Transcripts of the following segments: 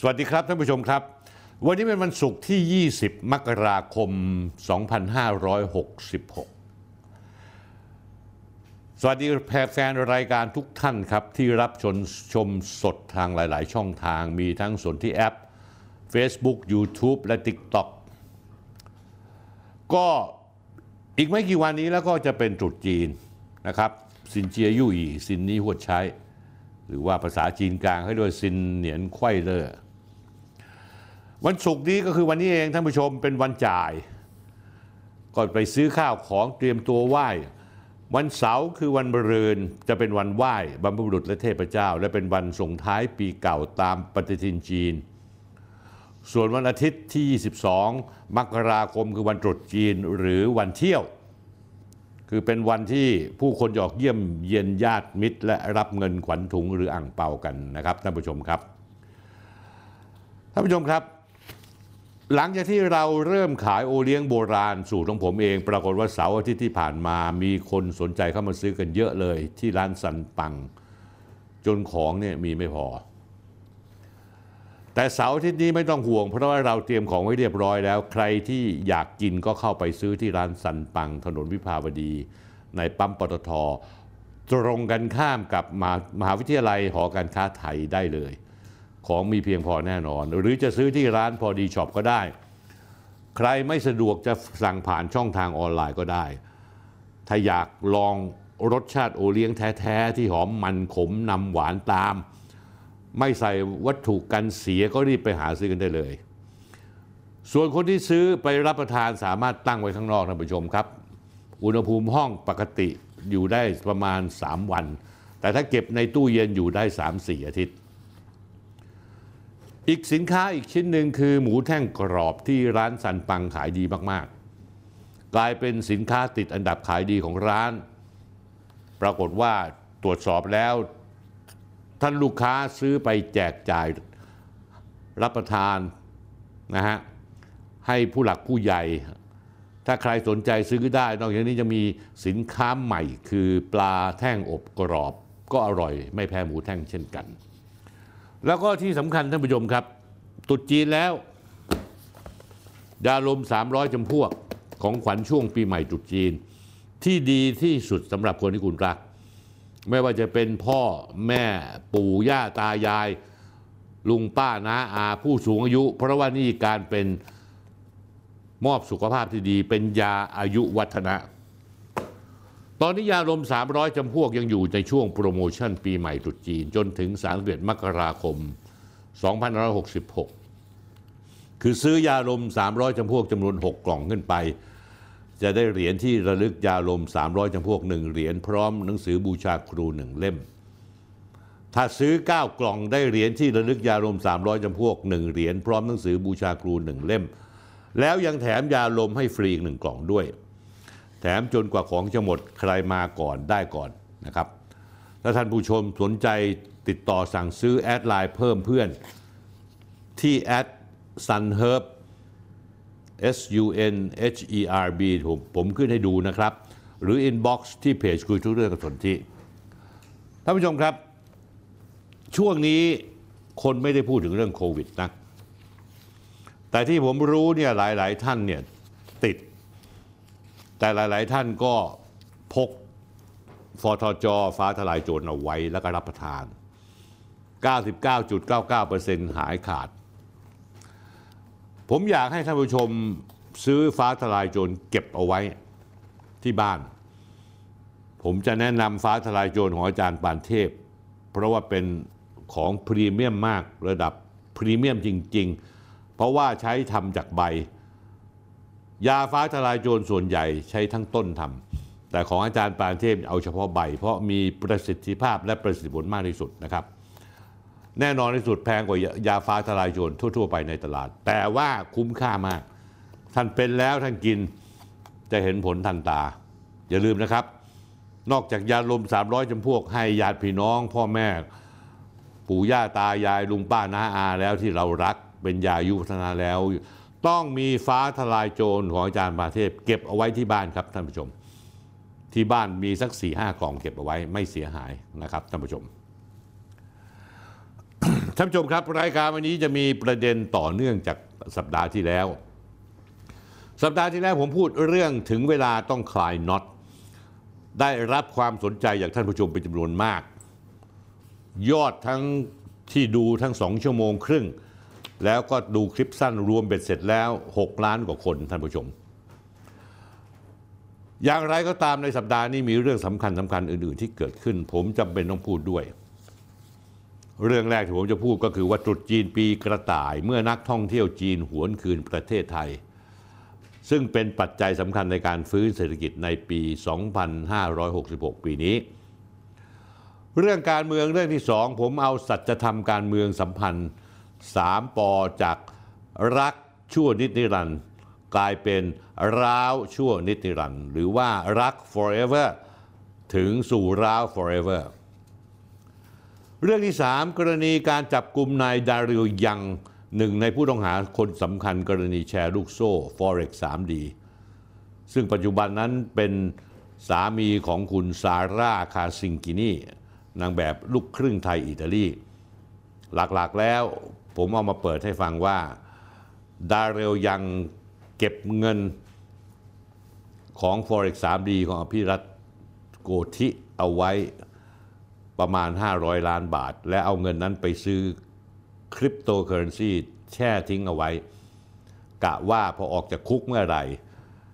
สวัสดีครับท่านผู้ชมครับ วันนี้เป็นวันศุกร์ที่ 20 มกราคม 2566 สวัสดีแฟนรายการทุกท่านครับ ที่รับชมชมสดทางหลาย ๆ ช่องทางมีทั้งส่วนที่แอป Facebook YouTube และ TikTok ก็อีกไม่กี่วันนี้แล้วก็จะเป็นตรุษจีนนะครับซินเจียยู่อีซินนี้หัวดใช้ หรือว่าภาษาจีนกลางให้ด้วยซินเหนียนไขว้เลอ วันศุกร์นี้ก็คือวันนี้เองท่านผู้ชมเป็นวันจ่าย ก็ไปซื้อข้าวของเตรียมตัวไหว้ วันเสาร์คือวันบรืนจะเป็นวันไหว้บรรพบุรุษและเทพเจ้า และเป็นวันส่งท้ายปีเก่าตามปฏิทินจีน ส่วนวันอาทิตย์ที่ 22 มกราคมคือวันตรุษจีนหรือวันเที่ยว คือเป็นวันที่ผู้คนหยอกเยี่ยมเยียนญาติมิตร และรับเงินขวัญถุงหรืออ่างเปากันนะครับท่านผู้ชมครับท่านผู้ชมครับ หลังจากที่เราเริ่มขายโอเลี้ยงโบราณสูตรของผมเอง ปรากฏว่าเสาร์อาทิตย์ที่ผ่านมามีคนสนใจเข้ามาซื้อกันเยอะเลย ที่ร้านสันปัง จนของเนี่ยมีไม่พอ แต่เสาร์อาทิตย์นี้ไม่ต้องห่วง เพราะว่าเราเตรียมของไว้เรียบร้อยแล้ว ใครที่อยากกินก็เข้าไปซื้อที่ร้านสันปัง ถนนวิภาวดี ในปั๊มปตทตรงกันข้ามกับมหามหาวิทยาลัยหอการค้าไทยได้เลย ของมีเพียงพอแน่นอน หรือจะซื้อที่ร้านพอดีช็อปก็ได้ ใครไม่สะดวกจะสั่งผ่านช่องทางออนไลน์ก็ได้ ถ้าอยากลองรสชาติโอเลี้ยงแท้ๆ ที่หอมมันขมนำหวานตาม ไม่ใส่วัตถุกันเสียก็รีบไปหาซื้อกันได้เลย ส่วนคนที่ซื้อไปรับประทานสามารถตั้งไว้ข้างนอกท่านผู้ชมครับ อุณหภูมิห้องปกติอยู่ได้ประมาณ 3 วัน แต่ถ้าเก็บในตู้เย็นอยู่ได้ 3-4 อาทิตย์ อีกสินค้าอีกชิ้นหนึ่งคือหมูแท่งกรอบที่ร้านสันปังขายดีมากๆ กลายเป็นสินค้าติดอันดับขายดีของร้าน ปรากฏว่าตรวจสอบแล้ว ท่านลูกค้าซื้อไปแจกจ่ายรับประทานนะฮะให้ผู้หลักผู้ใหญ่ ถ้าใครสนใจซื้อได้ นอกจากนี้จะมีสินค้าใหม่คือปลาแท่งอบกรอบ ก็อร่อยไม่แพ้หมูแท่งเช่นกัน แล้วก็ที่สำคัญท่านผู้ชมครับตรุษจีนแล้ว ยาลม 300จำพวกของขวัญช่วงปีใหม่ตรุษจีน ที่ดีที่สุดสำหรับคนที่คุณรัก ไม่ว่าจะเป็นพ่อแม่ปู่ย่าตายาย ลุงป้าน้าอาผู้สูงอายุ เพราะว่านี่การเป็นมอบสุขภาพที่ดี เป็นยาอายุวัฒนะ ตอนนี้ยาลม 300 จำพวกยังอยู่ในช่วงโปรโมชั่นปีใหม่ตรุษจีน จนถึง31มกราคม 2566 คือซื้อยาลม 300 จำพวกจำนวน 6 กล่องขึ้นไป จะได้เหรียญที่ระลึกยาลม 300 จำพวก 1 เหรียญพร้อมหนังสือบูชาครู 1 เล่ม ถ้าซื้อ 9 กล่องได้เหรียญที่ระลึกยาลม 300 จำพวก 1 เหรียญพร้อมหนังสือบูชาครู 1 เล่ม แล้วยังแถมยาลมให้ฟรีอีกหนึ่งกล่องด้วย แถมจนกว่าของจะหมดใครมาก่อนได้ก่อนนะครับถ้าท่านผู้ชมสนใจติดต่อสั่งซื้อแอดไลน์เพิ่มเพื่อนที่แอด sunherb S U N H E R B ผมผมขึ้นให้ดูนะครับ หรือ inbox ที่เพจคุยทุกเรื่องกับสนที่ท่านผู้ชมครับ ช่วงนี้คนไม่ได้พูดถึงเรื่องโควิดนะแต่ที่ผมรู้เนี่ยหลาย ๆ ท่านเนี่ยติด แต่หลาย ๆ ท่านก็พกฟอทจฟ้าทลายโจรเอาไว้แล้วก็รับประทาน 99.99%หายขาด ผมอยากให้ท่านผู้ชมซื้อฟ้าทลายโจรเก็บเอาไว้ที่บ้าน ผมจะแนะนำฟ้าทลายโจรของอาจารย์ปานเทพ เพราะว่าเป็นของพรีเมียมมากระดับพรีเมียมจริง ๆ เพราะว่าใช้ทำจากใบ ยาฟ้าทลายโจรส่วนใหญ่ใช้ทั้งต้นทำแต่ของอาจารย์ปานเทพเอาเฉพาะใบ เพราะมีประสิทธิภาพและประสิทธิผลมากที่สุดนะครับ แน่นอนที่สุดแพงกว่ายาฟ้าทลายโจรทั่ว ๆ ไปในตลาด แต่ว่าคุ้มค่ามาก ท่านเป็นแล้วท่านกินจะเห็นผลทันตา อย่าลืมนะครับ นอกจากยาลม 300จำพวกให้ญาติพี่น้อง พ่อแม่ปู่ย่าตายายลุงป้าน้าอาแล้วที่เรารักเป็นยายุวัฒนาแล้ว ต้องมีฟ้าทลายโจรของอาจารย์มาเทพ เก็บเอาไว้ที่บ้านครับท่านผู้ชม ที่บ้านมีสัก4ี่ห้ากล่องเก็บเอาไว้ไม่เสียหายนะครับท่านผู้ชมท่านผู้ชมครับรายการวันนี้จะมีประเด็นต่อเนื่องจากสัปดาห์ที่แล้ว สัปดาห์ที่แล้วผมพูดเรื่องถึงเวลาต้องคลายน็อตได้รับความสนใจจากท่านผู้ชมเป็นจำนวนมาก ยอดทั้งที่ดูทั้งสองชั่วโมงครึ่ง แล้วก็ดูคลิปสั้นรวมเบ็ดเสร็จแล้ว 6 ล้านกว่าคนท่านผู้ชม อย่างไรก็ตามในสัปดาห์นี้มีเรื่องสำคัญสำคัญอื่น ๆ ที่เกิดขึ้น ผมจำเป็นต้องพูดด้วย เรื่องแรกที่ผมจะพูดก็คือว่าตรุษจีนปีกระต่าย เมื่อนักท่องเที่ยวจีนหวนคืนประเทศไทย ซึ่งเป็นปัจจัยสำคัญในการฟื้นเศรษฐกิจในปี 2566 ปีนี้เรื่องการเมืองเรื่องที่สองผมเอาสัจธรรมการเมืองสัมพันธ์ สาม ป. จากรักชั่วนิจนิรันดร์กลายเป็นร้าวชั่วนิจนิรันดร์หรือว่ารัก forever ถึงสู่ร้าว forever เรื่องที่สามกรณีการจับกลุ่มนายดาริโอยังหนึ่งในผู้ต้องหาคนสำคัญกรณีแชร์ลูกโซ่ Forex 3D ซึ่งปัจจุบันนั้นเป็นสามีของคุณซาร่าคาซิงกินีนางแบบลูกครึ่งไทยอิตาลี หลักๆแล้ว ผมเอามาเปิดให้ฟังว่าดาเรลยังเก็บเงินของ Forex 3D ของอภิรัตโกธิเอาไว้ประมาณ 500 ล้านบาท และเอาเงินนั้นไปซื้อคริปโตเคอเรนซีแช่ทิ้งเอาไว้ กะว่าพอออกจากคุกเมื่อไหร่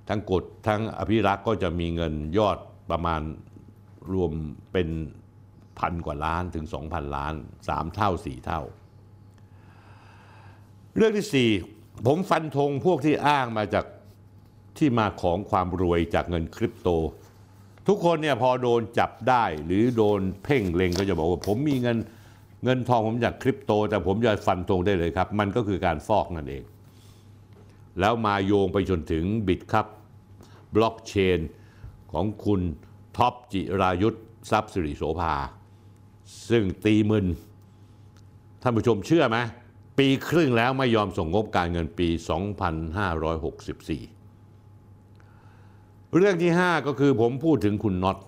ทั้งกฎทั้งอภิรักษ์ก็จะมีเงินยอดประมาณรวมเป็นพันกว่าล้านถึง 2,000 ล้าน 3 เท่า 4 เท่า เรื่องที่4ผมฟันธงพวกที่อ้างมาจากที่มาของความรวยจากเงินคริปโต ทุกคนเนี่ยพอโดนจับได้หรือโดนเพ่งเล็งก็จะบอกว่าผมมีเงินเงินทองผมจากคริปโต แต่ผมจะฟันธงได้เลยครับ มันก็คือการฟอกนั่นเอง แล้วมาโยงไปจนถึงบิตครับบล็อกเชนของคุณท็อปจิรายุทธทรัพย์สิริโสภา ซึ่งตีมึนท่านผู้ชมเชื่อไหม ปีครึ่งแล้วไม่ยอมส่งงบการเงินปี 2564 เรื่องที่ 5 ก็คือผมพูดถึงคุณน็อต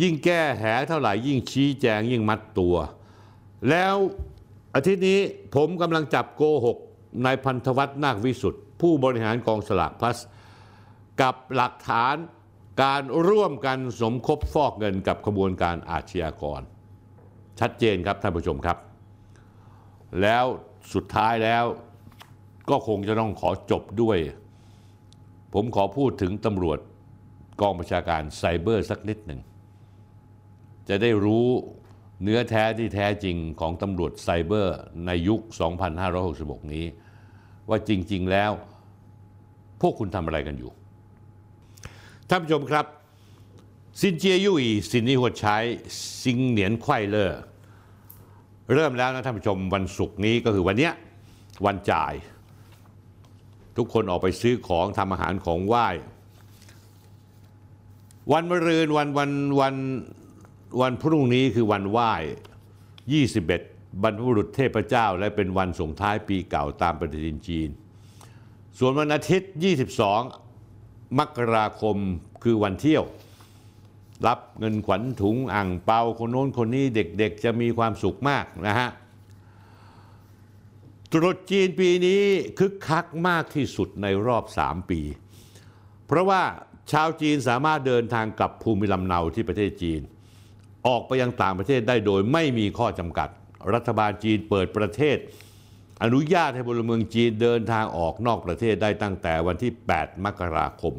ยิ่งแก้แหเท่าไหร่ยิ่งชี้แจงยิ่งมัดตัว แล้วอาทิตย์นี้ผมกำลังจับโกหกนายพันธวัฒน์นาควิสุทธ์ผู้บริหารกองสลากพลัส กับหลักฐานการร่วมกันสมคบฟอกเงินกับขบวนการอาชญากร ชัดเจนครับท่านผู้ชมครับ แล้วสุดท้ายแล้วก็คงจะต้องขอจบด้วย ผมขอพูดถึงตำรวจกองประชาการไซเบอร์สักนิดหนึ่ง จะได้รู้เนื้อแท้ที่แท้จริงของตำรวจไซเบอร์ในยุค 2566 นี้ ว่าจริง ๆ แล้ว พวกคุณทำอะไรกันอยู่ ท่านผู้ชมครับซินเจียยุ่ยสินนิหัวใช้ซิงเหนียนไขว้เลอร์ เริ่มแล้วนะท่านผู้ชมวันศุกร์นี้ก็คือวันเนี้ยวันจ่าย ทุกคนออกไปซื้อของทำอาหารของไหว้ วันมะรืนวันวันวันวันพรุ่งนี้คือวันไหว้ 21 บรรพบุรุษเทพเจ้า และเป็นวันส่งท้ายปีเก่าตามปฏิทินจีน ส่วนวันอาทิตย์ 22 มกราคมคือวันเที่ยว รับเงินขวัญถุงอ่างเปาคนโน้นคนนี้เด็กๆ จะมีความสุขมากนะฮะตรุษจีนปีนี้คึกคักมากที่สุดในรอบ 3 ปี เพราะว่าชาวจีนสามารถเดินทางกลับภูมิลำเนาที่ประเทศจีน ออกไปยังต่างประเทศได้โดยไม่มีข้อจำกัด รัฐบาลจีนเปิดประเทศ อนุญาตให้พลเมืองจีนเดินทางออกนอกประเทศได้ตั้งแต่วันที่ 8 มกราคม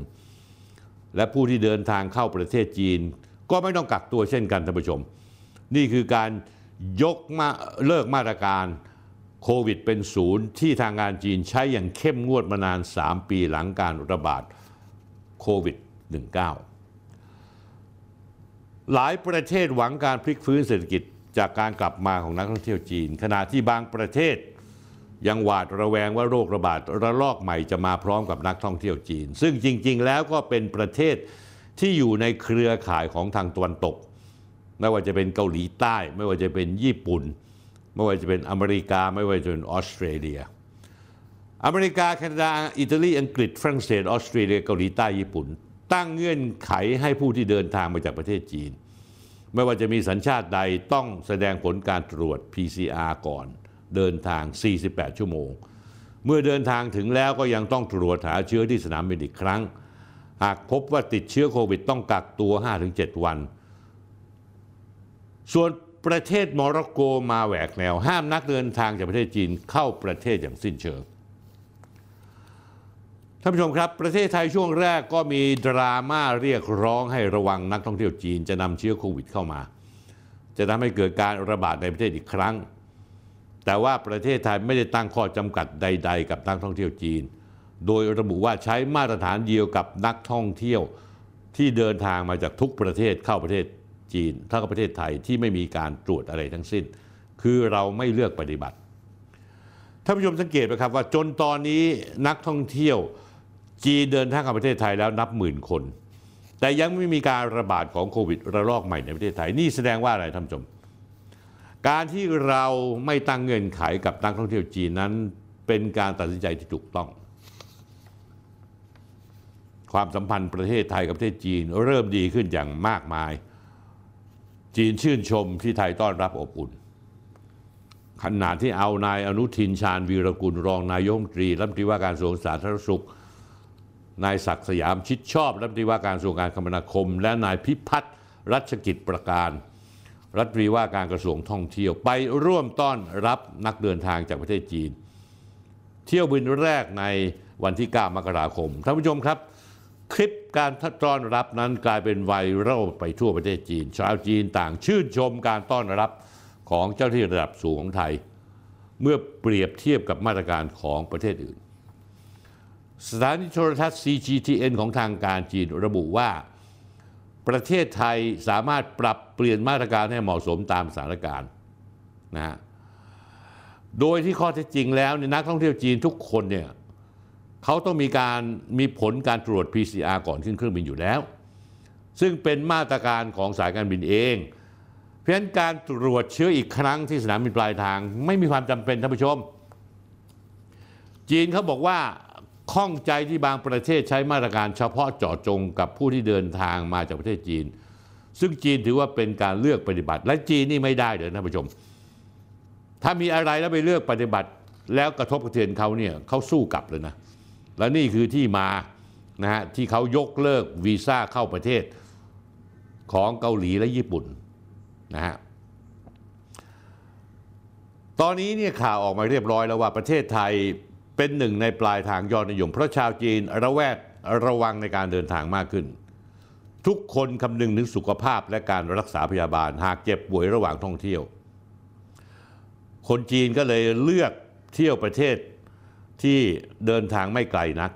และผู้ที่เดินทางเข้าประเทศจีน ก็ไม่ต้องกักตัวเช่นกันท่านผู้ชม นี่คือการยกมาเลิกมาตรการโควิดเป็นศูนย์ที่ทางการจีนใช้อย่างเข้มงวดมานาน 3 ปีหลังการระบาดโควิด -19 หลายประเทศหวังการพลิกฟื้นเศรษฐกิจจากการกลับมาของนักท่องเที่ยวจีน ขณะที่บางประเทศ ยังหวาดระแวงว่าโรคระบาดระลอกใหม่จะมาพร้อมกับนักท่องเที่ยวจีน ซึ่งจริง ๆ แล้วก็เป็นประเทศที่อยู่ในเครือข่ายของทางตะวันตก ไม่ว่าจะเป็นเกาหลีใต้ ไม่ว่าจะเป็นญี่ปุ่น ไม่ว่าจะเป็นอเมริกา ไม่ว่าจะเป็นออสเตรเลีย อเมริกาแคนาดาอิตาลีอังกฤษฝรั่งเศสออสเตรเลียเกาหลีใต้ญี่ปุ่น ตั้งเงื่อนไขให้ผู้ที่เดินทางมาจากประเทศจีน ไม่ว่าจะมีสัญชาติใดต้องแสดงผลการตรวจ PCR ก่อน เดินทาง 48 ชั่วโมง เมื่อเดินทางถึงแล้วก็ยังต้องตรวจหาเชื้อที่สนามบินอีกครั้ง หากพบว่าติดเชื้อโควิดต้องกักตัว 5-7 วัน ส่วนประเทศโมร็อกโกมาแหวกแนว ห้ามนักเดินทางจากประเทศจีนเข้าประเทศอย่างสิ้นเชิงท่านผู้ชมครับ ประเทศไทยช่วงแรกก็มีดราม่าเรียกร้องให้ระวังนักท่องเที่ยวจีนจะนำเชื้อโควิดเข้ามา จะทำให้เกิดการระบาดในประเทศอีกครั้ง แต่ว่าประเทศไทยไม่ได้ตั้งข้อจำกัดใด ๆ กับนักท่องเที่ยวจีน โดยระบุว่าใช้มาตรฐานเดียวกับนักท่องเที่ยวที่เดินทางมาจากทุกประเทศเข้าประเทศจีนเท่ากับประเทศไทยที่ไม่มีการตรวจอะไรทั้งสิ้น คือเราไม่เลือกปฏิบัติท่านผู้ชมสังเกตไหมครับว่าจนตอนนี้นักท่องเที่ยวจีนเดินทางเข้าประเทศไทยแล้วนับหมื่นคน แต่ยังไม่มีการระบาดของโควิดระลอกใหม่ในประเทศไทยนี่แสดงว่าอะไรท่านผู้ชม การที่เราไม่ตั้งเงื่อนไขกับนักท่องเที่ยวจีนนั้น เป็นการตัดสินใจที่ถูกต้อง ความสัมพันธ์ประเทศไทยกับประเทศจีนเริ่มดีขึ้นอย่างมากมาย จีนชื่นชมที่ไทยต้อนรับอบอุ่นขณะที่เอานายอนุทินชาญวีรกุลรองนายกรัฐมนตรีรัฐมนตรีว่าการกระทรวงสาธารณสุข นายศักดิ์สยามชิดชอบรัฐมนตรีว่าการกระทรวงการคมนาคม และนายพิพัฒน์รัชกิจประการ รัฐรีว่าการกระทรวงท่องเที่ยวไปร่วมต้อนรับนักเดินทางจากประเทศจีน เที่ยวบินแรกในวันที่ 9 มกราคมท่านผู้ชมครับ คลิปการต้อนรับนั้นกลายเป็นไวรัลไปทั่วประเทศจีน ชาวจีนต่างชื่นชมการต้อนรับของเจ้าหน้าที่ระดับสูงของไทย เมื่อเปรียบเทียบกับมาตรการของประเทศอื่น สถานีโทรทัศน์ CGTN ของทางการจีนระบุว่า ประเทศไทยสามารถปรับเปลี่ยนมาตรการให้เหมาะสมตามสถานการณ์นะฮะโดยที่ข้อเท็จจริงแล้วเนี่ยนักท่องเที่ยวจีนทุกคนเนี่ยเขาต้องมีการมีผลการตรวจ PCR ก่อนขึ้นเครื่องบินอยู่แล้ว ซึ่งเป็นมาตรการของสายการบินเอง เพราะฉะนั้นการตรวจเชื้ออีกครั้งที่สนามบินปลายทาง ไม่มีความจำเป็นท่านผู้ชม จีนเขาบอกว่า ข้องใจที่บางประเทศใช้มาตรการเฉพาะเจาะจงกับผู้ที่เดินทางมาจากประเทศจีน ซึ่งจีนถือว่าเป็นการเลือกปฏิบัติ และจีนนี่ไม่ได้เลยท่านผู้ชม ถ้ามีอะไรแล้วไปเลือกปฏิบัติ แล้วกระทบกระเทือนเขาเนี่ยเขาสู้กลับเลยนะ และนี่คือที่มานะฮะที่เขายกเลิกวีซ่าเข้าประเทศของเกาหลีและญี่ปุ่นนะฮะตอนนี้เนี่ยข่าวออกมาเรียบร้อยแล้วว่าประเทศไทย เป็นหนึ่งในปลายทางยอดนิยม เพราะชาวจีนระแวดระวังในการเดินทางมากขึ้น ทุกคนคำนึงถึงสุขภาพและการรักษาพยาบาล หากเจ็บป่วยระหว่างท่องเที่ยว คนจีนก็เลยเลือกเที่ยวประเทศที่เดินทางไม่ไกลนัก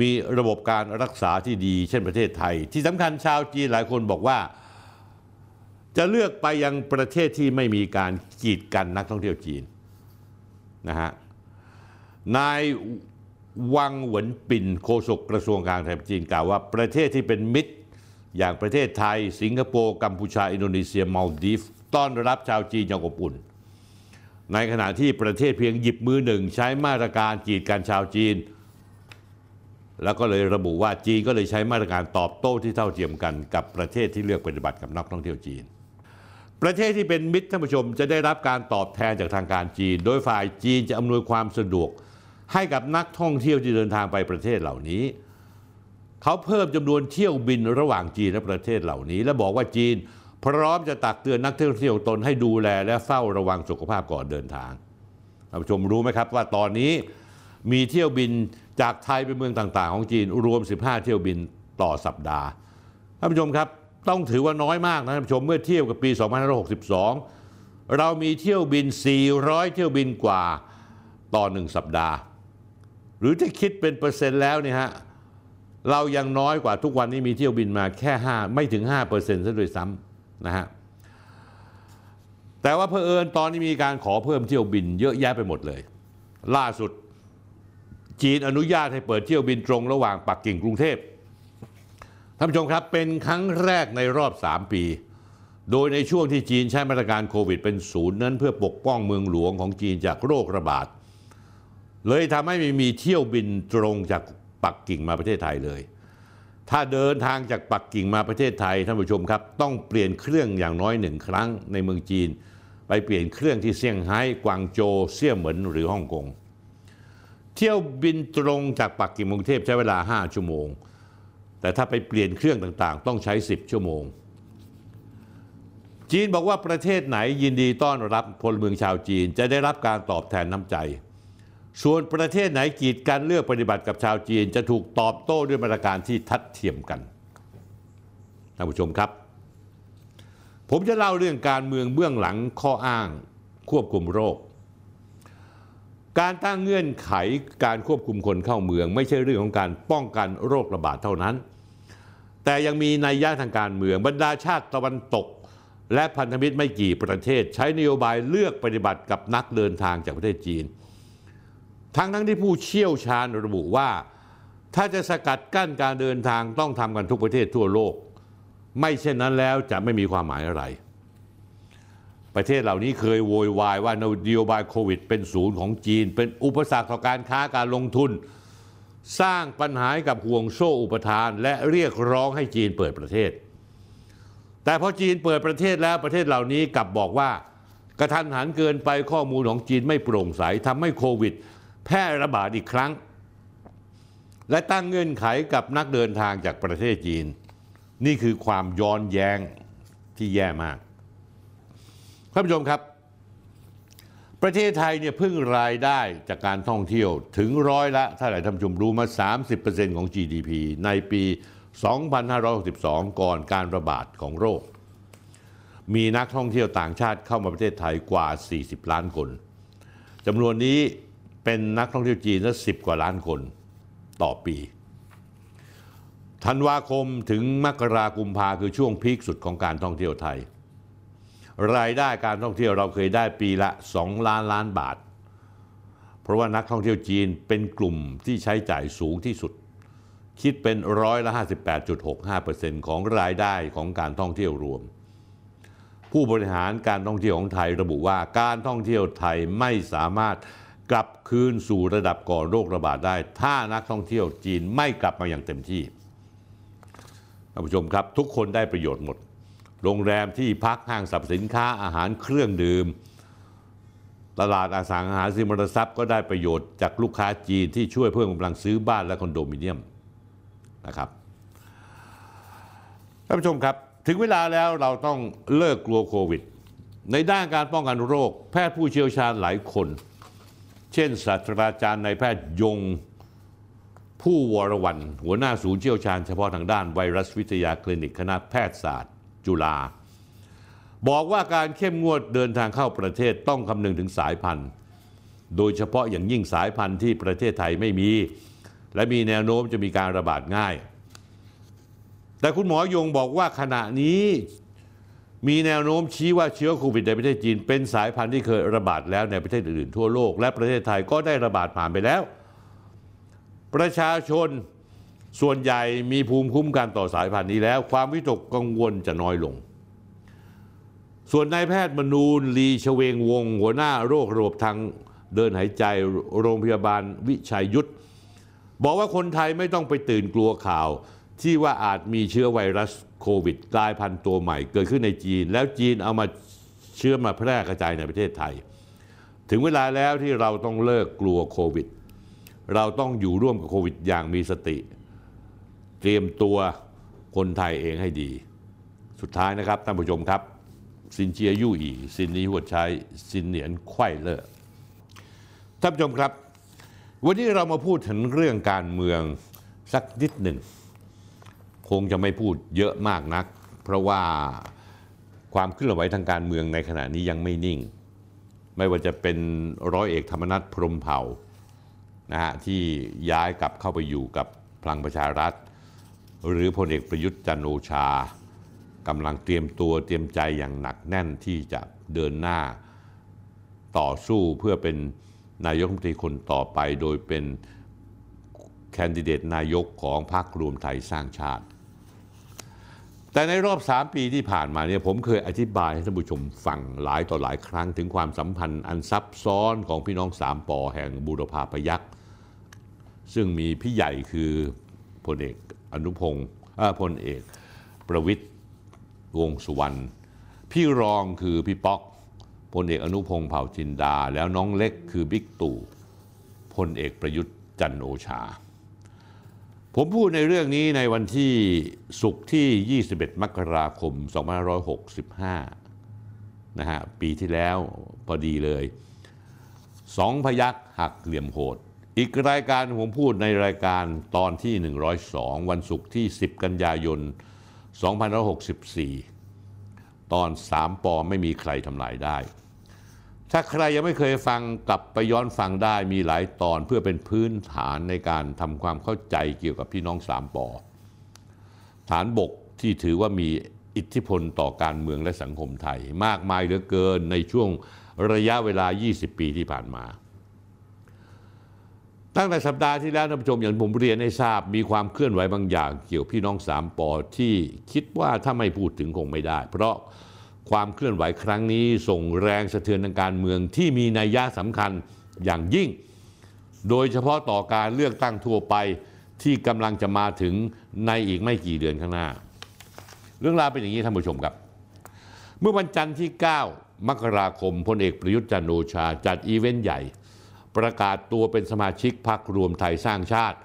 มีระบบการรักษาที่ดี เช่นประเทศไทย ที่สำคัญชาวจีนหลายคนบอกว่า จะเลือกไปยังประเทศที่ไม่มีการกีดกันนักท่องเที่ยวจีนนะฮะ นายวังเหวินปิ่นโฆษกกระทรวงการต่างประเทศจีนกล่าวว่าประเทศที่เป็นมิตร อย่างประเทศไทย สิงคโปร์กัมพูชา อินโดนีเซียมาลดีฟต้อนรับชาวจีนอย่างอบอุ่น ในขณะที่ประเทศเพียงหยิบมือหนึ่งใช้มาตรการกีดกันชาวจีน แล้วก็เลยระบุว่าจีนก็เลยใช้มาตรการตอบโต้ที่เท่าเทียมกันกับประเทศที่เลือกปฏิบัติกับนักท่องเที่ยวจีนประเทศที่เป็นมิตรท่านผู้ชมจะได้รับการตอบแทนจากทางการจีน โดยฝ่ายจีนจะอำนวยความสะดวก ให้กับนักท่องเที่ยวที่เดินทางไปประเทศเหล่านี้ เขาเพิ่มจำนวนเที่ยวบินระหว่างจีนและประเทศเหล่านี้ และบอกว่าจีน พร้อมจะตักเตือนนักท่องเที่ยวตนให้ดูแลและเฝ้าระวังสุขภาพก่อนเดินทางท่านผู้ชมรู้ไหมครับว่าตอนนี้มีเที่ยวบินจากไทยไปเมืองต่าง ๆ ของจีนรวม 15 เที่ยวบินต่อสัปดาห์ท่านผู้ชมครับต้องถือว่าน้อยมากนะท่านผู้ชมเมื่อเทียบกับปี 2562 เรามีเที่ยวบิน 400 เที่ยวบินกว่าต่อหนึ่งสัปดาห์ รือถ้าคิดเป็นเปอร์เซ็นต์แล้วเนี่ยฮะเรายังน้อยกว่าทุกวันนี้มีเที่ยวบินมาแค่ 5 ไม่ถึง5%ซะด้วยซ้ำนะฮะแต่ว่าเพอเอิญตอนนี้มีการขอเพิ่มเที่ยวบินเยอะแยะไปหมดเลย ล่าสุดจีนอนุญาตให้เปิดเที่ยวบินตรงระหว่างปักกิ่งกรุงเทพท่านผู้ชมครับเป็นครั้งแรกในรอบ 3 ปี โดยในช่วงที่จีนใช้มาตรการโควิดเป็นศูนย์นั้นเพื่อปกป้องเมืองหลวงของจีนจากโรคระบาด เลยทำให้ไม่มีเที่ยวบินตรงจากปักกิ่งมาประเทศไทยเลย ถ้าเดินทางจากปักกิ่งมาประเทศไทยท่านผู้ชมครับ ต้องเปลี่ยนเครื่องอย่างน้อยหนึ่งครั้งในเมืองจีน ไปเปลี่ยนเครื่องที่เซี่ยงไฮ้กวางโจวเซี่ยเหมินหรือฮ่องกงเที่ยวบินตรงจากปักกิ่งกรุงเทพใช้เวลา 5 ชั่วโมง แต่ถ้าไปเปลี่ยนเครื่องต่างๆ ต้องใช้ 10 ชั่วโมง จีนบอกว่าประเทศไหนยินดีต้อนรับพลเมืองชาวจีน จะได้รับการตอบแทนน้ำใจ ส่วนประเทศไหนกีดกันเลือกปฏิบัติกับชาวจีน จะถูกตอบโต้ด้วยมาตรการที่ทัดเทียมกันท่านผู้ชมครับ ผมจะเล่าเรื่องการเมืองเบื้องหลังข้ออ้างควบคุมโรค การตั้งเงื่อนไขการควบคุมคนเข้าเมือง ไม่ใช่เรื่องของการป้องกันโรคระบาดเท่านั้น แต่ยังมีนัยยะทางการเมืองบรรดาชาติตะวันตก และพันธมิตรไม่กี่ประเทศ ใช้นโยบายเลือกปฏิบัติกับนักเดินทางจากประเทศจีน ทั้งทั้งที่ผู้เชี่ยวชาญระบุว่า ถ้าจะสกัดกั้นการเดินทางต้องทำกันทุกประเทศทั่วโลก ไม่เช่นนั้นแล้วจะไม่มีความหมายอะไร ประเทศเหล่านี้เคยโวยวายว่านโยบายโควิด เป็นศูนย์ของจีน เป็นอุปสรรคต่อการค้าการลงทุน สร้างปัญหาให้กับห่วงโซ่อุปทาน และเรียกร้องให้จีนเปิดประเทศ แต่พอจีนเปิดประเทศแล้วประเทศเหล่านี้กลับบอกว่ากระทันหันเกินไปข้อมูลของจีนไม่โปร่งใสทำให้โควิด แพร่ระบาดอีกครั้ง และตั้งเงื่อนไขกับนักเดินทางจากประเทศจีน นี่คือความย้อนแย้งที่แย่มากท่านผู้ชมครับ ประเทศไทยเนี่ยพึ่งรายได้จากการท่องเที่ยวถึงร้อยละถ้าหลายท่านผู้ชมรู้มา 30%ของ GDP ในปี 2562 ก่อนการระบาดของโรค มีนักท่องเที่ยวต่างชาติเข้ามาประเทศไทยกว่า 40 ล้านคนจำนวนนี้ เป็นนักท่องเที่ยวจีนละ10กว่าล้านคนต่อปีธันวาคมถึงมกรากุมภาคือช่วงพีคสุดของการท่องเที่ยวไทย รายได้การท่องเที่ยวเราเคยได้ปีละ 2 ล้านล้านบาท เพราะว่านักท่องเที่ยวจีนเป็นกลุ่มที่ใช้จ่ายสูงที่สุด คิดเป็นร้อยละ58.65%ของรายได้ของการท่องเที่ยวรวม ผู้บริหารการท่องเที่ยวของไทยระบุว่าการท่องเที่ยวไทยไม่สามารถกลับ คืนสู่ระดับก่อนโรคระบาดได้ ถ้านักท่องเที่ยวจีนไม่กลับมาอย่างเต็มที่ท่านผู้ชมครับทุกคนได้ประโยชน์หมด โรงแรมที่พักห้างสรรพสินค้าอาหารเครื่องดื่ม ตลาดอสังหาริมทรัพย์ก็ได้ประโยชน์จากลูกค้าจีนที่ช่วยเพิ่มกำลังซื้อบ้านและคอนโดมิเนียมนะครับท่านผู้ชมครับถึงเวลาแล้วเราต้องเลิกกลัวโควิด ในด้านการป้องกันโรค แพทย์ผู้เชี่ยวชาญหลายคน เช่นศาสตราจารย์นายแพทย์ยงผู้วรวันหัวหน้าศูนย์เชี่ยวชาญเฉพาะทางด้านไวรัสวิทยาคลินิกคณะแพทยศาสตร์ จุฬาบอกว่าการเข้มงวดเดินทางเข้าประเทศต้องคำนึงถึงสายพันธุ์ โดยเฉพาะอย่างยิ่งสายพันธุ์ที่ประเทศไทยไม่มี และมีแนวโน้มจะมีการระบาดง่าย แต่คุณหมอยงบอกว่าขณะนี้ มีแนวโน้มชี้ว่าเชื้อโควิดในประเทศจีน เป็นสายพันธุ์ที่เคยระบาดแล้วในประเทศอื่นๆทั่วโลก และประเทศไทยก็ได้ระบาดผ่านไปแล้ว ประชาชนส่วนใหญ่มีภูมิคุ้มกันต่อสายพันธุ์นี้แล้ว ความวิตกกังวลจะน้อยลง ส่วนนายแพทย์มนูนลีชเวงวง หัวหน้าโรคระบบทางเดินหายใจโรงพยาบาลวิชัยยุทธบอกว่าคนไทยไม่ต้องไปตื่นกลัวข่าวที่ว่าอาจมีเชื้อไวรัส โควิดกลายพันธุ์ตัวใหม่เกิดขึ้นในจีน แล้วจีนเอามาเชื้อมาแพร่กระจายในประเทศไทย ถึงเวลาแล้วที่เราต้องเลิกกลัวโควิด เราต้องอยู่ร่วมกับโควิดอย่างมีสติ เตรียมตัวคนไทยเองให้ดี สุดท้ายนะครับท่านผู้ชมครับซินเจียยู่อีซินนี้หัวใช้ซินเหนียนไข่เลอะท่านผู้ชมครับ วันนี้เรามาพูดถึงเรื่องการเมืองสักนิดหนึ่ง คงจะไม่พูดเยอะมากนัก เพราะว่าความเคลื่อนไหวทางการเมืองในขณะนี้ยังไม่นิ่ง ไม่ว่าจะเป็นร้อยเอกธรรมนัฐพรมเผ่านะฮะที่ย้ายกลับเข้าไปอยู่กับพลังประชารัฐ หรือพลเอกประยุทธ์จันโอชากำลังเตรียมตัวเตรียมใจอย่างหนักแน่นที่จะเดินหน้าต่อสู้เพื่อเป็นนายกรัฐมนตรีคนต่อไปโดยเป็นแคนดิเดตนายกของพรรครวมไทยสร้างชาติ แต่ในรอบ 3 ปีที่ผ่านมาเนี่ยผมเคยอธิบายให้ท่านผู้ชมฟังหลายต่อหลายครั้งถึงความสัมพันธ์อันซับซ้อนของพี่น้องสามปอแห่งบูรพาพยักษ์ซึ่งมีพี่ใหญ่คือพลเอกอนุพงศ์พลเอกประวิทย์วงสุวรรณพี่รองคือพี่ป๊อกพลเอกอนุพงศ์เผ่าจินดา แล้วน้องเล็กคือบิ๊กตู่พลเอกประยุทธ์จันโอชา ผมพูดในเรื่องนี้ในวันที่ศุกร์ที่ 21 มกราคม 2565 นะฮะ ปีที่แล้วพอดีเลยสองพยักหักเหลี่ยมโหด อีกรายการผมพูดในรายการตอนที่ 102 วันศุกร์ที่ 10 กันยายน 2564 ตอน 3ปอไม่มีใครทำลายได้ ถ้าใครยังไม่เคยฟังกลับไปย้อนฟังได้มีหลายตอนเพื่อเป็นพื้นฐานในการทำความเข้าใจเกี่ยวกับพี่น้องสามปอฐานบกที่ถือว่ามีอิทธิพลต่อการเมืองและสังคมไทย มากมายเหลือเกินในช่วงระยะเวลา 20 ปีที่ผ่านมา ตั้งแต่สัปดาห์ที่แล้วท่านผู้ชมอย่างผมเรียนให้ทราบมีความเคลื่อนไหวบางอย่างเกี่ยวพี่น้องสามปอที่คิดว่าถ้าไม่พูดถึงคงไม่ได้ เพราะ ความเคลื่อนไหวครั้งนี้ส่งแรงสะเทือนทางการเมืองที่มีนัยยะสำคัญอย่างยิ่ง โดยเฉพาะต่อการเลือกตั้งทั่วไปที่กำลังจะมาถึงในอีกไม่กี่เดือนข้างหน้า เรื่องราวเป็นอย่างนี้ท่านผู้ชมครับ เมื่อวันจันทร์ที่ 9 มกราคมพลเอกประยุทธ์จันทร์โอชาจัดอีเวนต์ใหญ่ ประกาศตัวเป็นสมาชิกพรรครวมไทยสร้างชาติ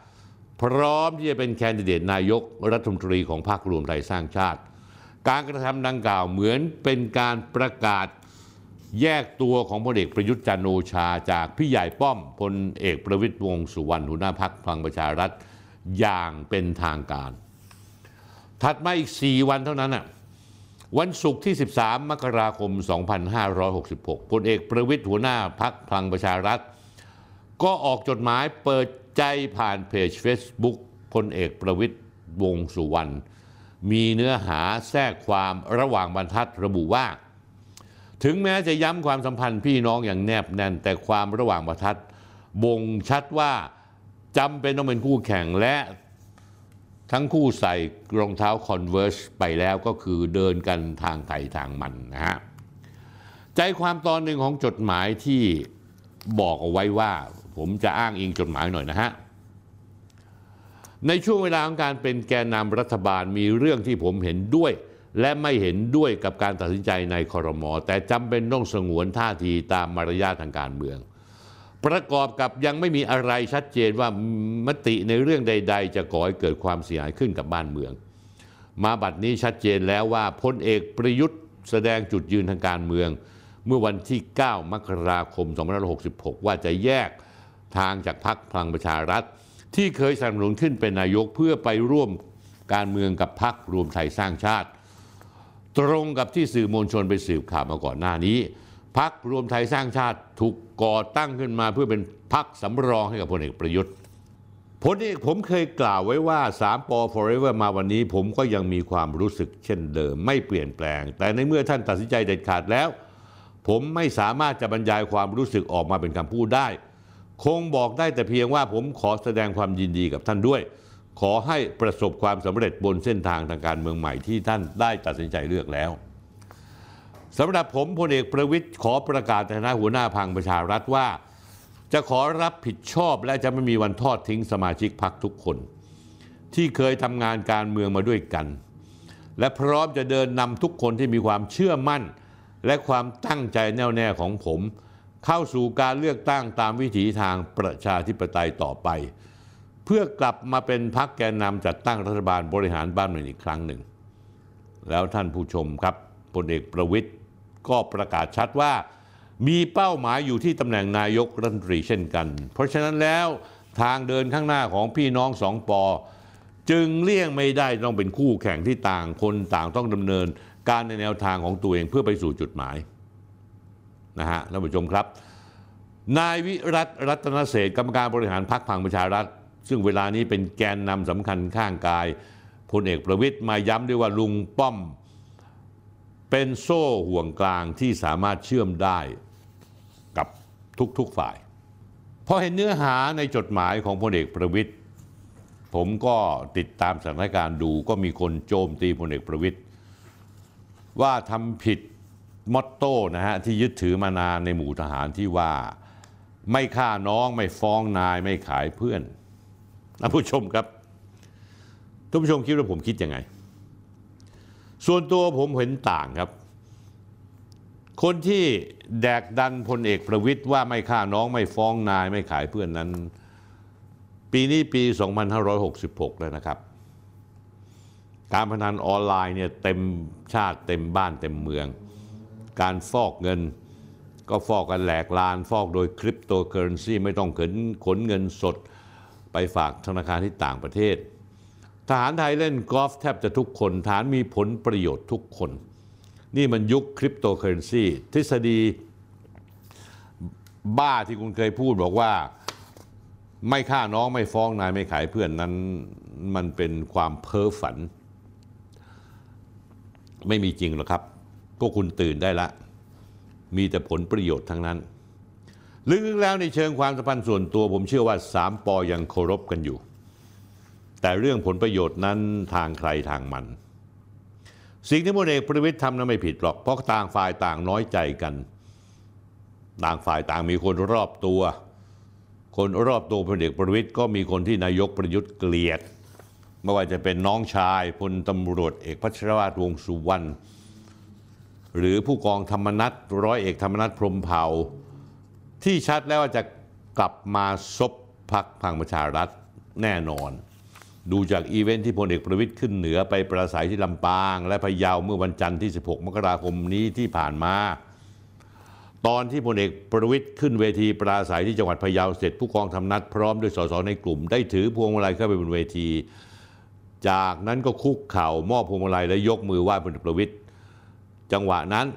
พร้อมที่จะเป็นแคนดิเดตนายกรัฐมนตรีของพรรครวมไทยสร้างชาติ การกระทำดังกล่าวเหมือนเป็นการประกาศแยกตัวของพลเอกประยุทธ์จันทร์โอชา จากพี่ใหญ่ป้อมพลเอกประวิตร วงษ์สุวรรณหัวหน้าพรรคพลังประชารัฐอย่างเป็นทางการ ถัดมาอีก 4 วันเท่านั้นน่ะวันศุกร์ที่ 13 มกราคม 2566พลเอกประวิตยหัวหน้าพักพลังประชารัฐ ก็ออกจดหมายเปิดใจผ่านเพจ Facebook พลเอกประวิตยวงสุวรรณ มีเนื้อหาแทรกความระหว่างบรรทัดระบุว่า ถึงแม้จะย้ำความสัมพันธ์พี่น้องอย่างแนบแน่น แต่ความระหว่างบรรทัดบ่งชัดว่าจำเป็นต้องเป็นคู่แข่งและทั้งคู่ใส่รองเท้า Converse ไปแล้วก็คือเดินกันทางไทยทางมันนะฮะ ใจความตอนหนึ่งของจดหมายที่บอกเอาไว้ว่า ผมจะอ้างอิงจดหมายหน่อยนะฮะ ในช่วงเวลาของการเป็นแกนนำรัฐบาลมีเรื่องที่ผมเห็นด้วย และไม่เห็นด้วยกับการตัดสินใจในคอรมอแต่จำเป็นต้องสงวนท่าทีตามมารยาททางการเมือง ประกอบกับยังไม่มีอะไรชัดเจนว่ามติในเรื่องใด ๆ จะก่อให้เกิดความเสียหายขึ้นกับบ้านเมือง มาบัดนี้ชัดเจนแล้วว่าพลเอกประยุทธ์แสดงจุดยืนทางการเมือง เมื่อวันที่ 9 มกราคม 2566 ว่าจะแยกทางจากพรรคพลังประชารัฐ ที่เคยสนับสนุนขึ้นเป็นนายกเพื่อไปร่วมการเมืองกับพรรครวมไทยสร้างชาติ ตรงกับที่สื่อมวลชนไปสืบข่าวมาก่อนหน้านี้พักรวมไทยสร้างชาติถูกก่อตั้งขึ้นมาเพื่อเป็นพักสำรองให้กับพลเอกประยุทธ์พลเอกผมเคยกล่าวไว้ว่า3ปอ forever มาวันนี้ผมก็ยังมีความรู้สึกเช่นเดิม ไม่เปลี่ยนแปลง แต่ในเมื่อท่านตัดสินใจเด็ดขาดแล้ว ผมไม่สามารถจะบรรยายความรู้สึกออกมาเป็นคำพูดได้ คงบอกได้แต่เพียงว่าผมขอแสดงความยินดีกับท่านด้วย ขอให้ประสบความสำเร็จบนเส้นทางทางการเมืองใหม่ที่ท่านได้ตัดสินใจเลือกแล้วสำหรับผมพลเอกประวิทย์ขอประกาศในฐานะหัวหน้าพังประชารัฐว่า จะขอรับผิดชอบและจะไม่มีวันทอดทิ้งสมาชิกพรรคทุกคน ที่เคยทำงานการเมืองมาด้วยกัน และพร้อมจะเดินนำทุกคนที่มีความเชื่อมั่น และความตั้งใจแน่วแน่ของผม เข้าสู่การเลือกตั้งตามวิถีทางประชาธิปไตยต่อไป เพื่อกลับมาเป็นพรรคแกนนำจัดตั้งรัฐบาลบริหารบ้านเมืองอีกครั้งหนึ่ง แล้วท่านผู้ชมครับพลเอกประวิทย์ก็ประกาศชัดว่า มีเป้าหมายอยู่ที่ตำแหน่งนายกรัฐมนตรีเช่นกัน เพราะฉะนั้นแล้วทางเดินข้างหน้าของพี่น้องสองปอ จึงเลี่ยงไม่ได้ต้องเป็นคู่แข่งที่ต่างคนต่างต้องดำเนินการในแนวทางของตัวเองเพื่อไปสู่จุดหมาย นะฮะท่านผู้ชมครับ นายวิรัตรัตนเศษกรรมการบริหารพรรคพังประชารัฐ ซึ่งเวลานี้เป็นแกนนำสำคัญข้างกายพลเอกประวิทย์มาย้ำด้วยว่าลุงป้อม เป็นโซ่ห่วงกลางที่สามารถเชื่อมได้กับทุกๆฝ่ายพอเห็นเนื้อหาในจดหมายของพลเอกประวิทย์ผมก็ติดตามสถานการณ์ดูก็มีคนโจมตีพลเอกประวิทย์ว่าทำผิด มอตโต้นะฮะที่ยึดถือมานานในหมู่ทหารที่ว่าไม่ฆ่าน้องไม่ฟ้องนายไม่ขายเพื่อนท่านผู้ชมครับท่านผู้ชมคิดว่าผมคิดยังไง ส่วนตัวผมเห็นต่างครับ คนที่แดกดันพลเอกประวิตรว่าไม่ฆ่าน้องไม่ฟ้องนายไม่ขายเพื่อนนั้น ปีนี้ปี 2566 แล้วนะครับ การพนันออนไลน์เนี่ยเต็มชาติเต็มบ้านเต็มเมือง การฟอกเงิน ก็ฟอกกันแหลกลาญ ฟอกโดยคริปโตเคอร์เรนซีไม่ต้องขนขนเงินสดไปฝากธนาคารที่ต่างประเทศ ทหารไทยเล่นกอล์ฟแทบจะทุกคนฐานมีผลประโยชน์ทุกคน นี่มันยุคคริปโตเคอเรนซีทฤษฎีบ้าที่คุณเคยพูดบอกว่าไม่ฆ่าน้องไม่ฟ้องนายไม่ขายเพื่อนนั้นมันเป็นความเพ้อฝัน ไม่มีจริงหรอกครับ กคุณตื่นได้ละ มีแต่ผลประโยชน์ทั้งนั้น ลึกๆแล้วในเชิงความสัมพันธ์ส่วนตัวผมเชื่อว่าสามปอยังเคารพกันอยู่ แต่เรื่องผลประโยชน์นั้นทางใครทางมัน สิ่งที่พลเอกประวิตย์ทำนั้นไม่ผิดหรอก เพราะต่างฝ่ายต่างน้อยใจกัน ต่างฝ่ายต่างมีคนรอบตัว คนรอบตัวพลเอกประวิตย์ก็มีคนที่นายกประยุทธ์เกลียดไม่ว่าจะเป็นน้องชายพลตำรวจเอกพัชรวาทวงศ์สุวรรณ หรือผู้กองธรรมนัสร้อยเอกธรรมนัส พรหมเผ่าที่ชัดแล้วว่าจะกลับมาซบพรรคพลังประชารัฐแน่นอน ดูจากอีเวนต์ที่พลเอกประวิตรขึ้นเหนือไปปราศรัยที่ลำปาง และพะเยาเมื่อวันจันทร์ที่ 16 มกราคมนี้ที่ผ่านมา ตอนที่พลเอกประวิตรขึ้นเวทีปราศรัยที่จังหวัดพะเยาเสร็จผู้กองธรรมนัสพร้อมด้วย ส.ส.ในกลุ่มได้ถือพวงมาลัยเข้าไปบนเวที จากนั้นก็คุกเข่ามอบพวงมาลัยและยกมือไหว้พลเอกประวิทย์ จังหวะนั้น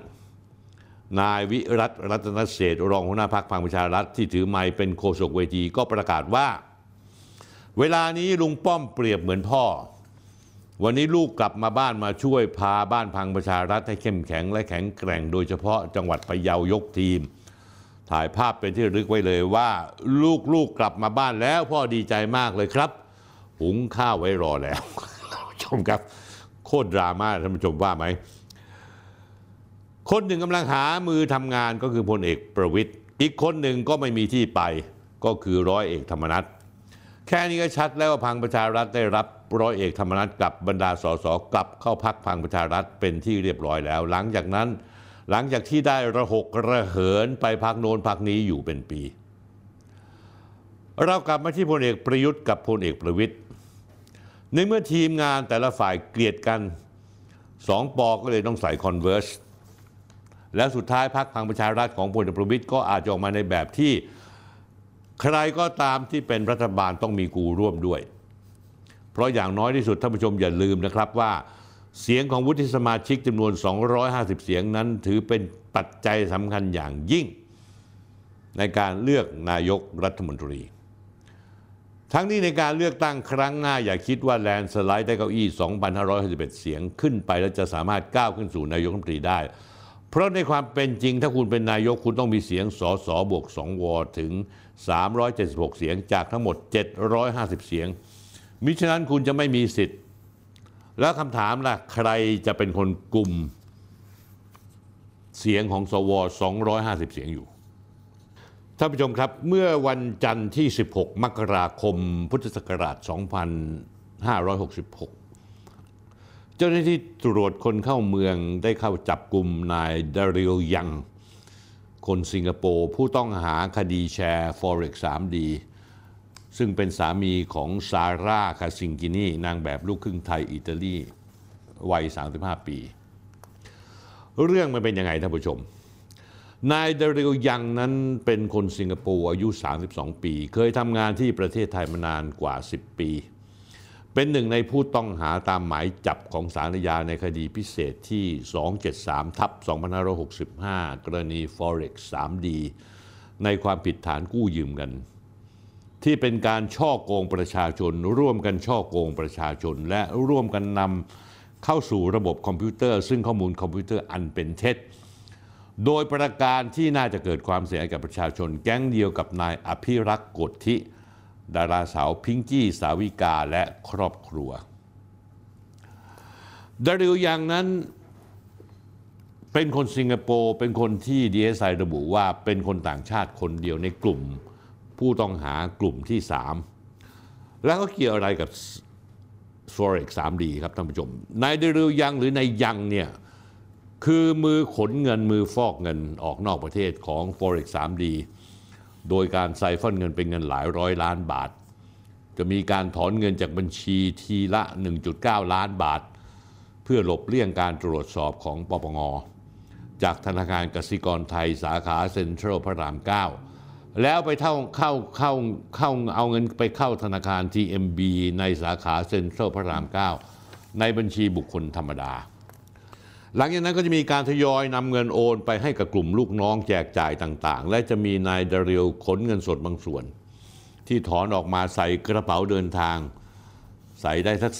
นายวิรัตรัตนเศษรองหัวหน้าพักพลังประชารัฐที่ถือไม้เป็นโฆษกเวทีก็ประกาศว่า เวลานี้ลุงป้อมเปรียบเหมือนพ่อ วันนี้ลูกกลับมาบ้านมาช่วยพาบ้านพังประชารัฐให้เข้มแข็งและแข็งแกร่ง โดยเฉพาะจังหวัดพะเยายกทีม ถ่ายภาพเป็นที่ระลึกไว้เลยว่า ลูกลูกกลับมาบ้านแล้วพ่อดีใจมากเลยครับหุงข้าวไว้รอแล้วชมครับ โคตรดราม่าท่านผู้ชมว่าไหม คนหนึ่งกำลังหามือทำงานก็คือพลเอกประวิทย์อีกคนหนึ่งก็ไม่มีที่ไปก็คือร้อยเอกธรรมนัฐแค่นี้ก็ชัดแล้วว่าพังประชารัฐได้รับร้อยเอกธรรมนัฐกับบรรดาสสกลับเข้าพักพังประชารัฐเป็นที่เรียบร้อยแล้ว หลังจากนั้น หลังจากที่ได้ระหกระเหินไปพรรคโน้นพรรคนี้อยู่เป็นปี เรากลับมาที่พลเอกประยุทธ์กับพลเอกประวิตรในเมื่อทีมงานแต่ละฝ่ายเกลียดกันสอง ป.ก็เลยต้องใส่ Converse แล้วสุดท้ายพรรคพลังประชารัฐของพลเอกประวิตรก็อาจจะออกมาในแบบที่ ใครก็ตามที่เป็นรัฐบาลต้องมีกูร่วมด้วย เพราะอย่างน้อยที่สุดท่านผู้ชมอย่าลืมนะครับว่าเสียงของวุฒิสมาชิกจำนวน 250 เสียงนั้น ถือเป็นปัจจัยสำคัญอย่างยิ่ง ในการเลือกนายกรัฐมนตรี ทั้งนี้ในการเลือกตั้งครั้งหน้าอย่าคิดว่าแลนสไลด์ได้เก้าอี้ 2,551เสียงขึ้นไป แล้วจะสามารถก้าวขึ้นสู่นายกรัฐมนตรีได้ เพราะในความเป็นจริงถ้าคุณเป็นนายกคุณต้องมีเสียงสอสอบวก2วอถึง 376 เสียงจากทั้งหมด 750 เสียง มิฉะนั้นคุณจะไม่มีสิทธิ์ แล้วคำถามล่ะใครจะเป็นคนกลุ่มเสียงของสว 250 เสียงอยู่ ท่านผู้ชมครับ เมื่อวันจันทร์ที่ 16 มกราคม พุทธศักราช 2566 เจ้าหน้าที่ตรวจคนเข้าเมืองได้เข้าจับกลุ่มนายดาริลยัง คนสิงคโปร์ผู้ต้องหาคดีแชร์ Forex 3D ซึ่งเป็นสามีของซาร่าคาซิงกินีนางแบบลูกครึ่งไทยอิตาลีวัย 35 ปี เรื่องมันเป็นยังไงท่านผู้ชม นายดาริลยังนั้นเป็นคนสิงคโปร์อายุ 32 ปี เคยทำงานที่ประเทศไทยมานานกว่า 10 ปี เป็นหนึ่งในผู้ต้องหาตามหมายจับของศาลอาในคดีพิเศษที่ 273 ทับ 2565 กรณี Forex 3D ในความผิดฐานกู้ยืมเงินที่เป็นการฉ้อโกงประชาชน ร่วมกันฉ้อโกงประชาชน และร่วมกันนำเข้าสู่ระบบคอมพิวเตอร์ ซึ่งข้อมูลคอมพิวเตอร์อันเป็นเท็จ โดยประการที่น่าจะเกิดความเสียหายกับประชาชน แก๊งเดียวกับนายอภิรักษ์ โกฎธิ ดาราสาวพิงกี้สาวิกาและครอบครัวดาริลยังนั้นเป็นคนสิงคโปร์เป็นคนที่ดีเอสไอระบุว่าเป็นคนต่างชาติคนเดียวในกลุ่ม ผู้ต้องหากลุ่มที่ 3 แล้วก็เกี่ยวอะไรกับ Forex 3D ครับท่านผู้ชมนายดาริลยังหรือนายยังเนี่ยคือมือขนเงินมือฟอกเงินออกนอกประเทศของ Forex 3D โดยการไซฟอนเงินเป็นเงินหลายร้อยล้านบาท จะมีการถอนเงินจากบัญชีทีละ 1.9 ล้านบาท เพื่อหลบเลี่ยงการตรวจสอบของปปงจากธนาคารกสิกรไทยสาขาเซ็นทรัลพระราม 9 แล้วไปเข้าเข้าเข้าเข้าเอาเงินไปเข้าธนาคาร TMB ในสาขาเซ็นทรัลพระราม 9 ในบัญชีบุคคลธรรมดา หลังจากนั้นก็จะมีการทยอยนำเงินโอนไปให้กับกลุ่มลูกน้องแจกจ่ายต่างๆ และจะมีนายดาริลขนเงินสดบางส่วน ที่ถอนออกมาใส่กระเป๋าเดินทาง ใส่ได้สัก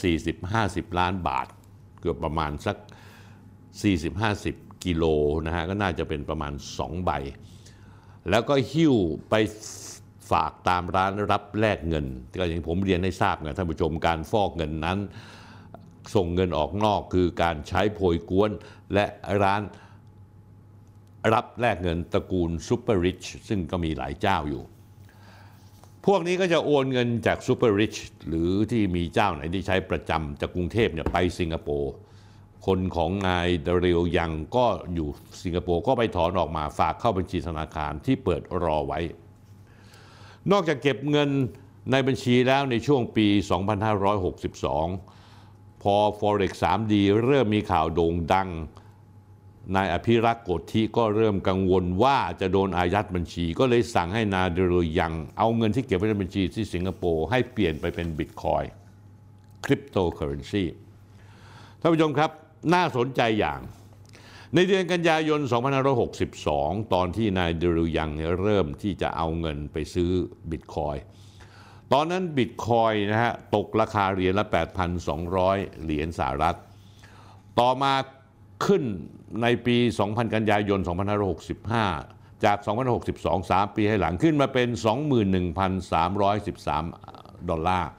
40-50 ล้านบาท เกือบประมาณสัก 40-50 กิโลนะฮะก็น่าจะเป็นประมาณ 2 ใบ แล้วก็หิ้วไปฝากตามร้านรับแลกเงินก็อย่างผมเรียนให้ทราบไงท่านผู้ชมการฟอกเงินนั้น ส่งเงินออกนอกคือการใช้โพยกวน และร้านรับแลกเงินตระกูลซูเปอร์ริชซึ่งก็มีหลายเจ้าอยู่ พวกนี้ก็จะโอนเงินจากซูเปอร์ริชหรือที่มีเจ้าไหนที่ใช้ประจำจากกรุงเทพเนี่ยไปสิงคโปร์คนของนายดาริลยังก็อยู่สิงคโปร์ก็ไปถอนออกมาฝากเข้าบัญชีธนาคารที่เปิดรอไว้ นอกจากเก็บเงินในบัญชีแล้วในช่วงปี 2562 พอ Forex 3D เริ่มมีข่าวโด่งดัง นายอภิรักษ์โกธิก็เริ่มกังวลว่าจะโดนอายัดบัญชี ก็เลยสั่งให้นาเดรยังเอาเงินที่เก็บไว้ในบัญชีที่สิงคโปร์ให้เปลี่ยนไปเป็นบิตคอยคริปโตเคอเรนซีท่านผู้ชมครับน่าสนใจอย่าง ในเดือนกันยายน 2562 ตอนที่นายเดริยังเริ่มที่จะเอาเงินไปซื้อบิตคอย ตอนนั้นบิตคอยนะฮะตกราคาเหรียญละ 8,200 เหรียญสหรัฐ ต่อมาขึ้นในปี 2000 กันยายน 2565 จาก 2062 3 ปีให้หลังขึ้นมาเป็น 21,313 ดอลลาร์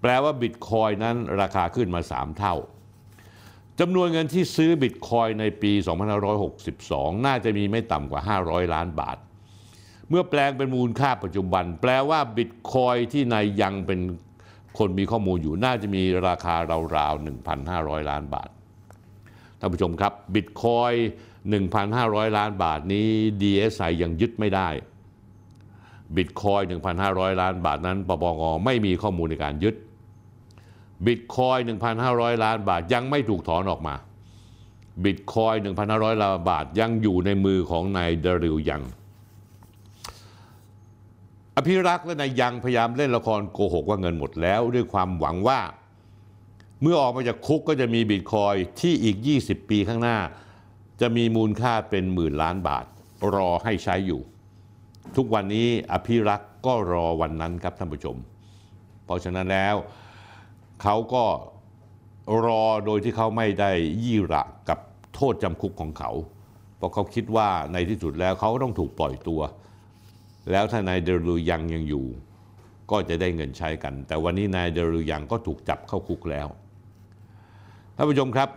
แปลว่าบิตคอยนั้นราคาขึ้นมา 3 เท่าจำนวนเงินที่ซื้อบิตคอยในปี 2562 น่าจะมีไม่ต่ำกว่า 500 ล้านบาท เมื่อแปลงเป็นมูลค่าปัจจุบัน แปลว่าบิตคอยที่นายยังเป็นคนมีข้อมูลอยู่น่าจะมีราคาราวๆ 1,500 ล้านบาท ท่านผู้ชมครับบิตคอย1,500 ล้านบาทนี้ DSI ยังยึดไม่ได้บิตคอย1,500 ล้านบาทนั้นปปงไม่มีข้อมูลในการยึดบิตคอย1,500 ล้านบาทยังไม่ถูกถอนออกมาบิตคอย1,500 ล้านบาทยังอยู่ในมือของนายเดริลยัง อภิรักษ์และนายยังพยายามเล่นละครโกหกว่าเงินหมดแล้ว ด้วยความหวังว่า เมื่อออกมาจากคุกก็จะมีบิตคอยที่อีก 20 ปีข้างหน้า จะมีมูลค่าเป็นหมื่นล้านบาท รอให้ใช้อยู่ ทุกวันนี้อภิรักษ์ก็รอวันนั้นครับท่านผู้ชม เพราะฉะนั้นแล้วเขาก็รอโดยที่เขาไม่ได้ยี่ระกับโทษจำคุกของเขา เพราะเขาคิดว่าในที่สุดแล้วเขาต้องถูกปล่อยตัว แล้วถ้านายเดรูยังยังอยู่ ก็จะได้เงินใช้กัน แต่วันนี้นายเดรูยังก็ถูกจับเข้าคุกแล้วท่านผู้ชมครับ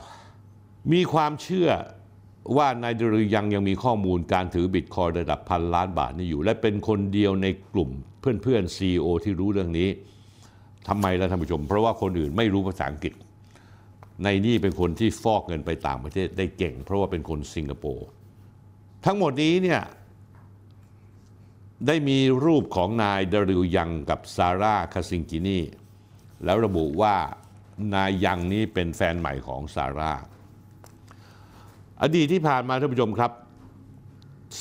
มีความเชื่อว่านายเดรูยังยังมีข้อมูลการถือบิตคอยระดับพันล้านบาทนี่อยู่ และเป็นคนเดียวในกลุ่มเพื่อนๆ CEO ที่รู้เรื่องนี้ทำไมล่ะท่านผู้ชม เพราะว่าคนอื่นไม่รู้ภาษาอังกฤษ ในนี่เป็นคนที่ฟอกเงินไปต่างประเทศได้เก่ง เพราะว่าเป็นคนสิงคโปร์ทั้งหมดนี้เนี่ย ได้มีรูปของนายดาริลยังกับซาร่าคาซิงกินีแล้วระบุว่านายยังนี้เป็นแฟนใหม่ของซาร่า อดีตที่ผ่านมาท่านผู้ชมครับ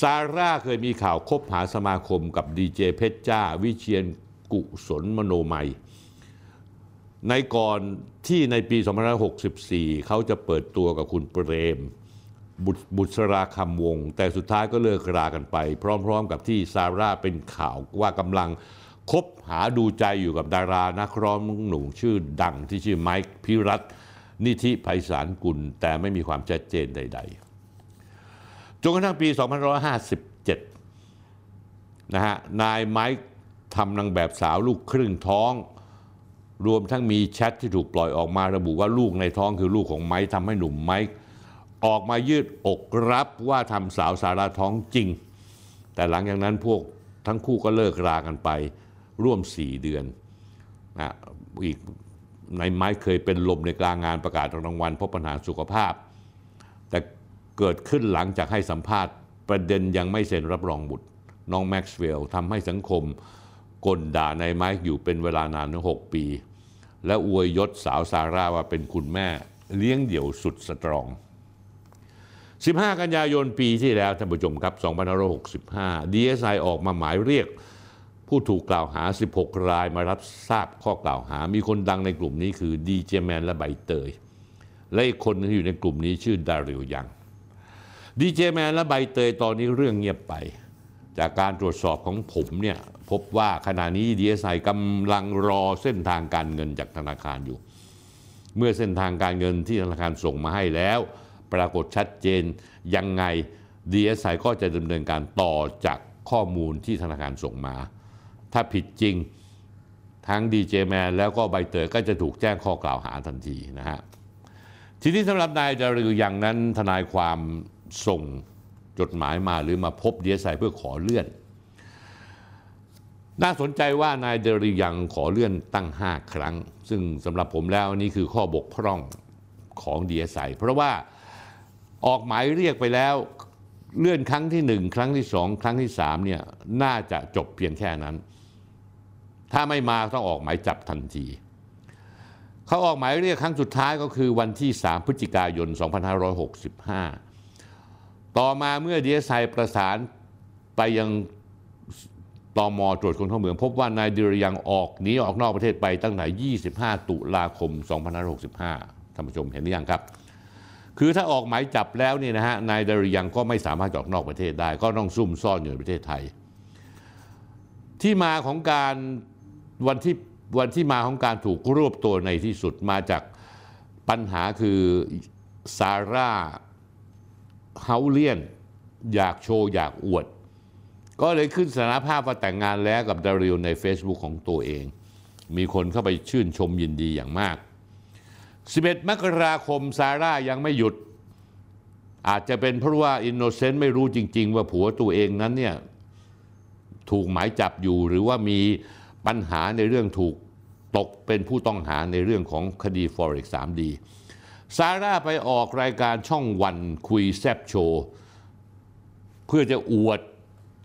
ซาร่าเคยมีข่าวคบหาสมาคมกับดีเจเพชรจ้า วิเชียนกุศลมโนมัย ในก่อนที่ในปี 2564 เขาจะเปิดตัวกับคุณเปรม บุตรบุษราคำวง แต่สุดท้ายก็เลิกรากันไป พร้อม ๆ กับที่ซาร่าเป็นข่าวว่ากำลังคบหาดูใจอยู่กับดารานักร้องหนุ่มชื่อดังที่ชื่อไมค์พิรัตนิธิไพศาลกุล แต่ไม่มีความชัดเจนใด ๆ จนกระทั่งปี 2557 นะฮะ นายไมค์ทำนางแบบสาวลูกครึ่งท้อง รวมทั้งมีแชทที่ถูกปล่อยออกมาระบุว่าลูกในท้องคือลูกของไมค์ทำให้หนุ่มไมค์ ออกมายืดอกรับว่าทำสาวสาราท้องจริง แต่หลังจากนั้นพวกทั้งคู่ก็เลิกรากันไปร่วม 4 เดือนนะอีกในไม้เคยเป็นลมในกลางงานประกาศรางวัลเพราะปัญหาสุขภาพ แต่เกิดขึ้นหลังจากให้สัมภาษณ์ ประเด็นยังไม่เซ็นรับรองบุตร น้องแม็กซ์เวลล์ทำให้สังคมกลด่าในไม้อยู่เป็นเวลานานถึง6ปี และอวยยศสาวซาร่าว่าเป็นคุณแม่ เลี้ยงเดี่ยวสุดสตรอง 15 กันยายนปีที่แล้วท่านผู้ชมครับ 2565 DSI ออกมาหมายเรียก ผู้ถูกกล่าวหา 16 รายมารับทราบข้อกล่าวหา มีคนดังในกลุ่มนี้คือดีเจแมนและใบเตย และอีกคนที่อยู่ในกลุ่มนี้ชื่อดาริลยังดีเจแมนและใบเตยตอนนี้เรื่องเงียบไป จากการตรวจสอบของผมเนี่ยพบว่าขณะนี้ DSI กำลังรอเส้นทางการเงินจากธนาคารอยู่ เมื่อเส้นทางการเงินที่ธนาคารส่งมาให้แล้ว ปรากฏชัดเจนยังไง DSI ก็จะดำเนินการต่อจากข้อมูลที่ธนาคารส่งมา ถ้าผิดจริงทั้งดีเจแมนแล้วก็ใบเตยก็จะถูกแจ้งข้อกล่าวหาทันทีนะฮะทีนี้สำหรับนายดาริลยังนั้นทนายความส่งจดหมายมาหรือมาพบดีเอสไอเพื่อขอเลื่อน น่าสนใจว่านายดาริลยังขอเลื่อนตั้ง 5 ครั้ง ซึ่งสำหรับผมแล้วนี่คือข้อบกพร่องของดีเอสไอเพราะว่า ออกหมายเรียกไปแล้วเลื่อนครั้งที่1ครั้งที่2ครั้งที่3เนี่ยน่าจะจบเพียงแค่นั้น ถ้าไม่มาต้องออกหมายจับทันที เขาออกหมายเรียกครั้งสุดท้ายก็คือวันที่ 3 พฤศจิกายน 2565 ต่อมาเมื่อดีเอสไอประสานไปยังตอมตรวจคนเข้าเมือง พบว่านายดิรยังออกหนีออกนอกประเทศไปตั้งแต่ 25 ตุลาคม 2565 ท่านผู้ชมเห็นหรือยังครับ คือถ้าออกหมายจับแล้วเนี่ยนะฮะนายดาริยังก็ไม่สามารถออกนอกประเทศได้ ก็ต้องซุ่มซ่อนอยู่ในประเทศไทย ที่มาของการวันที่วันที่มาของการถูกรวบตัวในที่สุดมาจากปัญหาคือซาร่าเฮาเลียนอยากโชว์ อยากอวด ก็เลยขึ้นสารภาพว่าแต่งงานแล้วกับดาริลใน Facebook ของตัวเอง มีคนเข้าไปชื่นชมยินดีอย่างมาก 11 มกราคมซาร่ายังไม่หยุด อาจจะเป็นเพราะว่าอินโนเซนต์ไม่รู้จริง ๆ ว่าผัวตัวเองนั้นเนี่ยถูกหมายจับอยู่หรือว่ามีปัญหาในเรื่องถูกตกเป็นผู้ต้องหาในเรื่องของคดี Forex 3D ซาร่าไปออกรายการช่องวันคุยแซบโชว์เพื่อจะอวด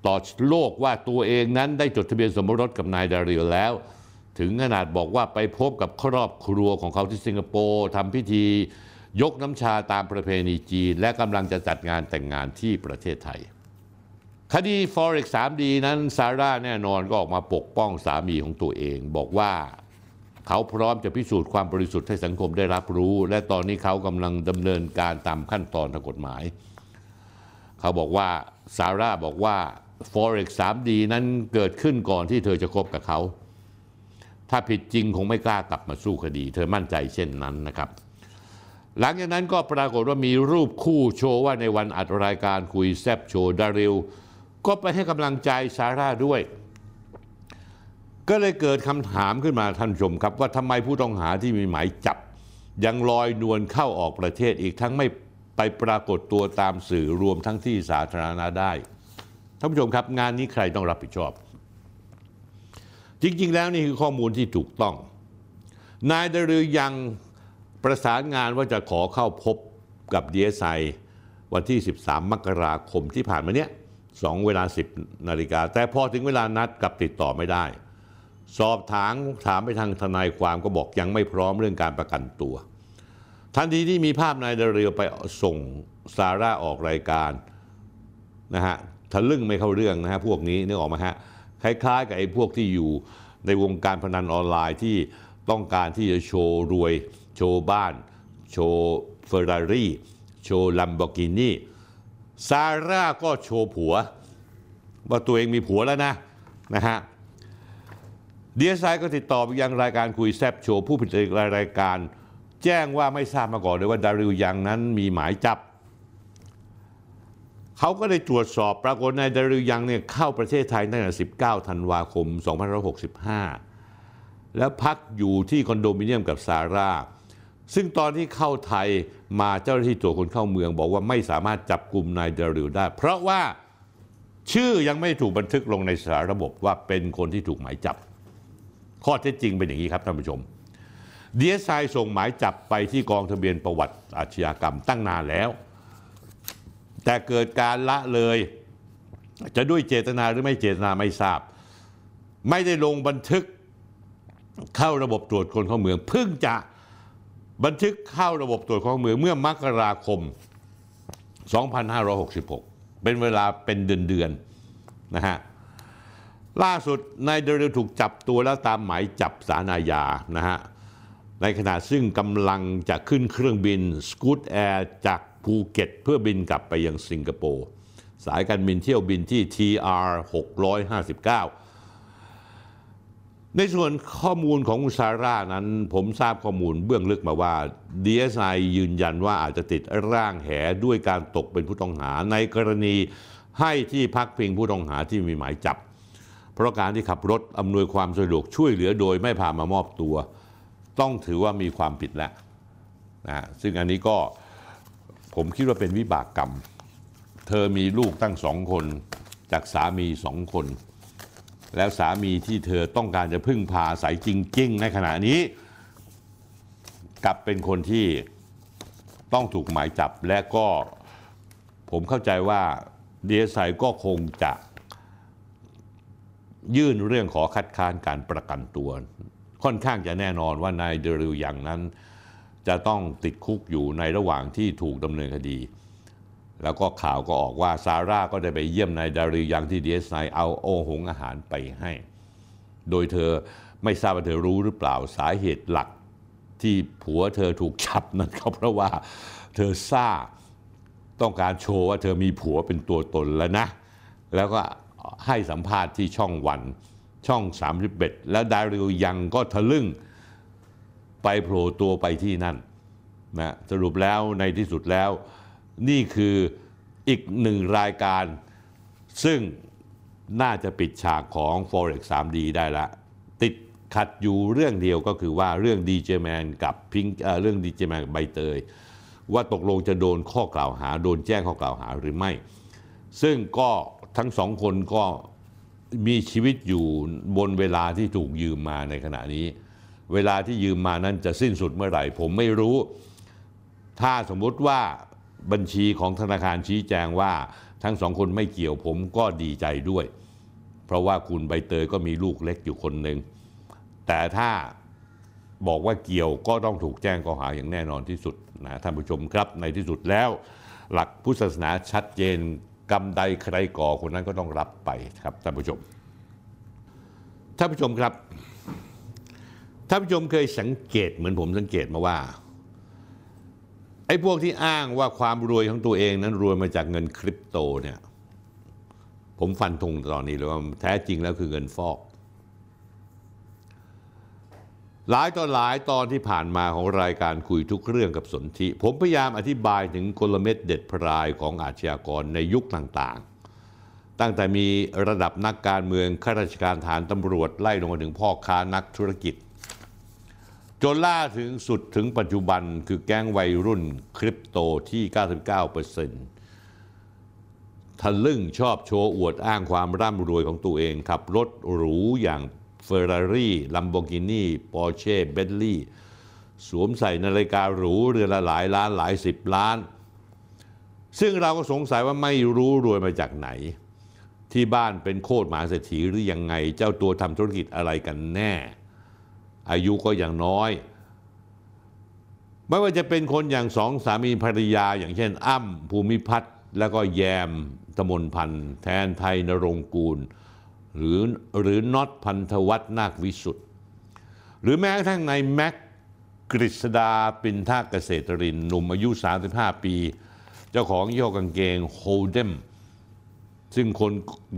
ต่อโลกว่าตัวเองนั้นได้จดทะเบียนสมรสกับนายดาริลแล้ว ถึงขนาดบอกว่าไปพบกับครอบครัวของเขาที่สิงคโปร์ทำพิธียกน้ำชาตามประเพณีจีน และกำลังจะจัดงานแต่งงานที่ประเทศไทย คดี Forex 3D นั้นซาร่าแน่นอนก็ออกมาปกป้องสามีของตัวเอง บอกว่าเขาพร้อมจะพิสูจน์ความบริสุทธิ์ให้สังคมได้รับรู้ และตอนนี้เขากำลังดำเนินการตามขั้นตอนทางกฎหมาย เขาบอกว่าซาร่าบอกว่า Forex 3D นั้นเกิดขึ้นก่อนที่เธอจะคบกับเขา ถ้าผิดจริงคงไม่กล้ากลับมาสู้คดี เธอมั่นใจเช่นนั้นนะครับ หลังจากนั้นก็ปรากฏว่ามีรูปคู่โชว์ว่าในวันอัดรายการคุยแซบโชว์ดาริลก็ไปให้กำลังใจซาร่าด้วย ก็เลยเกิดคำถามขึ้นมาท่านผู้ชมครับ ว่าทำไมผู้ต้องหาที่มีหมายจับ ยังลอยนวลเข้าออกประเทศอีกทั้งไม่ไปปรากฏตัวตามสื่อรวมทั้งที่สาธารณะได้ท่านผู้ชมครับงานนี้ใครต้องรับผิดชอบ จริง ๆ แล้วนี่คือข้อมูลที่ถูกต้อง นายดรือยังประสานงานว่าจะขอเข้าพบกับดีเอสไอวันที่ 13 มกราคมที่ผ่านมาเนี้ยสองเวลา 10 นาฬิกา แต่พอถึงเวลานัดกลับติดต่อไม่ได้ สอบถามถามไปทางทนายความก็บอกยังไม่พร้อมเรื่องการประกันตัว ทันทีที่มีภาพนายดาเรียวไปส่งซาร่าออกรายการนะฮะทะลึ่งไม่เข้าเรื่องนะฮะพวกนี้นึกออกไหมฮะ คล้ายๆกับไอ้พวกที่อยู่ในวงการพนันออนไลน์ที่ต้องการที่จะโชว์รวย โชว์บ้าน โชว์เฟอร์รารี่โชว์ลัมโบกินีซาร่าก็โชว์ผัว ว่าตัวเองมีผัวแล้วนะนะฮะดีเอสไอก็ติดต่อไปยังรายการคุยแซบโชว์ผู้ผลิตรายการ แจ้งว่าไม่ทราบมาก่อนเลยว่าดาริลยังนั้นมีหมายจับ เขาก็ได้ตรวจสอบปรากฏนายดาริลยังเนี่ยเข้าประเทศไทยตั้งแต่ 19 ธันวาคม 2565 แล้วพักอยู่ที่คอนโดมิเนียมกับซาร่า ซึ่งตอนที่เข้าไทยมาเจ้าหน้าที่ตรวจคนเข้าเมือง บอกว่าไม่สามารถจับกลุ่มนายดาริลได้ เพราะว่าชื่อยังไม่ถูกบันทึกลงในสารระบบว่าเป็นคนที่ถูกหมายจับ ข้อเท็จจริงเป็นอย่างนี้ครับท่านผู้ชมดีเอสไอส่งหมายจับไปที่กองทะเบียนประวัติอาชญากรรมตั้งนานแล้ว แต่เกิดการละเลย จะด้วยเจตนาหรือไม่เจตนาไม่ทราบ ไม่ได้ลงบันทึกเข้าระบบตรวจคนเข้าเมือง เพิ่งจะบันทึกเข้าระบบตรวจคนเข้าเมืองเมื่อมกราคม 2566 เป็นเวลาเป็นเดือนๆนะฮะล่าสุดนายเดริลถูกจับตัวแล้วตามหมายจับสารอาญานะฮะในขณะซึ่งกำลังจะขึ้นเครื่องบิน Scoot Air จาก ภูเก็ตเพื่อบินกลับไปยังสิงคโปร์สายการบินเที่ยวบินที่ TR 659 ในส่วนข้อมูลของคุณซาร่านั้น ผมทราบข้อมูลเบื้องลึกมาว่า DSI ยืนยันว่าอาจจะติดร่างแหด้วยการตกเป็นผู้ต้องหาในกรณีให้ที่พักพิงผู้ต้องหาที่มีหมายจับ เพราะการที่ขับรถอำนวยความสะดวกช่วยเหลือโดยไม่พามามอบตัว ต้องถือว่ามีความผิดแล้วนะซึ่งอันนี้ก็ ผมคิดว่าเป็นวิบากกรรม เธอมีลูกตั้งสองคน จากสามีสองคน แล้วสามีที่เธอต้องการจะพึ่งพาอายจริง ๆ ในขณะนี้ กลับเป็นคนที่ต้องถูกหมายจับและก็ผมเข้าใจว่าเดีเอสไก็คงจะยื่นเรื่องขอคัดค้านการประกันตัว ค่อนข้างจะแน่นอนว่านายเดริลอย่างนั้น จะต้องติดคุกอยู่ในระหว่างที่ถูกดำเนินคดี แล้วก็ข่าวก็ออกว่าซาร่าก็ได้ไปเยี่ยมนายดาริยังที่ดีเอสไเอาโอหงอาหารไปให้ โดยเธอไม่ทราบว่าเธอรู้หรือเปล่าสาเหตุหลักที่ผัวเธอถูกจับนั้นก็เพราะว่าเธอซ่าต้องการโชว์ว่าเธอมีผัวเป็นตัวตนแล้วนะ แล้วก็ให้สัมภาษณ์ที่ช่องวันช่อง 31 แล้วดาริลยังก็ทะลึ่ง ไปโผล่ตัวไปที่นั่นนะสรุปแล้วในที่สุดแล้ว นี่คืออีกหนึ่งรายการ ซึ่งน่าจะปิดฉากของ Forex 3D ได้ละ ติดขัดอยู่เรื่องเดียวก็คือว่าเรื่องดีเจแมนกับพิงเรื่องดีเจแมนกับใบเตย ว่าตกลงจะโดนข้อกล่าวหา โดนแจ้งข้อกล่าวหาหรือไม่ ซึ่งก็ทั้งสองคนก็มีชีวิตอยู่บนเวลาที่ถูกยืมมาในขณะนี้ เวลาที่ยืมมานั้นจะสิ้นสุดเมื่อไหร่ ผมไม่รู้ ถ้าสมมุติว่าบัญชีของธนาคารชี้แจงว่าทั้งสองคนไม่เกี่ยวผมก็ดีใจด้วย เพราะว่าคุณใบเตยก็มีลูกเล็กอยู่คนหนึ่งแต่ถ้าบอกว่าเกี่ยวก็ต้องถูกแจ้งข้อหาอย่างแน่นอนที่สุดนะท่านผู้ชมครับในที่สุดแล้ว หลักพุทธศาสนาชัดเจนกรรมใดใครก่อคนนั้นก็ต้องรับไปครับท่านผู้ชมท่านผู้ชมครับ ท่านผู้ชมเคยสังเกตเหมือนผมสังเกตมาว่าไอ้พวกที่อ้างว่าความรวยของตัวเองนั้นรวยมาจากเงินคริปโตเนี่ยผมฟันธงตอนนี้เลยว่าแท้จริงแล้วคือเงินฟอก หลายต่อหลายตอนที่ผ่านมาของรายการคุยทุกเรื่องกับสนธิผมพยายามอธิบายถึงกลเม็ดเด็ดพรายของอาชญากรในยุคต่างๆ ตั้งแต่มีระดับนักการเมืองข้าราชการฐานตำรวจไล่ลงมาถึงพ่อค้านักธุรกิจ จนล่าถึงสุดถึงปัจจุบันคือแก๊งวัยรุ่นคริปโตที่ 99%ทะลึ่งชอบโชว์อวดอ้างความร่ำรวยของตัวเองขับรถหรูอย่างเฟอร์รารี่ลัมโบกินีปอร์เช่เบนท์ลีย์สวมใส่นาฬิกาหรูเรือนละหลายล้านหลายสิบล้าน ซึ่งเราก็สงสัยว่าไม่รู้รวยมาจากไหน ที่บ้านเป็นโคตรมหาเศรษฐีหรือยังไง เจ้าตัวทำธุรกิจอะไรกันแน่ อายุก็อย่างน้อย ไม่ว่าจะเป็นคนอย่างสองสามีภรรยา อย่างเช่น อ้ำภูมิพัฒน์แล้วก็แยมตมนพันธ์แทนไทยนรงกูล หรือหรือน็อตพันธวัฒนาควิสุทธ์หรือแม้กระทั่งในแม็กกฤษดาปินทาเกษตรินหนุ่มอายุ 35 ปี เจ้าของยี่ห้อกางเกงโฮเดมซึ่งคน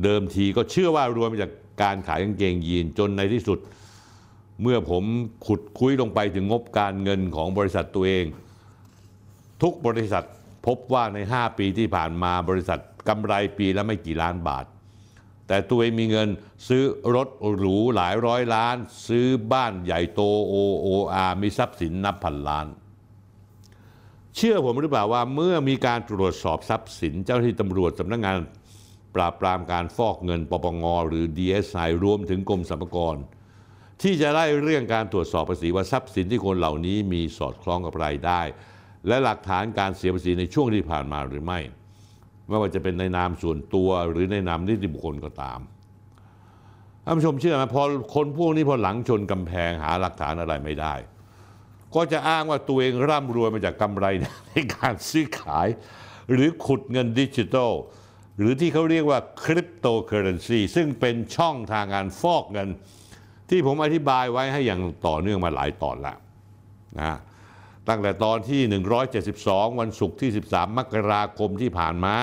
เดิมทีก็เชื่อว่ารวยมาจากการขายกางเกงยีนจนในที่สุด เมื่อผมขุดคุยลงไปถึงงบการเงินของบริษัทตัวเอง ทุกบริษัทพบว่าใน 5 ปีที่ผ่านมาบริษัทกำไรปีละไม่กี่ล้านบาท แต่ตัวเองมีเงินซื้อรถหรูหลายร้อยล้าน ซื้อบ้านใหญ่โตโอโออามีทรัพย์สินนับพันล้าน เชื่อผมหรือเปล่าว่าเมื่อมีการตรวจสอบทรัพย์สิน เจ้าหน้าที่ตำรวจสำนักงงาน ปราบปรามการฟอกเงินปปงหรือ DSI รวมถึงกรมสรรพากร ที่จะไล่เรื่องการตรวจสอบภาษีว่าทรัพย์สินที่คนเหล่านี้มีสอดคล้องกับรายได้ และหลักฐานการเสียภาษีในช่วงที่ผ่านมาหรือไม่ไม่ว่าจะเป็นในนามส่วนตัวหรือในนามนิติบุคคลก็ตามท่านผู้ชมเชื่อไหมพอคนพวกนี้พอหลังชนกำแพงหาหลักฐานอะไรไม่ได้ ก็จะอ้างว่าตัวเองร่ำรวยมาจากกำไรในการซื้อขาย หรือขุดเงินดิจิทัลหรือที่เขาเรียกว่าคริปโตเคอร์เรนซีซึ่งเป็นช่องทางการฟอกเงิน ที่ผมอธิบายไว้ให้อย่างต่อเนื่องมาหลายตอนแล้วนะตั้งแต่ตอนที่ 172 วันศุกร์ที่ 13 มกราคมที่ผ่านมา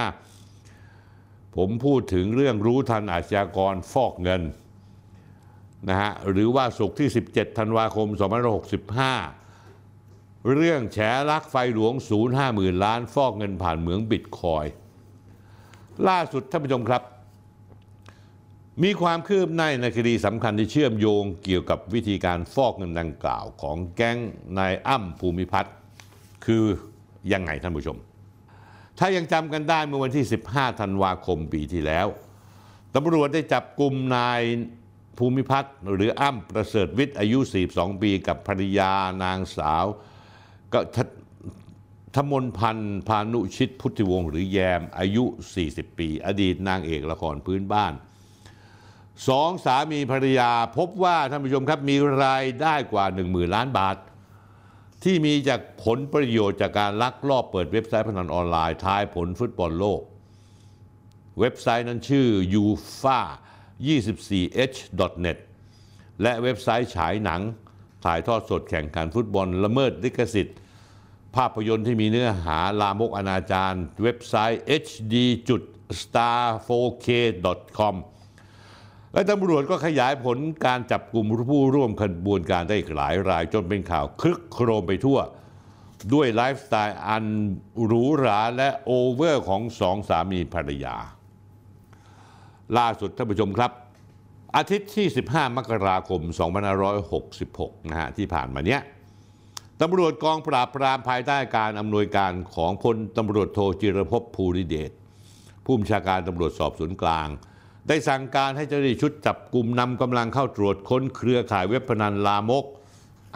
ผมพูดถึงเรื่องรู้ทันอาชญากรฟอกเงินนะฮะหรือว่าศุกร์ที่ 17 ธันวาคม 2565 เรื่องแฉลักไฟหลวงศูนย์ห้าหมื่นล้าน ฟอกเงินผ่านเหมืองบิตคอย ล่าสุดท่านผู้ชมครับ มีความคืบหน้าในคดีสำคัญที่เชื่อมโยงเกี่ยวกับวิธีการฟอกเงินดังกล่าวของแก๊งนายอ้ำภูมิพัฒน์คือยังไงท่านผู้ชม ถ้ายังจำกันได้เมื่อวันที่ 15 ธันวาคมปีที่แล้วตำรวจได้จับกลุ่มนายภูมิพัฒน์หรืออ้ำประเสริฐวิทย์อายุ 42 ปี กับภรรยานางสาวก็ธมนพันธ์พานุชิตพุทธิวงศ์หรือแยมอายุ 40 ปี อดีตนางเอกละครพื้นบ้าน สองสามีภรรยาพบว่าท่านผู้ชมครับมีรายได้กว่า 1 0,000 ล้านบาท ที่มีจากผลประโยชน์จากการลักลอบเปิดเว็บไซต์พนันออนไลน์ทายผลฟุตบอลโลก เว็บไซต์นั้นชื่อ UFA 24h.net และเว็บไซต์ฉายหนัง ถ่ายทอดสดแข่งขันฟุตบอลละเมิดลิขสิทธิ์ ภาพยนตร์ที่มีเนื้อหาลามกอนาจารเว็บไซต์ hd.star4k.com และตำรวจก็ขยายผลการจับกลุ่มผู้ร่วมขบวนการได้อีกหลายราย จนเป็นข่าวครึกโครมไปทั่ว ด้วยไลฟ์สไตล์อันหรูหราและโอเวอร์ของสองสามีภรรยา ล่าสุดท่านผู้ชมครับ อาทิตย์ที่ 15 มกราคม 2566 นะฮะที่ผ่านมาเนี้ยตำรวจกองปราบปรามภายใต้การอำนวยการของพลตำรวจโทจิรภพภูริเดชผู้บัญชาการตำรวจสอบสวนกลาง ได้สั่งการให้เจ้าหน้าที่ชุดจับกลุ่มนำกำลังเข้าตรวจค้นเครือข่ายเว็บพนันลามก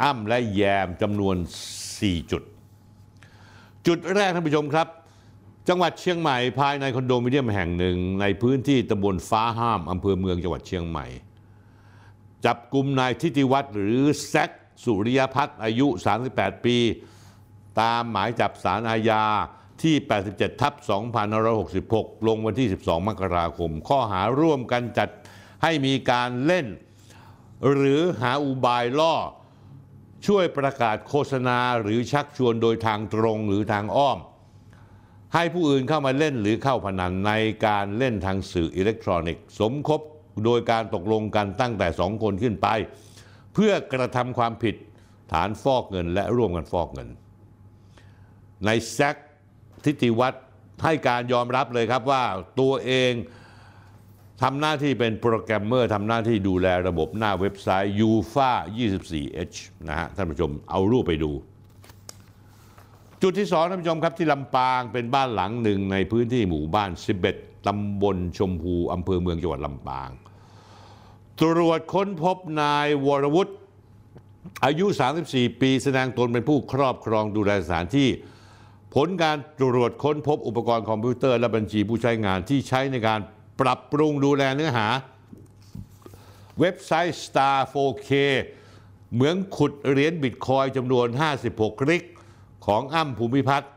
อ้ำและแยมจำนวน 4 จุด จุดแรกท่านผู้ชมครับ จังหวัดเชียงใหม่ภายในคอนโดมิเนียมแห่งหนึ่ง ในพื้นที่ตำบลฟ้าห้ามอำเภอเมืองจังหวัดเชียงใหม่ จับกลุ่มนายทิติวัฒน์หรือแซกสุริยพัฒน์อายุ 38 ปี ตามหมายจับสารอาญา ที่ 87 ทับ 2566 ลงวันที่ 12 มกราคม ข้อหาร่วมกันจัดให้มีการเล่น หรือหาอุบายล่อ ช่วยประกาศโฆษณาหรือชักชวนโดยทางตรงหรือทางอ้อม ให้ผู้อื่นเข้ามาเล่นหรือเข้าพนันในการเล่นทางสื่ออิเล็กทรอนิกส์ สมคบโดยการตกลงกันตั้งแต่สองคนขึ้นไป เพื่อกระทำความผิดฐานฟอกเงินและร่วมกันฟอกเงิน นายแซก ทิติวัฒน์ให้การยอมรับเลยครับว่าตัวเองทำหน้าที่เป็นโปรแกรมเมอร์ทำหน้าที่ดูแลระบบหน้าเว็บไซต์ UFA 24H นะฮะท่านผู้ชมเอารูปไปดู จุดที่สองท่านผู้ชมครับที่ลำปางเป็นบ้านหลังหนึ่งในพื้นที่หมู่บ้าน 11ตำบลชมพูอำเภอเมืองจังหวัดลำปาง ตรวจค้นพบนายวรวุฒิอายุ 34 ปี แสดงตนเป็นผู้ครอบครองดูแลสถานที่ ผลการตรวจค้นพบอุปกรณ์คอมพิวเตอร์และบัญชีผู้ใช้งานที่ใช้ในการปรับปรุงดูแลเนื้อหา เว็บไซต์ Star 4K เหมืองขุดเหรียญบิตคอยน์จำนวน 56 rig ของอ้ำภูมิพัฒน์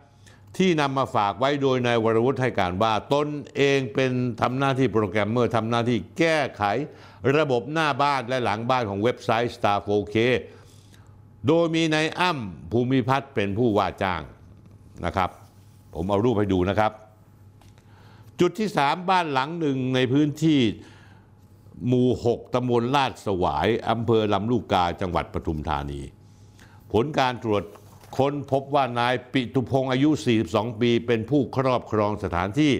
ที่นำมาฝากไว้โดยนายวรวุฒิให้การว่าตนเองเป็นทำหน้าที่โปรแกรมเมอร์ทำหน้าที่แก้ไขระบบหน้าบ้านและหลังบ้านของเว็บไซต์ Star 4K โดยมีนายอ้ำภูมิพัฒน์เป็นผู้ว่าจ้าง นะครับ ผมเอารูปให้ดูนะครับ จุดที่สามบ้านหลังหนึ่งในพื้นที่หมู่6ตำบลลาดสวายอำเภอลำลูกกาจังหวัดปทุมธานี ผลการตรวจค้นพบว่านายปิตุพงศ์อายุ 42 ปี เป็นผู้ครอบครองสถานที่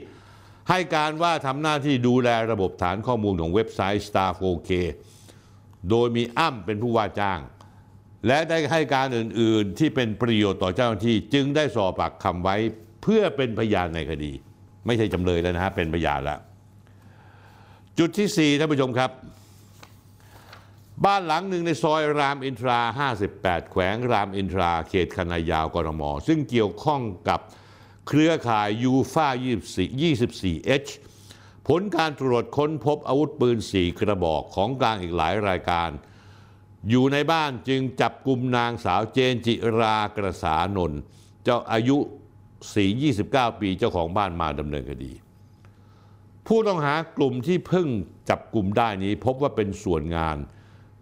ให้การว่าทำหน้าที่ดูแลระบบฐานข้อมูลของเว็บไซต์ Star 4K โดยมีอ้ำเป็นผู้ว่าจ้าง และได้ให้การอื่น ๆ ที่เป็นประโยชน์ต่อเจ้าหน้าที่ จึงได้สอบปากคำไว้เพื่อเป็นพยานในคดี ไม่ใช่จำเลยแล้วนะฮะเป็นพยานแล้ว จุดที่ 4 ท่านผู้ชมครับ บ้านหลังหนึ่งในซอยรามอินทรา 58 แขวงรามอินทรา เขตคณะยาวกรมซึ่งเกี่ยวข้องกับเครือข่ายยูฟ่า 24H ผลการตรวจค้นพบอาวุธปืน 4 กระบอกของกลางอีกหลายรายการ อยู่ในบ้านจึงจับกลุ่มนางสาวเจนจิรากระสานนท์เจ้าอายุ4 29 ปีเจ้าของบ้านมาดำเนินคดี ผู้ต้องหากลุ่มที่เพิ่งจับกลุ่มได้นี้พบว่าเป็นส่วนงาน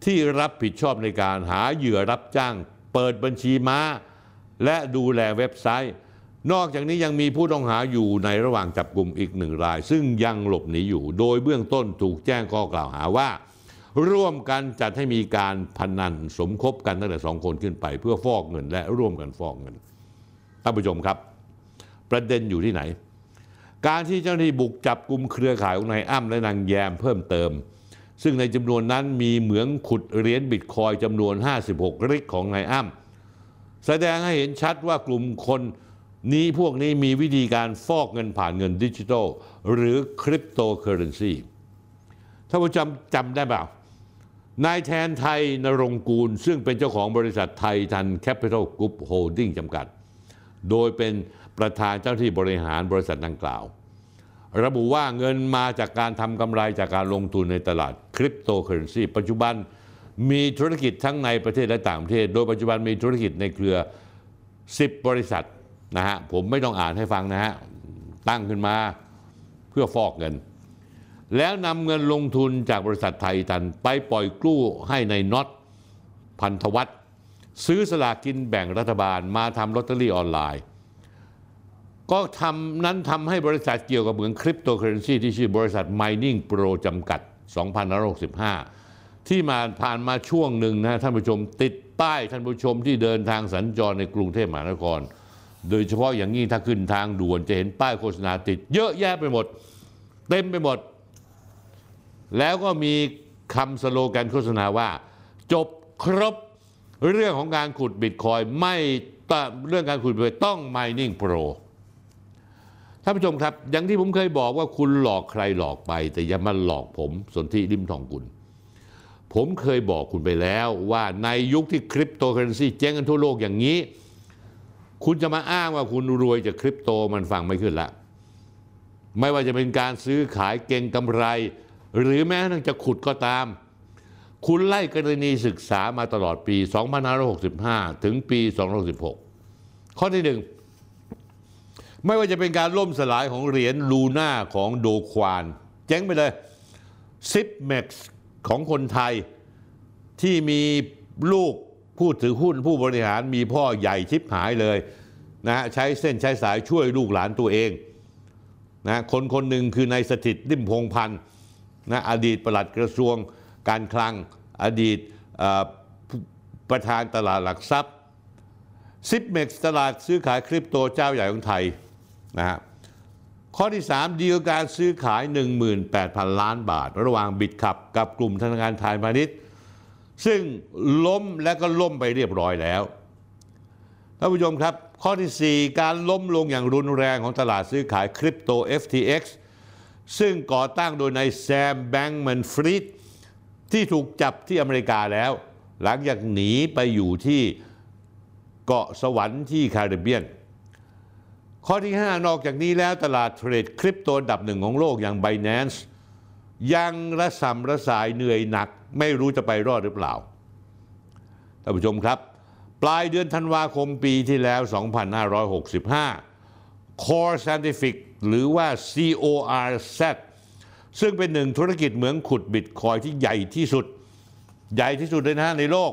ที่รับผิดชอบในการหาเหยื่อรับจ้าง เปิดบัญชีม้า และดูแลเว็บไซต์ นอกจากนี้ยังมีผู้ต้องหาอยู่ในระหว่างจับกลุ่มอีกหนึ่งราย ซึ่งยังหลบหนีอยู่ โดยเบื้องต้นถูกแจ้งข้อกล่าวหาว่า ร่วมกันจัดให้มีการพนันสมคบกันตั้งแต่สองคนขึ้นไป เพื่อฟอกเงินและร่วมกันฟอกเงินท่านผู้ชมครับ ประเด็นอยู่ที่ไหน การที่เจ้าหน้าที่บุกจับกลุ่มเครือข่ายของนายอ้ำและนางแยมเพิ่มเติม ซึ่งในจำนวนนั้นมีเหมืองขุดเหรียญบิตคอยน์จำนวน 56 rig ของนายอ้ำแสดงให้เห็นชัดว่ากลุ่มคนนี้พวกนี้มีวิธีการฟอกเงินผ่านเงินดิจิทัล หรือคริปโตเคอร์เรนซีท่านผู้ชมจำได้เปล่า นายแทนไท ณรงค์กูล ซึ่งเป็นเจ้าของบริษัท Titan Capital Group Holding จำกัด โดยเป็นประธานเจ้าหน้าที่บริหารบริษัทดังกล่าว ระบุว่าเงินมาจากการทำกำไรจากการลงทุนในตลาดคริปโตเคอเรนซีปัจจุบันมีธุรกิจทั้งในประเทศและต่างประเทศ โดยปัจจุบันมีธุรกิจในเครือ 10 บริษัทนะฮะผมไม่ต้องอ่านให้ฟังนะฮะตั้งขึ้นมาเพื่อฟอกเงิน แล้วนำเงินลงทุนจากบริษัทไทยทันไปปล่อยกู้ให้ในน็อตพันธ์ธวัชซื้อสลากกินแบ่งรัฐบาลมาทำลอตเตอรี่ออนไลน์ ก็ทำนั้นทำให้บริษัทเกี่ยวกับเหมืองคริปโตเคอร์เรนซีที่ชื่อบริษัท Mining Pro จำกัด 2565 ที่มาผ่านมาช่วงหนึ่งนะท่านผู้ชมติดป้ายท่านผู้ชมที่เดินทางสัญจรในกรุงเทพมหานคร โดยเฉพาะอย่างยิ่งถ้าขึ้นทางด่วนจะเห็นป้ายโฆษณาติด เยอะแยะไปหมด เต็มไปหมด แล้วก็มีคำสโลแกนโฆษณาว่า จบครบเรื่องของการขุดบิตคอยน์ไม่ต้องเรื่องการขุดบิตคอยน์ต้อง Mining Pro ท่านผู้ชมครับ อย่างที่ผมเคยบอกว่าคุณหลอกใครหลอกไป แต่อย่ามาหลอกผมสนธิ ลิ้มทองกุลผมเคยบอกคุณไปแล้วว่าในยุคที่คริปโตเคอร์เรนซีเจ๊งกันทั่วโลกอย่างนี้ คุณจะมาอ้างว่าคุณรวยจากคริปโตมันฟังไม่ขึ้นละ ไม่ว่าจะเป็นการซื้อขายเก่งกำไร หรือแม้กระทั่งจะขุดก็ตาม คุณไล่กรณีศึกษามาตลอดปี 2565 ถึงปี2016ข้อที่หนึ่งไม่ว่าจะเป็นการล่มสลายของเหรียญลูน่าของโดควาน เจ๊งไปเลยซิปเม็กซ์ของคนไทยที่มีลูกผู้ถือหุ้นผู้บริหารมีพ่อใหญ่ชิบหายเลยนะใช้เส้นใช้สายช่วยลูกหลานตัวเองนะคนคนหนึ่งคือนายสถิตริมพงพันธ์ นะอดีตประหลัดกระทรวงการคลัง อดีตประธานตลาดหลักทรัพย์ Zipmex ตลาดซื้อขายคริปโตเจ้าใหญ่ของไทยนะฮะข้อที่ 3 ดีลการซื้อขาย 18,000 ล้านบาท ระหว่าง Bitkub กับกลุ่มธนาคารไทยพาณิชย์ ซึ่งล้มและก็ล่มไปเรียบร้อยแล้วท่านผู้ชมครับ ข้อที่ 4 การล้มลงอย่างรุนแรงของตลาดซื้อขายคริปโต FTX ซึ่งก่อตั้งโดยนายแซมแบงก์แมนฟรีดที่ถูกจับที่อเมริกาแล้ว หลังจากหนีไปอยู่ที่เกาะสวรรค์ที่แคริบเบียน ข้อที่ 5 นอกจากนี้แล้วตลาดเทรดคริปโตดับหนึ่งของโลกอย่าง Binance ยังระสำระสายเหนื่อยหนัก ไม่รู้จะไปรอดหรือเปล่าท่านผู้ชมครับ ปลายเดือนธันวาคมปีที่แล้ว 2565 Core Scientific หรือว่า CORZ ซึ่งเป็นหนึ่งธุรกิจเหมืองขุดบิตคอยที่ใหญ่ที่สุด ใหญ่ที่สุดเลยนะในโลก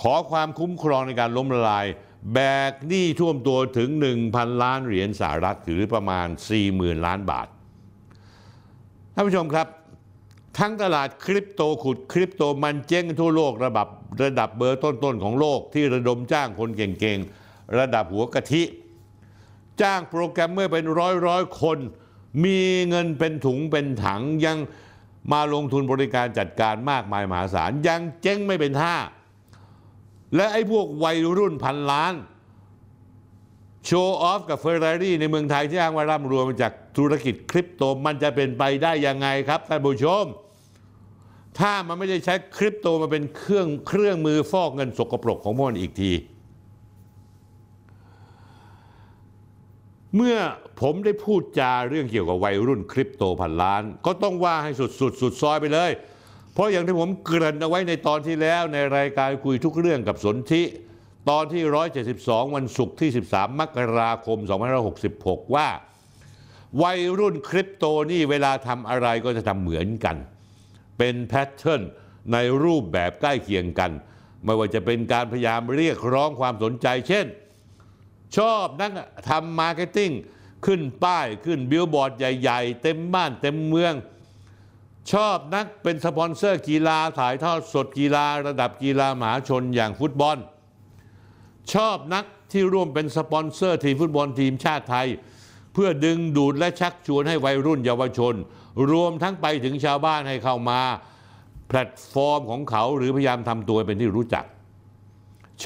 ขอความคุ้มครองในการล้มละลาย แบกหนี้ท่วมตัวถึง 1,000 ล้านเหรียญสหรัฐหรือประมาณ 40,000 ล้านบาทท่านผู้ชมครับ ทั้งตลาดคริปโตขุดคริปโตมันเจ๊งทั่วโลกระดับระดับเบอร์ต้นๆของโลกที่ระดมจ้างคนเก่งๆ ระดับหัวกะทิ จ้างโปรแกรมเมอร์เป็นร้อยร้อยคน มีเงินเป็นถุงเป็นถังยังมาลงทุนบริการจัดการมากมายมหาศาล ยังเจ๊งไม่เป็นท่า และไอ้พวกวัยรุ่นพันล้าน โชว์ออฟกับเฟอร์รารี่ในเมืองไทยที่อ้างว่าร่ำรวยมาจากธุรกิจคริปโตมันจะเป็นไปได้ยังไงครับท่านผู้ชม ถ้ามันไม่ได้ใช้คริปโตมาเป็นเครื่องเครื่องมือฟอกเงินสกปรกของมันอีกที เมื่อผมได้พูดจาเรื่องเกี่ยวกับวัยรุ่นคริปโตพันล้าน ก็ต้องว่าให้สุดสุดสุดซอยไปเลย เพราะอย่างที่ผมเกริ่นเอาไว้ในตอนที่แล้วในรายการคุยทุกเรื่องกับสนธิตอนที่ 172 วันศุกร์ที่ 13 มกราคม 2566 ว่า วัยรุ่นคริปโตนี่เวลาทำอะไรก็จะทำเหมือนกัน เป็น pattern ในรูปแบบใกล้เคียงกัน ไม่ว่าจะเป็นการพยายามเรียกร้องความสนใจ เช่น ชอบนักทำ marketing ขึ้นป้ายขึ้นบิลบอร์ดใหญ่ ๆ เต็มบ้านเต็มเมือง ชอบนักเป็นสปอนเซอร์กีฬาถ่ายทอดสดกีฬาระดับกีฬามหาชนอย่างฟุตบอล ชอบนักที่ร่วมเป็นสปอนเซอร์ทีมฟุตบอลทีมชาติไทย เพื่อดึงดูดและชักชวนให้วัยรุ่นเยาวชน รวมทั้งไปถึงชาวบ้านให้เข้ามา แพลตฟอร์มของเขาหรือพยายามทำตัวเป็นที่รู้จัก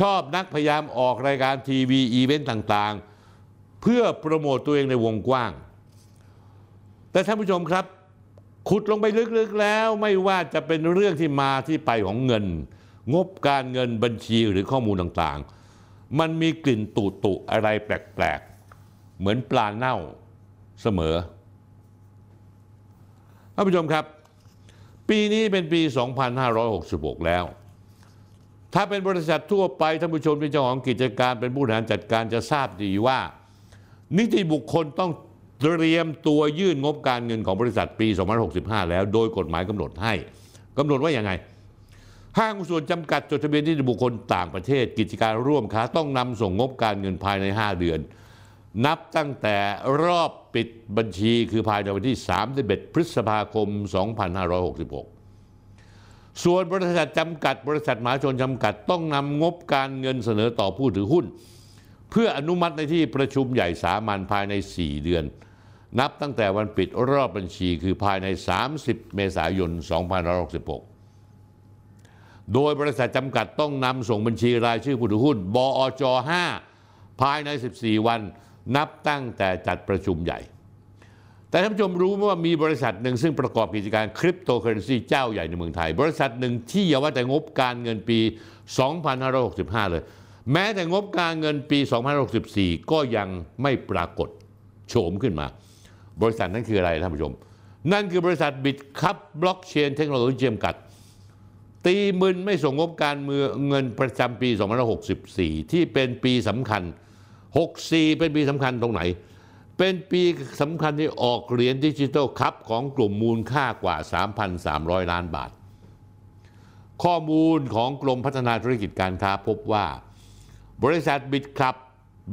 ชอบนักพยายามออกรายการทีวีอีเวนต์ต่างๆ เพื่อโปรโมตตัวเองในวงกว้าง แต่ท่านผู้ชมครับ ขุดลงไปลึกๆแล้วไม่ว่าจะเป็นเรื่องที่มาที่ไปของเงิน งบการเงินบัญชีหรือข้อมูลต่างๆ มันมีกลิ่นตุตุๆอะไรแปลกๆ เหมือนปลาเน่าเสมอท่านผู้ชมครับ ปีนี้เป็นปี 2566 แล้ว ถ้าเป็นบริษัททั่วไปท่านผู้ชมเป็นเจ้าของกิจการเป็นผู้บริหารจัดการจะทราบดีว่า นิติบุคคลต้องเตรียมตัวยื่นงบการเงินของบริษัทปี 2565 แล้ว โดยกฎหมายกำหนดให้กำหนดว่าอย่างไง ห้างหุ้นส่วนจำกัดจดทะเบียนนิติบุคคลต่างประเทศ กิจการร่วมค้าต้องนำส่งงบการเงินภายใน 5 เดือน นับตั้งแต่รอบปิดบัญชีคือภายในวันที่ 31 พฤษภาคม 2566 ส่วนบริษัทจำกัด บริษัทมหาชนจำกัด ต้องนำงบการเงินเสนอต่อผู้ถือหุ้น เพื่ออนุมัติในที่ประชุมใหญ่สามัญภายใน 4 เดือน นับตั้งแต่วันปิดรอบบัญชีคือภายใน 30 เมษายน 2566 โดยบริษัทจำกัดต้องนำส่งบัญชีรายชื่อผู้ถือหุ้น บอจ 5 ภายใน 14 วัน นับตั้งแต่จัดประชุมใหญ่ แต่ท่านผู้ชมรู้ไหมว่ามีบริษัทหนึ่งซึ่งประกอบกิจการคริปโตเคอเรนซีเจ้าใหญ่ในเมืองไทย บริษัทหนึ่งที่อย่าว่าแต่งบการเงินปี 2565 เลย แม้แต่งบการเงินปี 2564 ก็ยังไม่ปรากฏโฉมขึ้นมา บริษัทนั้นคืออะไรท่านผู้ชม นั่นคือบริษัทบิตคับบล็อกเชนเทคโนโลยีจำกัด ตีมึนไม่ส่งงบการเมืองเงินประจำปี 2564 ที่เป็นปีสำคัญ 64 เป็นปีสำคัญตรงไหน เป็นปีสำคัญที่ออกเหรียญดิจิทัล KUB ของกลุ่มมูลค่ากว่า 3,300 ล้านบาท ข้อมูลของกรมพัฒนาธุรกิจการค้าพบว่า บริษัทบิตคับ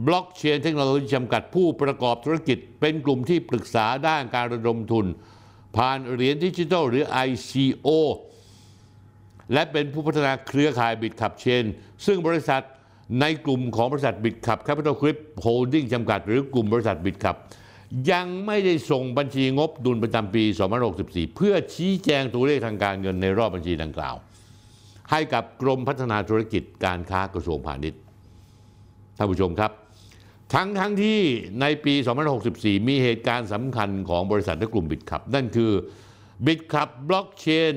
บล็อกเชนเทคโนโลยีจำกัดผู้ประกอบธุรกิจ เป็นกลุ่มที่ปรึกษาด้านการระดมทุน ผ่านเหรียญดิจิทัลหรือ ICO และเป็นผู้พัฒนาเครือข่ายบิตคับเชน ซึ่งบริษัท ในกลุ่มของบริษัทบิตคับแคปิตอลกรุ๊ปโฮลดิ้งจำกัด หรือกลุ่มบริษัทบิตคับ ยังไม่ได้ส่งบัญชีงบดุลประจำปี 2564 เพื่อชี้แจงตัวเลขทางการเงินในรอบบัญชีดังกล่าว ให้กับกรมพัฒนาธุรกิจการค้ากระทรวงพาณิชย์ท่านผู้ชมครับ ทั้งทั้งที่ในปี 2564 มีเหตุการณ์สำคัญของบริษัทและกลุ่มบิตขับ นั่นคือบิตขับบล็อกเชน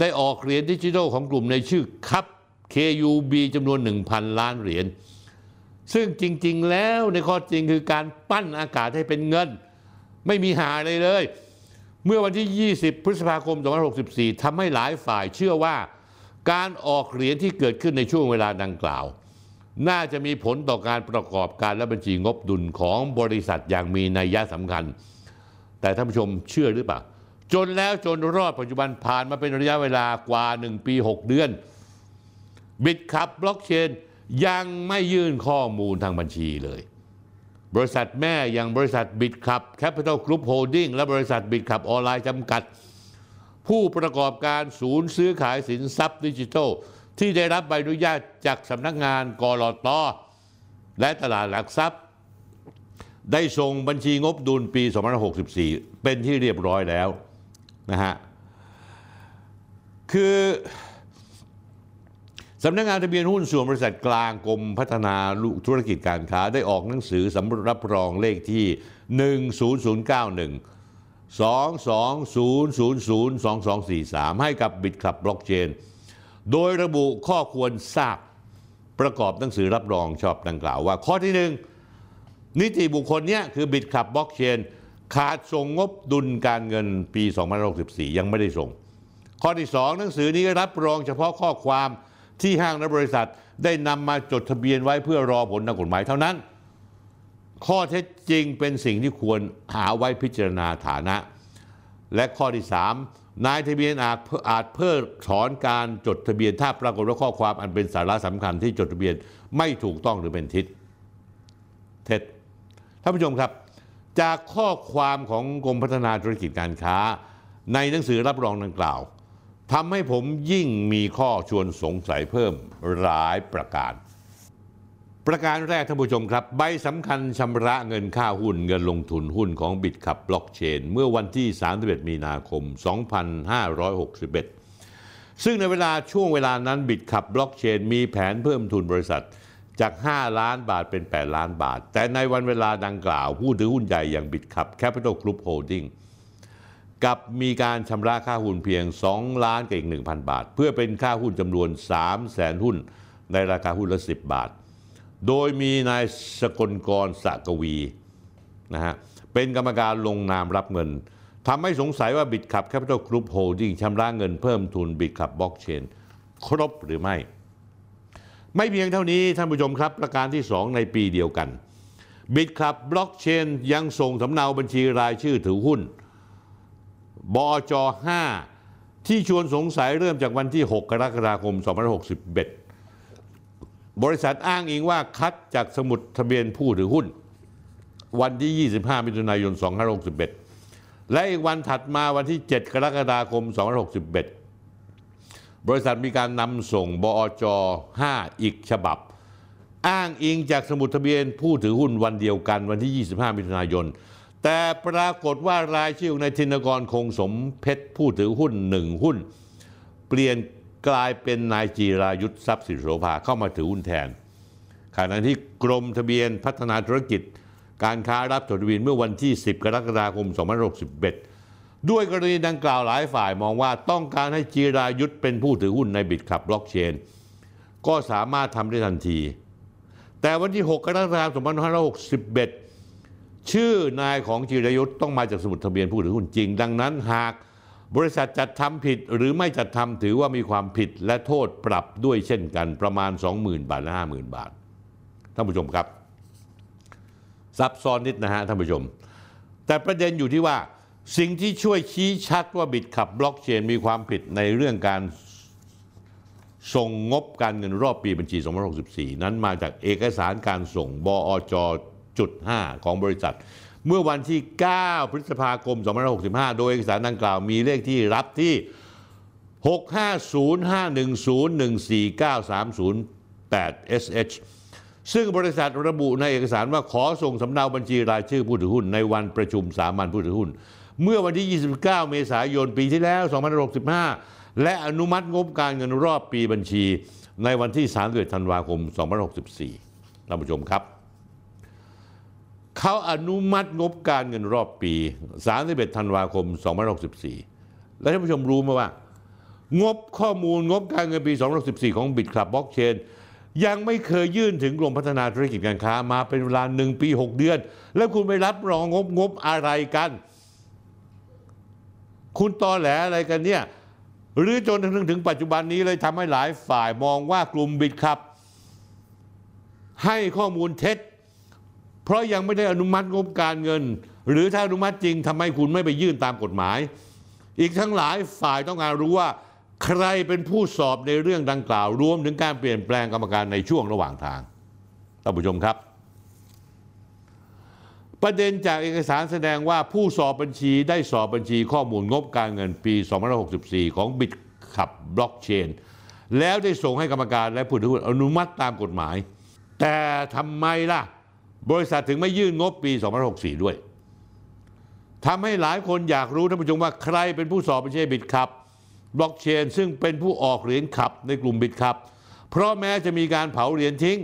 ได้ออกเหรียญดิจิทัลของกลุ่มในชื่อคับ KUB จำนวน 1,000 ล้านเหรียญ ซึ่งจริง ๆ แล้วในข้อจริงคือการปั้นอากาศให้เป็นเงิน ไม่มีหาเลยเลย เมื่อวันที่ 20 พฤษภาคม 2564 ทำให้หลายฝ่ายเชื่อว่า การออกเหรียญที่เกิดขึ้นในช่วงเวลาดังกล่าว น่าจะมีผลต่อการประกอบการและบัญชีงบดุลของบริษัทอย่างมีนัยยะสำคัญ แต่ท่านผู้ชมเชื่อหรือเปล่า จนแล้วจนรอดปัจจุบันผ่านมาเป็นระยะเวลากว่า 1 ปี 6 เดือน บิตคับบล็อกเชนยังไม่ยื่นข้อมูลทางบัญชีเลย บริษัทแม่อย่างบริษัทบิตคับแคปิตอลกรุ๊ปโฮลดิ้งและบริษัทบิตคับออนไลน์จำกัด ผู้ประกอบการศูนย์ซื้อขายสินทรัพย์ดิจิทัล ที่ได้รับใบอนุญาตจากสำนักงาน ก.ล.ต. และตลาดหลักทรัพย์ ได้ส่งบัญชีงบดุลปี 2564 เป็นที่เรียบร้อยแล้วนะฮะคือ สำนักงานทะเบียนหุ้นส่วนบริษัทกลางกรมพัฒนาธุรกิจการค้าได้ออกหนังสือสำรับรองเลขที่ 10091 22002243 ให้กับบิตคับบล็อกเชน โดยระบุข้อควรทราบประกอบหนังสือรับรองชอบดังกล่าวว่า ข้อที่หนึ่งนิติบุคคลเนี้ยคือบิตคับบล็อกเชน ขาดส่งงบดุลการเงินปี2564 ยังไม่ได้ส่ง ข้อที่สองหนังสือนี้รับรองเฉพาะข้อความ ที่ห้างและบริษัทได้นำมาจดทะเบียนไว้เพื่อรอผลทางกฎหมายเท่านั้น ข้อเท็จจริงเป็นสิ่งที่ควรหาไว้พิจารณาฐานะ และข้อที่ 3 นายทะเบียนอาจอาจเพิกถอนการจดทะเบียนถ้าปรากฏว่าข้อความอันเป็นสาระสำคัญที่จดทะเบียนไม่ถูกต้องหรือเป็นทิศเท็จท่านผู้ชมครับ จากข้อความของกรมพัฒนาธุรกิจการค้า ในหนังสือรับรองดังกล่าว ทำให้ผมยิ่งมีข้อชวนสงสัยเพิ่มหลายประการ ประการแรกท่านผู้ชมครับ ใบสำคัญชำระเงินค่าหุ้นเงินลงทุนหุ้นของบิตคับบล็อกเชน เมื่อวันที่ 31 มีนาคม 2561 ซึ่งในเวลาช่วงเวลานั้นบิตคับบล็อกเชน มีแผนเพิ่มทุนบริษัทจาก 5 ล้านบาทเป็น 8 ล้านบาท แต่ในวันเวลาดังกล่าว ผู้ถือหุ้นใหญ่อย่างบิตคับแคปิตอลกรุ๊ปโฮลดิ้ง กลับมีการชำระค่าหุ้นเพียง 2 ล้านกับอีก 1,000 บาท เพื่อเป็นค่าหุ้นจำนวน3แสนหุ้น ในราคาหุ้นละ 10 บาท โดยมีนายสกลกรย์ สระกวีนะฮะเป็นกรรมการลงนามรับเงินทำให้สงสัยว่าบิตคับแคปิตอลกรุ๊ปโฮลดิ้งชำระเงินเพิ่มทุนบิตคับบล็อกเชนครบหรือไม่ ไม่เพียงเท่านี้ท่านผู้ชมครับ ประการที่ 2 ในปีเดียวกันบิตคับบล็อกเชนยังส่งสำเนาบัญชีรายชื่อถือหุ้น บอจ5ที่ชวนสงสัยเริ่มจากวันที่ 6 กรกฎาคม 2561 บริษัทอ้างอิงว่าคัดจากสมุดทะเบียนผู้ถือหุ้น วันที่ 25 มิถุนายน 2561 และอีกวันถัดมาวันที่ 7 กรกฎาคม 2561 บริษัทมีการนำส่งบอจ5อีกฉบับ อ้างอิงจากสมุดทะเบียนผู้ถือหุ้นวันเดียวกันวันที่ 25 มิถุนายน แต่ปรากฏว่ารายชื่อในายธินกรคงสมเพชรผู้ถือหุ้นหนึ่งหุ้น เปลี่ยนกลายเป็นนายจีรายุทธทรัพย์สิริโสภาเข้ามาถือหุ้นแทนขณะที่กรมทะเบียนพัฒนาธุรกิจ การค้ารับจดทะเบียนเมื่อวันที่ 10 กรกฎาคม 2561 ด้วยกรณีดังกล่าวหลายฝ่ายมองว่าต้องการให้จีรายุทธเป็นผู้ถือหุ้นในบิตคับบล็อกเชน ก็สามารถทำได้ทันที แต่วันที่ 6 กรกฎาคม 2561 ชื่อนายของจีรยุทธต้องมาจากสมุดทะเบียนผู้ถือหุ้นจริง ดังนั้นหากบริษัทจัดทำผิดหรือไม่จัดทำถือว่ามีความผิดและโทษปรับด้วยเช่นกันประมาณ 20,000 บาทและ50,000 บาท ท่านผู้ชมครับ ซับซ้อนนิดนะฮะท่านผู้ชม แต่ประเด็นอยู่ที่ว่าสิ่งที่ช่วยชี้ชัดว่าบิตขับบล็อกเชนมีความผิดในเรื่องการส่งงบการเงินรอบปีบัญชี2064 นั้นมาจากเอกสารการส่งบอจจุ ด5ของบริษัท เมื่อวันที่ 9 พฤษภาคม 2565 โดยเอกสารดังกล่าวมีเลขที่รับที่ 65051014930 8 SH ซึ่งบริษัทระบุในเอกสารว่าขอส่งสำเนาบัญชีรายชื่อผู้ถือหุ้น ในวันประชุมสามัญผู้ถือหุ้น เมื่อวันที่ 29 เมษายนปีที่แล้ว 2565 และอนุมัติงบการเงินรอบปีบัญชี ในวันที่ 31 ธันวาคม 2564ท่านผู้ชมครับ เขาอนุมัติงบการเงินรอบปี 31 ธันวาคม 2564 และท่านผู้ชมรู้ไหมว่า งบข้อมูลงบการเงินปี 2014 ของบิตคลับบล็อกเชนยังไม่เคยยื่นถึงกรมพัฒนาธุรกิจการค้ามาเป็นเวลาหนึ่งปี 6 เดือน แล้วคุณไปรับรองงบงบอะไรกัน คุณตอแหลอะไรกันเนี่ย หรือจนถึงถึงปัจจุบันนี้เลยทำให้หลายฝ่ายมองว่ากลุ่มบิตครับ ให้ข้อมูลเท็จ เพราะยังไม่ได้อนุมัติงบการเงิน หรือถ้าอนุมัติจริงทำไมคุณไม่ไปยื่นตามกฎหมาย อีกทั้งหลายฝ่ายต้องการรู้ว่า ใครเป็นผู้สอบในเรื่องดังกล่าว รวมถึงการเปลี่ยนแปลงกรรมการในช่วงระหว่างทางท่านผู้ชมครับ ประเด็นจากเอกสารแสดงว่าผู้สอบบัญชีได้สอบบัญชีข้อมูลงบการเงินปี 2564 ของบิตขับบล็อกเชนแล้วได้ส่งให้กรรมการและผู้ถือหุ้นอนุมัติตามกฎหมาย แต่ทำไมล่ะ บริษัทถึงไม่ยื่นงบปี 2564 ด้วยทำให้หลายคนอยากรู้ท่านผู้ชมว่าใครเป็นผู้สอบบัญชีบิตขับบล็อกเชนซึ่งเป็นผู้ออกเหรียญขับในกลุ่มบิตขับเพราะแม้จะมีการเผาเหรียญทิ้ง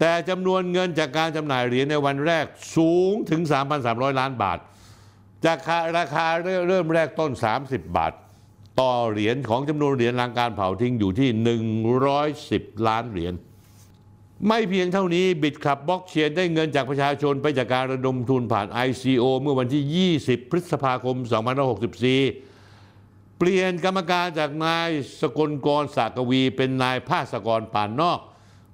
แต่จำนวนเงินจากการจำหน่ายเหรียญในวันแรกสูงถึง 3,300 ล้านบาท จากราคาเริ่มแรกต้น 30 บาท ต่อเหรียญของจำนวนเหรียญรางการเผาทิ้งอยู่ที่ 110 ล้านเหรียญ ไม่เพียงเท่านี้บิตขับบล็อกเชนได้เงินจากประชาชนไปจากการระดมทุนผ่าน ICO เมื่อวันที่ 20 พฤษภาคม 2564 เปลี่ยนกรรมการจากนายสกลกรสากวี เป็นนายภาสกรป่านนอก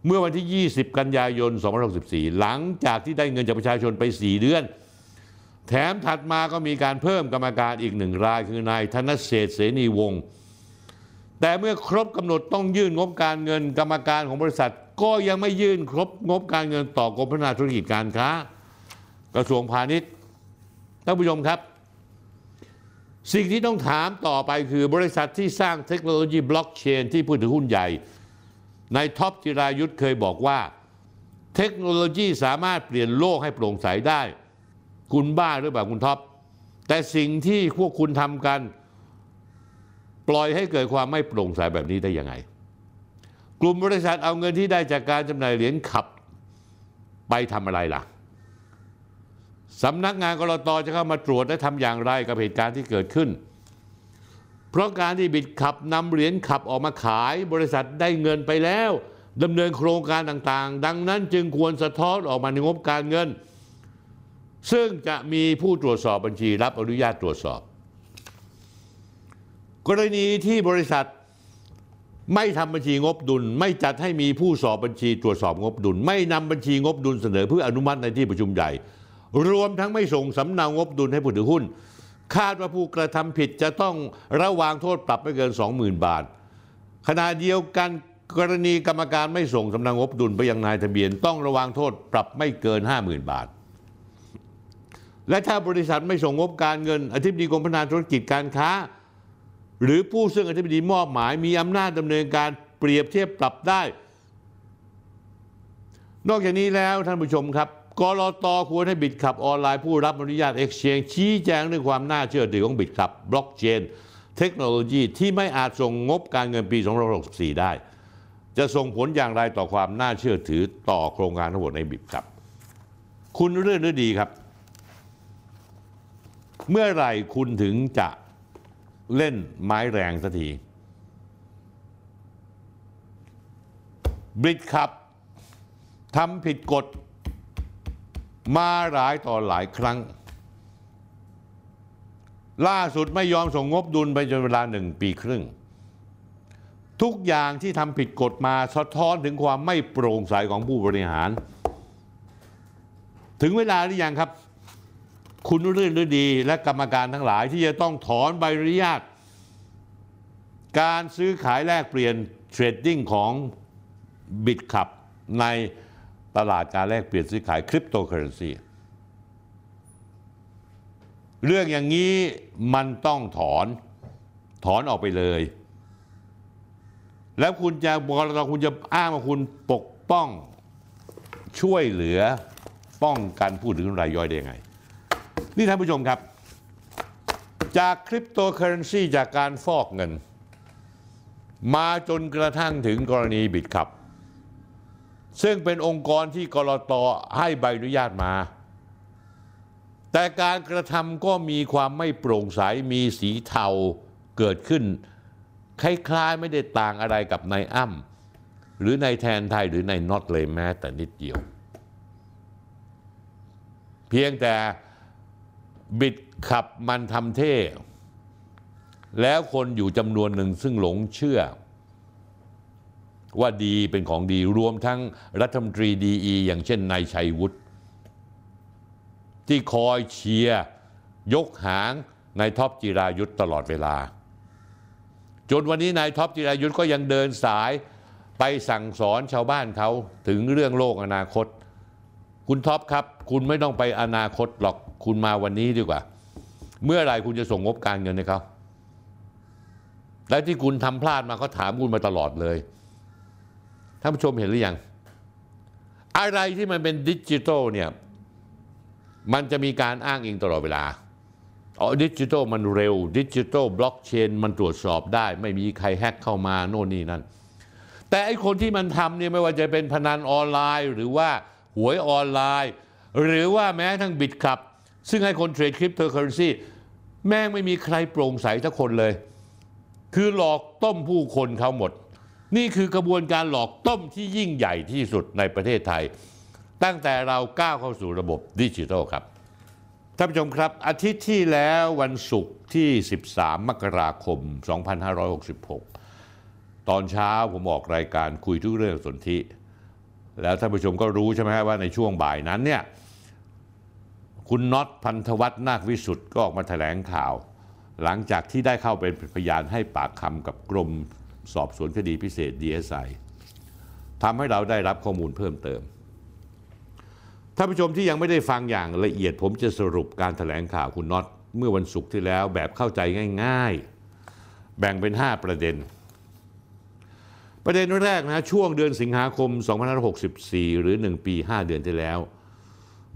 เมื่อวันที่ 20 กันยายน 2564 หลังจากที่ได้เงินจากประชาชนไป 4 เดือน แถมถัดมาก็มีการเพิ่มกรรมการอีกหนึ่งราย คือนายธนเศรษเสนีวงศ์แต่เมื่อครบกำหนดต้องยื่นงบการเงินกรรมการของบริษัท ก็ยังไม่ยื่นครบงบการเงินต่อกรมพัฒนาธุรกิจการค้า กระทรวงพาณิชย์ท่านผู้ชมครับ สิ่งที่ต้องถามต่อไปคือบริษัทที่สร้างเทคโนโลยีบล็อกเชนที่ผู้ถือหุ้นใหญ่นายท็อปจิรายุทธ์เคยบอกว่า เทคโนโลยีสามารถเปลี่ยนโลกให้โปร่งใสได้ คุณบ้าหรือเปล่าคุณท็อปแต่สิ่งที่พวกคุณทำกัน ปล่อยให้เกิดความไม่โปร่งใสแบบนี้ได้ยังไง กลุ่มบริษัทเอาเงินที่ได้จากการจำหน่ายเหรียญ KUB ไปทำอะไรล่ะสำนักงานกรตจะเข้ามาตรวจและทำอย่างไรกับเหตุการณ์ที่เกิดขึ้น เพราะการที่บิดขับนำเหรียญขับออกมาขาย บริษัทได้เงินไปแล้วดำเนินโครงการต่างๆ ดังนั้นจึงควรสะท้อนออกมาในงบการเงิน ซึ่งจะมีผู้ตรวจสอบบัญชีรับอนุญาตตรวจสอบ กรณีที่บริษัท ไม่ทำบัญชีงบดุล ไม่จัดให้มีผู้สอบบัญชีตรวจสอบงบดุล ไม่นำบัญชีงบดุลเสนอเพื่ออนุมัติในที่ประชุมใหญ่ รวมทั้งไม่ส่งสำเนางบดุลให้ผู้ถือหุ้น คาดว่าผู้กระทำผิดจะต้องระวางโทษปรับไม่เกิน 20,000 บาท ขณะเดียวกันกรณีกรรมการไม่ส่งสำเนางบดุลไปยังนายทะเบียน ต้องระวางโทษปรับไม่เกิน 50,000 บาท และถ้าบริษัทไม่ส่งงบการเงินอธิบดีกรมพัฒนาธุรกิจการค้า หรือผู้ซึ่งอธิบดีมอบหมายมีอำนาจดำเนินการเปรียบเทียบปรับได้ นอกจากนี้แล้วท่านผู้ชมครับกรอตควรให้บิตขับออนไลน์ผู้รับอนุญาต Exchange ชี้แจงเรื่องความน่าเชื่อถือของบิตขับบล็อกเชนเทคโนโลยีที่ไม่อาจส่งงบการเงินปี 2564 ได้ จะส่งผลอย่างไรต่อความน่าเชื่อถือต่อโครงการทั้งหมดในบิตครับ คุณเรื่องนี้ดีครับ เมื่อไหร่คุณถึงจะ เล่นไม้แรงสักทีบิตครับทำผิดกฎมาหลายต่อหลายครั้ง ล่าสุดไม่ยอมส่งงบดุลไปจนเวลาหนึ่งปีครึ่ง ทุกอย่างที่ทำผิดกฎมาสะท้อนถึงความไม่โปร่งใสของผู้บริหาร ถึงเวลาหรือยังครับ คุณรื่นฤดีและกรรมการทั้งหลายที่จะต้องถอนใบอนุญาต การซื้อขายแลกเปลี่ยน trading ของบิตคับในตลาดการแลกเปลี่ยนซื้อขายคริปโตเคอเรนซีเรื่องอย่างนี้มันต้องถอนถอนออกไปเลย แล้วคุณจะบอกเราคุณจะอ้างว่าคุณปกป้องช่วยเหลือป้องกันผู้ถือหุ้นรายย่อยได้ยังไง นี่ท่านผู้ชมครับ จากคริปโตเคอเรนซีจากการฟอกเงิน มาจนกระทั่งถึงกรณีบิตคับ ซึ่งเป็นองค์กรที่กรตให้ใบอนุญาตมา แต่การกระทำก็มีความไม่โปร่งใสมีสีเทาเกิดขึ้น คล้ายๆไม่ได้ต่างอะไรกับนายอ้ำหรือนายแทนไทยหรือนายน็อตเลยแม้แต่นิดเดียว เพียงแต่ บิตคับมันทำเท่ แล้วคนอยู่จำนวนหนึ่งซึ่งหลงเชื่อ ว่าดีเป็นของดีรวมทั้งรัฐมนตรีดีอีอย่างเช่นนายชัยวุฒิที่คอยเชียร์ยกหางนายท็อปจิรายุทธ์ตลอดเวลา จนวันนี้นายท็อปจิรายุทธ์ก็ยังเดินสายไปสั่งสอนชาวบ้านเขาถึงเรื่องโลกอนาคต คุณท็อปครับ คุณไม่ต้องไปอนาคตหรอก คุณมาวันนี้ดีกว่า เมื่อไรคุณจะส่งงบการเงินให้เขาและที่คุณทำพลาดมาเขาถามคุณมาตลอดเลยท่านผู้ชมเห็นหรือยัง อะไรที่มันเป็นดิจิทัลเนี่ยมันจะมีการอ้างอิงตลอดเวลาอ๋อดิจิทัลมันเร็ว ดิจิทัลบล็อกเชนมันตรวจสอบได้ ไม่มีใครแฮ็กเข้ามาโน่นนี่นั่น แต่ไอคนที่มันทำเนี่ยไม่ว่าจะเป็นพนันออนไลน์ หรือว่าหวยออนไลน์ หรือว่าแม้ทั้งบิตคับ ซึ่งให้คนเทรดคริปโตเคอเรนซีแม่งไม่มีใครโปร่งใสทุกคนเลย คือหลอกต้มผู้คนเขาหมด นี่คือกระบวนการหลอกต้มที่ยิ่งใหญ่ที่สุดในประเทศไทย ตั้งแต่เราก้าวเข้าสู่ระบบดิจิทัลครับท่านผู้ชมครับ อาทิตย์ที่แล้ววันศุกร์ที่ 13 มกราคม 2566 ตอนเช้าผมออกรายการคุยทุกเรื่องสนธิแล้วท่านผู้ชมก็รู้ใช่ไหมว่าในช่วงบ่ายนั้นเนี่ย คุณน็อตพันธวัฒนาควิสุทธ์ก็ออกมาแถลงข่าว หลังจากที่ได้เข้าเป็นพยานให้ปากคำกับกรมสอบสวนคดีพิเศษ DSI ทำให้เราได้รับข้อมูลเพิ่มเติมท่านผู้ชมที่ยังไม่ได้ฟังอย่างละเอียดผมจะสรุปการถแถลงข่าวคุณน็อตเมื่อวันศุกร์ที่แล้วแบบเข้าใจง่าย ๆ แบ่งเป็น 5 ประเด็น ประเด็นแรกนะช่วงเดือนสิงหาคม 2564 หรือ 1 ปี 5 เดือนที่แล้ว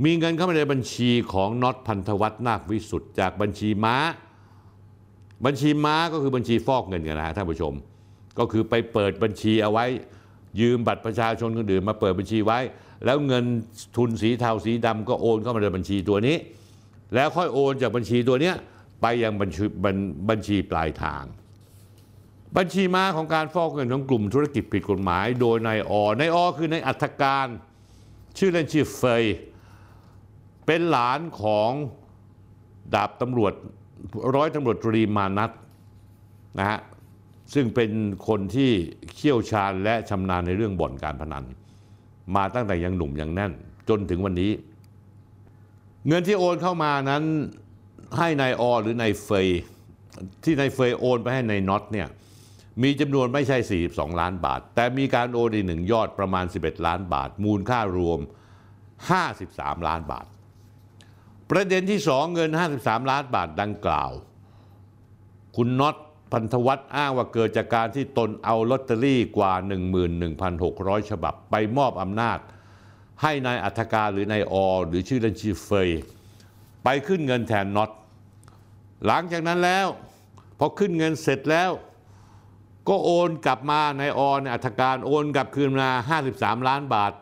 มีเงินเข้ามาในบัญชีของน็อตพันธวัฒน์นาควิสุทธ์จากบัญชีม้า บัญชีม้าก็คือบัญชีฟอกเงินกันนะฮะท่านผู้ชม ก็คือไปเปิดบัญชีเอาไว้ ยืมบัตรประชาชนคนอื่นมาเปิดบัญชีไว้ แล้วเงินทุนสีเทาสีดำก็โอนเข้ามาในบัญชีตัวนี้ แล้วค่อยโอนจากบัญชีตัวเนี้ยไปยังบัญชีบัญบัญชีปลายทาง บัญชีม้าของการฟอกเงินของกลุ่มธุรกิจผิดกฎหมาย โดยนายออนายอคือนายอัธการ ชื่อเล่นชื่อเฟย เป็นหลานของดาบตำรวจร้อยตำรวจตรีมานัทนะฮะซึ่งเป็นคนที่เชี่ยวชาญและชำนาญในเรื่องบ่อนการพนัน มาตั้งแต่ยังหนุ่มยังแน่น จนถึงวันนี้ เงินที่โอนเข้ามานั้นให้นายอหรือนายเฟยที่นายเฟยโอนไปให้นายน็อตเนี่ยมีจำนวนไม่ใช่ 42 ล้านบาท แต่มีการโอนอีกหนึ่งยอดประมาณ 11 ล้านบาท มูลค่ารวม 53 ล้านบาท ประเด็นที่สองเงิน 53 ล้านบาทดังกล่าว คุณน็อตพันธวัฒน์อ้างว่าเกิดจากการที่ตนเอาลอตเตอรี่กว่า 11,600 ฉบับ ไปมอบอำนาจ ให้นายอัธการหรือนายอหรือชื่อเล่นชื่อเฟย ไปขึ้นเงินแทนน็อตหลังจากนั้นแล้ว พอขึ้นเงินเสร็จแล้ว ก็โอนกลับมานายอในยอัธการโอนกลับคืนมา 53 ล้านบาท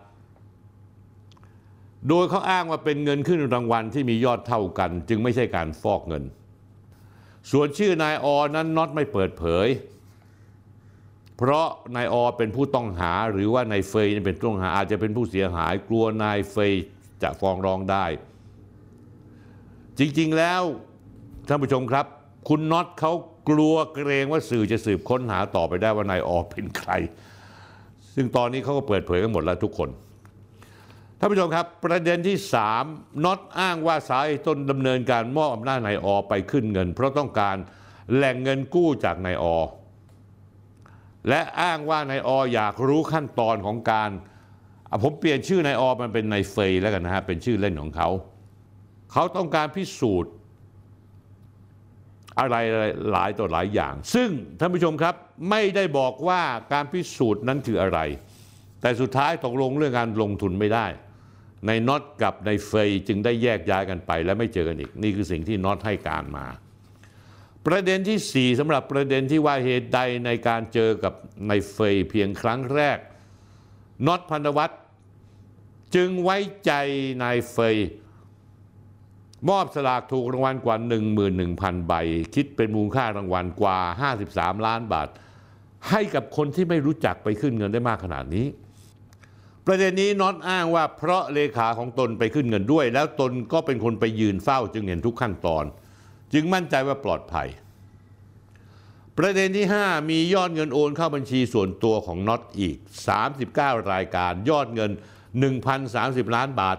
โดยเขาอ้างว่าเป็นเงินขึ้นรางวัลที่มียอดเท่ากัน จึงไม่ใช่การฟอกเงิน ส่วนชื่อนายอนั้นน็อตไม่เปิดเผย เพราะนายอเป็นผู้ต้องหาหรือว่านายเฟยเป็นต้องหาอาจจะเป็นผู้เสียหายกลัวนายเฟยจะฟ้องร้องได้ จริงๆแล้วท่านผู้ชมครับ คุณน็อตเขากลัวเกรงว่าสื่อจะสืบค้นหาต่อไปได้ว่านายอเป็นใคร ซึ่งตอนนี้เขาก็เปิดเผยกันหมดแล้วทุกคน ท่านผู้ชมครับ ประเด็นที่ 3น็อตอ้างว่าสาเหตุต้นดำเนินการมอบอำนาจนายอไปขึ้นเงิน เพราะต้องการแหล่งเงินกู้จากนายอ และอ้างว่านายออยากรู้ขั้นตอนของการผมเปลี่ยนชื่อนายอมันเป็นนายเฟยแล้วกันนะฮะเป็นชื่อเล่นของเขา เขาต้องการพิสูจน์ อะไรหลายต่อหลายอย่าง ซึ่งท่านผู้ชมครับไม่ได้บอกว่าการพิสูจน์นั้นคืออะไร แต่สุดท้ายตกลงเรื่องการลงทุนไม่ได้ ในน็อตกับในเฟยจึงได้แยกย้ายกันไป และไม่เจอกันอีก นี่คือสิ่งที่น็อตให้การมา ประเด็นที่ 4สำหรับประเด็นที่ว่าเหตุใดในการเจอกับในเฟยเพียงครั้งแรกน็อตพันวัฒน์จึงไว้ใจนายเฟยมอบสลากถูกรางวัลกว่า 11,000 ใบ คิดเป็นมูลค่ารางวัลกว่า 53 ล้านบาท ให้กับคนที่ไม่รู้จักไปขึ้นเงินได้มากขนาดนี้ ประเด็นนี้น็อตอ้างว่าเพราะเลขาของตนไปขึ้นเงินด้วย แล้วตนก็เป็นคนไปยืนเฝ้าจึงเห็นทุกขั้นตอน จึงมั่นใจว่าปลอดภัย ประเด็นที่ 5 มียอดเงินโอนเข้าบัญชีส่วนตัวของน็อตอีก 39 รายการ ยอดเงิน 1,030 ล้านบาท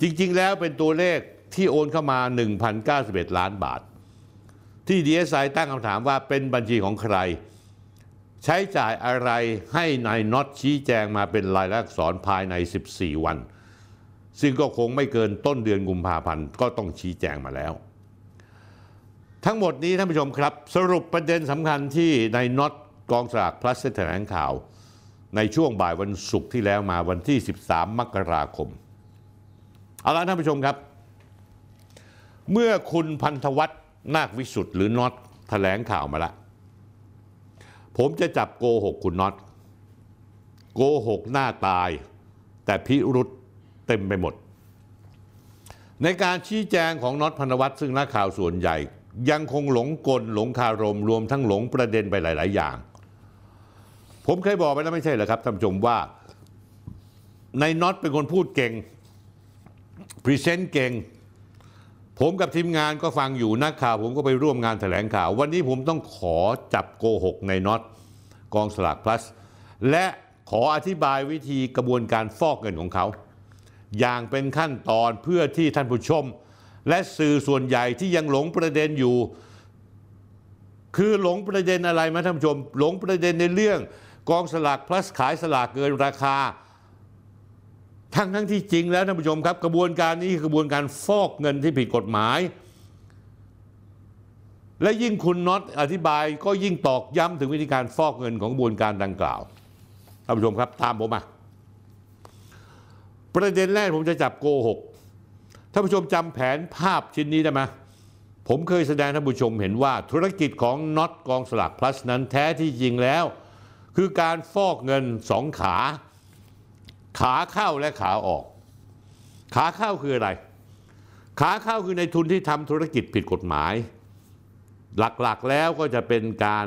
จริงๆ แล้วเป็นตัวเลขที่โอนเข้ามา 1,091 ล้านบาท ที่ดีเอสไอตั้งคำถามว่าเป็นบัญชีของใคร ใช้จ่ายอะไรให้นายน็อตชี้แจงมาเป็นลายลักษณ์อักษรภายใน 14 วัน ซึ่งก็คงไม่เกินต้นเดือนกุมภาพันธ์ก็ต้องชี้แจงมาแล้ว ทั้งหมดนี้ท่านผู้ชมครับ สรุปประเด็นสำคัญที่ในน็อตกองสลากพลัสแถลงข่าว ในช่วงบ่ายวันศุกร์ที่แล้วมาวันที่ 13 มกราคม เอาละท่านผู้ชมครับ เมื่อคุณพันธวัฒน์นาควิสุทธ์หรือน็อตแถลงข่าวมาละ ผมจะจับโกหกคุณน็อตโกหกหน้าตาย แต่พิรุษเต็มไปหมด ในการชี้แจงของน็อตพันวัฒน์ซึ่งนักข่าวส่วนใหญ่ ยังคงหลงกลหลงคารม รวมทั้งหลงประเด็นไปหลาย ๆ อย่าง ผมเคยบอกไปแล้วไม่ใช่เหรอครับท่านผู้ชมว่าในน็อตเป็นคนพูดเก่งพรีเซนต์เก่ง ผมกับทีมงานก็ฟังอยู่นักข่าว ผมก็ไปร่วมงานแถลงข่าว วันนี้ผมต้องขอจับโกหกในน็อตกองสลากพลัส และขออธิบายวิธีกระบวนการฟอกเงินของเขา อย่างเป็นขั้นตอนเพื่อที่ท่านผู้ชม และสื่อส่วนใหญ่ที่ยังหลงประเด็นอยู่ คือหลงประเด็นอะไรไหมท่านผู้ชม หลงประเด็นในเรื่องกองสลากพลัสขายสลากเกินราคา ทั้งทั้งที่จริงแล้วท่านผู้ชมครับ กระบวนการนี้คือกระบวนการฟอกเงินที่ผิดกฎหมาย และยิ่งคุณน็อตอธิบายก็ยิ่งตอกย้ำถึงวิธีการฟอกเงินของกระบวนการดังกล่าวท่านผู้ชมครับ ตามผมมาประเด็นแรกผมจะจับโกหกท่านผู้ชมจำแผนภาพชิ้นนี้ได้ไหมผมเคยแสดงท่านผู้ชมเห็นว่าธุรกิจของน็อตกองสลากพลัสนั้นแท้ที่จริงแล้ว คือการฟอกเงินสองขา ขาเข้าและขาออก ขาเข้าคืออะไร ขาเข้าคือในทุนที่ทำธุรกิจผิดกฎหมาย หลักๆแล้วก็จะเป็นการ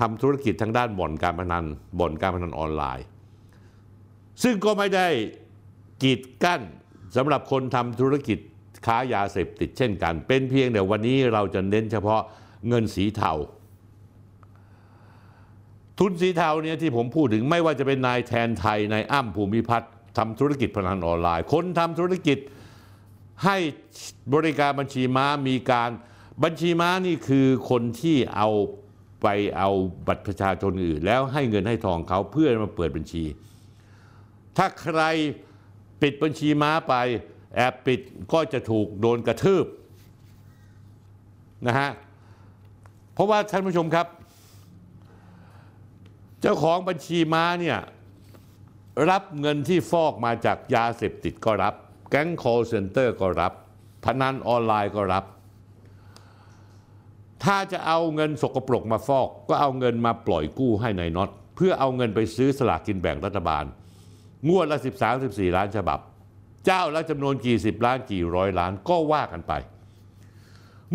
ทำธุรกิจทางด้านบ่อนการพนันบ่อนการพนันออนไลน์ ซึ่งก็ไม่ได้กีดกั้นสำหรับคนทำธุรกิจค้ายาเสพติดเช่นกัน เป็นเพียงแต่วันนี้เราจะเน้นเฉพาะเงินสีเทา ทุนสีเทาเนี่ยที่ผมพูดถึงไม่ว่าจะเป็นนายแทนไทยนายอ้ำภูมิพัฒน์ทำธุรกิจพนันออนไลน์ คนทำธุรกิจให้บริการบัญชีม้ามีการบัญชีม้านี่คือคนที่เอาไปเอาบัตรประชาชนอื่น แล้วให้เงินให้ทองเขาเพื่อมาเปิดบัญชี ถ้าใครปิดบัญชีม้าไป แอบปิดก็จะถูกโดนกระทืบนะฮะเพราะว่าท่านผู้ชมครับ เจ้าของบัญชีม้าเนี่ยรับเงินที่ฟอกมาจากยาเสพติดก็รับ แก๊ง call center ก็รับ พนันออนไลน์ก็รับ ถ้าจะเอาเงินสกปรกมาฟอก ก็เอาเงินมาปล่อยกู้ให้ในายน็อตเพื่อเอาเงินไปซื้อสลากกินแบ่งรัฐบาล งวดละ 13 14 ล้านฉบับ เจ้าละจำนวนกี่สิบล้านกี่ร้อยล้านก็ว่ากันไป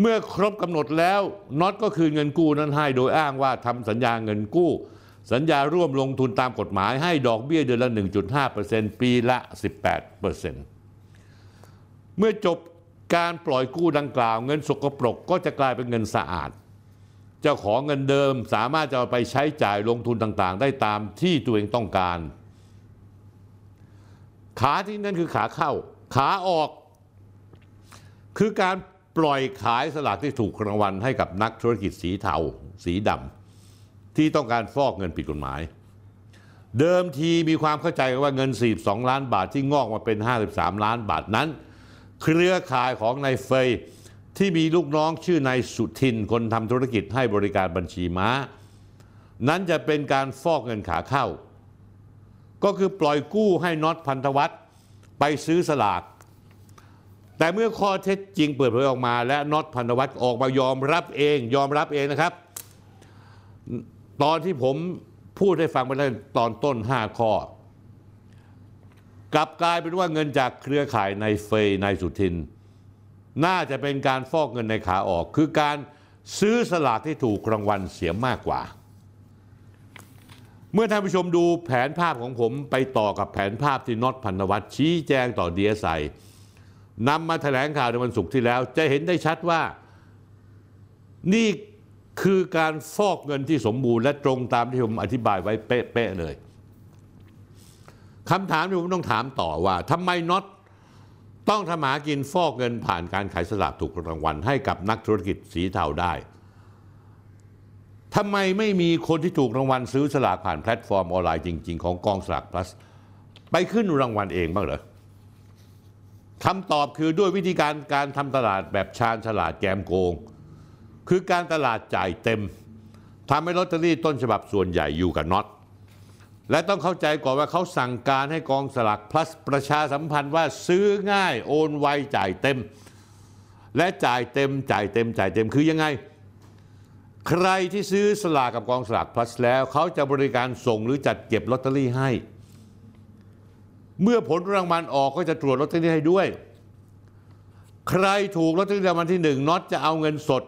เมื่อครบกำหนดแล้วน็อตก็คืนเงินกู้นั้นให้โดยอ้างว่าทำสัญญาเงินกู้ สัญญาร่วมลงทุนตามกฎหมายให้ดอกเบี้ยเดือนละ 1.5%ปีละ 18%เมื่อจบการปล่อยกู้ดังกล่าว เงินสกปรกก็จะกลายเป็นเงินสะอาด เจ้าของเงินเดิมสามารถจะไปใช้จ่ายลงทุนต่างๆ ได้ตามที่ตัวเองต้องการ ขาที่นั่นคือขาเข้า ขาออก คือการปล่อยขายสลากที่ถูกรางวัลให้กับนักธุรกิจสีเทาสีดำ ที่ต้องการฟอกเงินผิดกฎหมาย เดิมทีมีความเข้าใจกันว่าเงิน 42 ล้านบาทที่งอกมาเป็น 53 ล้านบาทนั้น เครือข่ายของนายเฟยที่มีลูกน้องชื่อนายสุทินคนทำธุรกิจให้บริการบัญชีม้า นั้นจะเป็นการฟอกเงินขาเข้า ก็คือปล่อยกู้ให้น็อตพันธวัฒน์ไปซื้อสลากแต่เมื่อข้อเท็จจริงเปิดเผยออกมา และน็อตพันธวัฒน์ออกมายอมรับเอง ยอมรับเองนะครับ ตอนที่ผมพูดให้ฟังไปแล้วตอนต้น 5 ข้อ กลับกลายเป็นว่าเงินจากเครือข่ายในเฟยในสุทิน น่าจะเป็นการฟอกเงินในขาออก คือการซื้อสลากที่ถูกรางวัลเสียมากกว่า เมื่อท่านผู้ชมดูแผนภาพของผมไปต่อกับแผนภาพที่น็อตพันวัฒน์ชี้แจงต่อดีเอสไอนำมาแถลงข่าวในวันศุกร์ที่แล้ว จะเห็นได้ชัดว่านี่ คือการฟอกเงินที่สมบูรณ์และตรงตามที่ผมอธิบายไว้เป๊ะๆเลยคำถามที่ผมต้องถามต่อว่าทำไมน็อตต้องทำหากินฟอกเงินผ่านการขายสลากถูกรางวัลให้กับนักธุรกิจสีเทาได้ทำไมไม่มีคนที่ถูกรางวัลซื้อสลากผ่านแพลตฟอร์มออนไลน์จริง ๆ ของกองสลากพลัส ไปขึ้นรางวัลเองบ้างเหรอคำตอบคือด้วยวิธีการการทำตลาดแบบชาญฉลาดแกมโกง คือการตลาดจ่ายเต็มทำให้ลอตเตอรี่ต้นฉบับส่วนใหญ่อยู่กับน็อตและต้องเข้าใจก่อนว่าเขาสั่งการให้กองสลาก plus ประชาสัมพันธ์ว่าซื้อง่ายโอนไวจ่ายเต็ม และจ่ายเต็มจ่ายเต็มจ่ายเต็มคือยังไง ใครที่ซื้อสลากกับกองสลาก plus แล้วเขาจะบริการส่งหรือจัดเก็บลอตเตอรี่ให้ เมื่อผลรางวัลออกก็จะตรวจลอตเตอรี่ให้ด้วย ใครถูกลอตเตอรี่รางวัลที่หนึ่งน็อตจะเอาเงินสด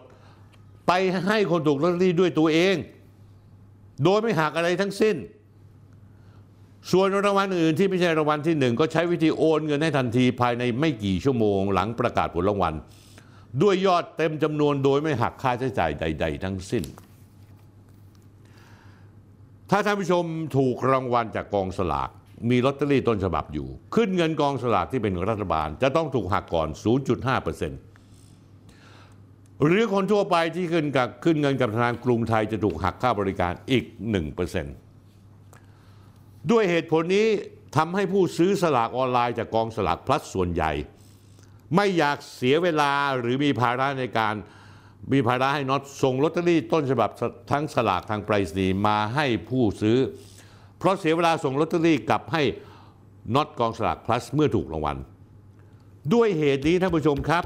ไปให้คนถูกลอตเตอรี่ด้วยตัวเอง โดยไม่หักอะไรทั้งสิ้น ส่วนรางวัลอื่นที่ไม่ใช่รางวัลที่หนึ่งก็ใช้วิธีโอนเงินให้ทันทีภายในไม่กี่ชั่วโมงหลังประกาศผลรางวัล ด้วยยอดเต็มจำนวนโดยไม่หักค่าใช้จ่ายใด ๆ ทั้งสิ้น ถ้าท่านผู้ชมถูกรางวัลจากกองสลากมีลอตเตอรี่ต้นฉบับอยู่ ขึ้นเงินกองสลากที่เป็นรัฐบาล จะต้องถูกหักก่อน 0.5% หรือคนทั่วไปที่ขึ้นกับขึ้นเงินกับธนาคารกรุงไทยจะถูกหักค่าบริการอีก 1%ด้วยเหตุผลนี้ทำให้ผู้ซื้อสลากออนไลน์จากกองสลากพลัสส่วนใหญ่ ไม่อยากเสียเวลาหรือมีภาระในการมีภาระให้น็อตส่งลอตเตอรี่ต้นฉบับทั้งสลากทางไปรษณีย์มาให้ผู้ซื้อ เพราะเสียเวลาส่งลอตเตอรี่กลับให้น็อตกองสลากพลัสเมื่อถูกรางวัลด้วยเหตุนี้ท่านผู้ชมครับ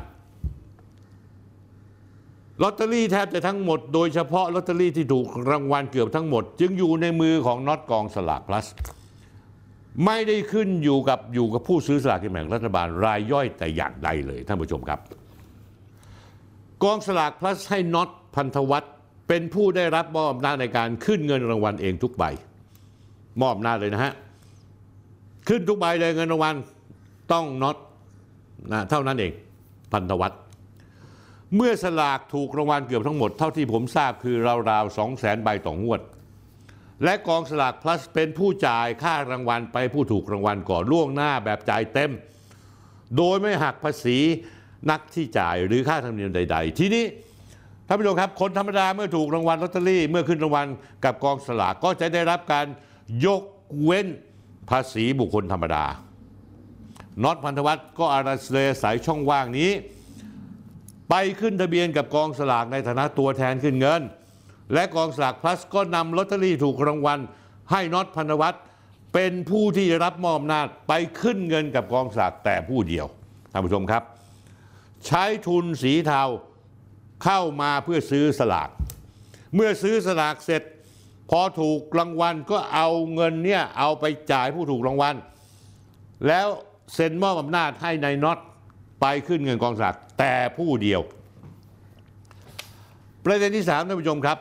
ลอตเตอรี่แทบจะทั้งหมดโดยเฉพาะลอตเตอรี่ที่ถูกรางวัลเกือบทั้งหมด จึงอยู่ในมือของน็อตกองสลากพลัส ไม่ได้ขึ้นอยู่กับอยู่กับผู้ซื้อสลากกินแบ่งรัฐบาลรายย่อยแต่อย่างใดเลยท่านผู้ชมครับ กองสลากพลัสให้น็อตพันธวัฒน์เป็นผู้ได้รับมอบอำนาจในการขึ้นเงินรางวัลเองทุกใบ มอบอำนาเลยนะฮะขึ้นทุกใบเลยเงินรางวัลต้องน็อตนะเท่านั้นเองพันธวัฒน์ เมื่อสลากถูกรางวัลเกือบทั้งหมดเท่าที่ผมทราบคือราวๆ2 0 0แสนใบต่องวด และกองสลาก plus เป็นผู้จ่ายค่ารางวัลไปผู้ถูกรางวัลก่อนล่วงหน้าแบบจ่ายเต็ม โดยไม่หักภาษีนักที่จ่ายหรือค่าธรรมเนียมใด ๆ ทีนี้ท่านผู้ชมครับคนธรรมดาเมื่อถูกรางวัลลอตเตอรี่ เมื่อขึ้นรางวัลกับกองสลากก็จะได้รับการยกเว้นภาษีบุคคลธรรมดาน็อตพันธวัฒน์ก็อาราเซสายช่องว่างนี้ ไปขึ้นทะเบียนกับกองสลากในฐานะตัวแทนขึ้นเงิน และกองสลาก plus ก็นำลอตเตอรี่ถูกรางวัล ให้น็อตพันวัฒน์เป็นผู้ที่รับมอบอำนาจไปขึ้นเงินกับกองสลากแต่ผู้เดียวท่านผู้ชมครับ ใช้ทุนสีเทาเข้ามาเพื่อซื้อสลาก เมื่อซื้อสลากเสร็จ พอถูกรางวัลก็เอาเงินเนี่ยเอาไปจ่ายผู้ถูกรางวัลแล้วเซ็นมอบอำนาจให้ในายน็อตไปขึ้นเงินกองสลาก แต่ผู้เดียว ประเด็นที่สามท่านผู้ชมครับ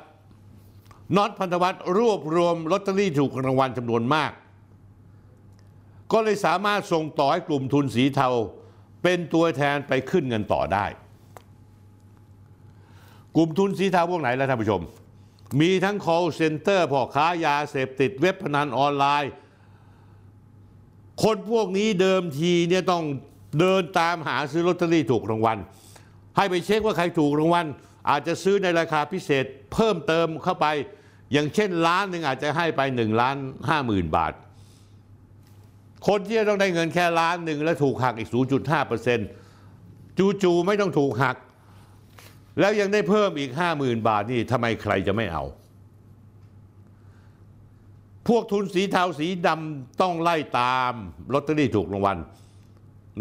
น็อตพันธวัฒน์รวบรวมลอตเตอรี่ถูกรางวัลจำนวนมาก ก็เลยสามารถส่งต่อให้กลุ่มทุนสีเทา เป็นตัวแทนไปขึ้นเงินต่อได้ กลุ่มทุนสีเทาพวกไหนล่ะท่านผู้ชม มีทั้ง call center พ่อค้ายาเสพติดเว็บพนันออนไลน์ คนพวกนี้เดิมทีเนี่ยต้อง เดินตามหาซื้อลอตเตอรี่ถูกรางวัล ให้ไปเช็คว่าใครถูกรางวัล อาจจะซื้อในราคาพิเศษเพิ่มเติมเข้าไป อย่างเช่นล้านหนึ่งอาจจะให้ไป1ล้านห้าหมื่นบาท คนที่จะต้องได้เงินแค่ล้านหนึ่งแล้วถูกหักอีก 0.5เปอร์เซนต์จู่ๆไม่ต้องถูกหัก แล้วยังได้เพิ่มอีก 50,000 บาทนี่ทำไมใครจะไม่เอาพวกทุนสีเทาสีดำต้องไล่ตามลอตเตอรี่ถูกรางวัล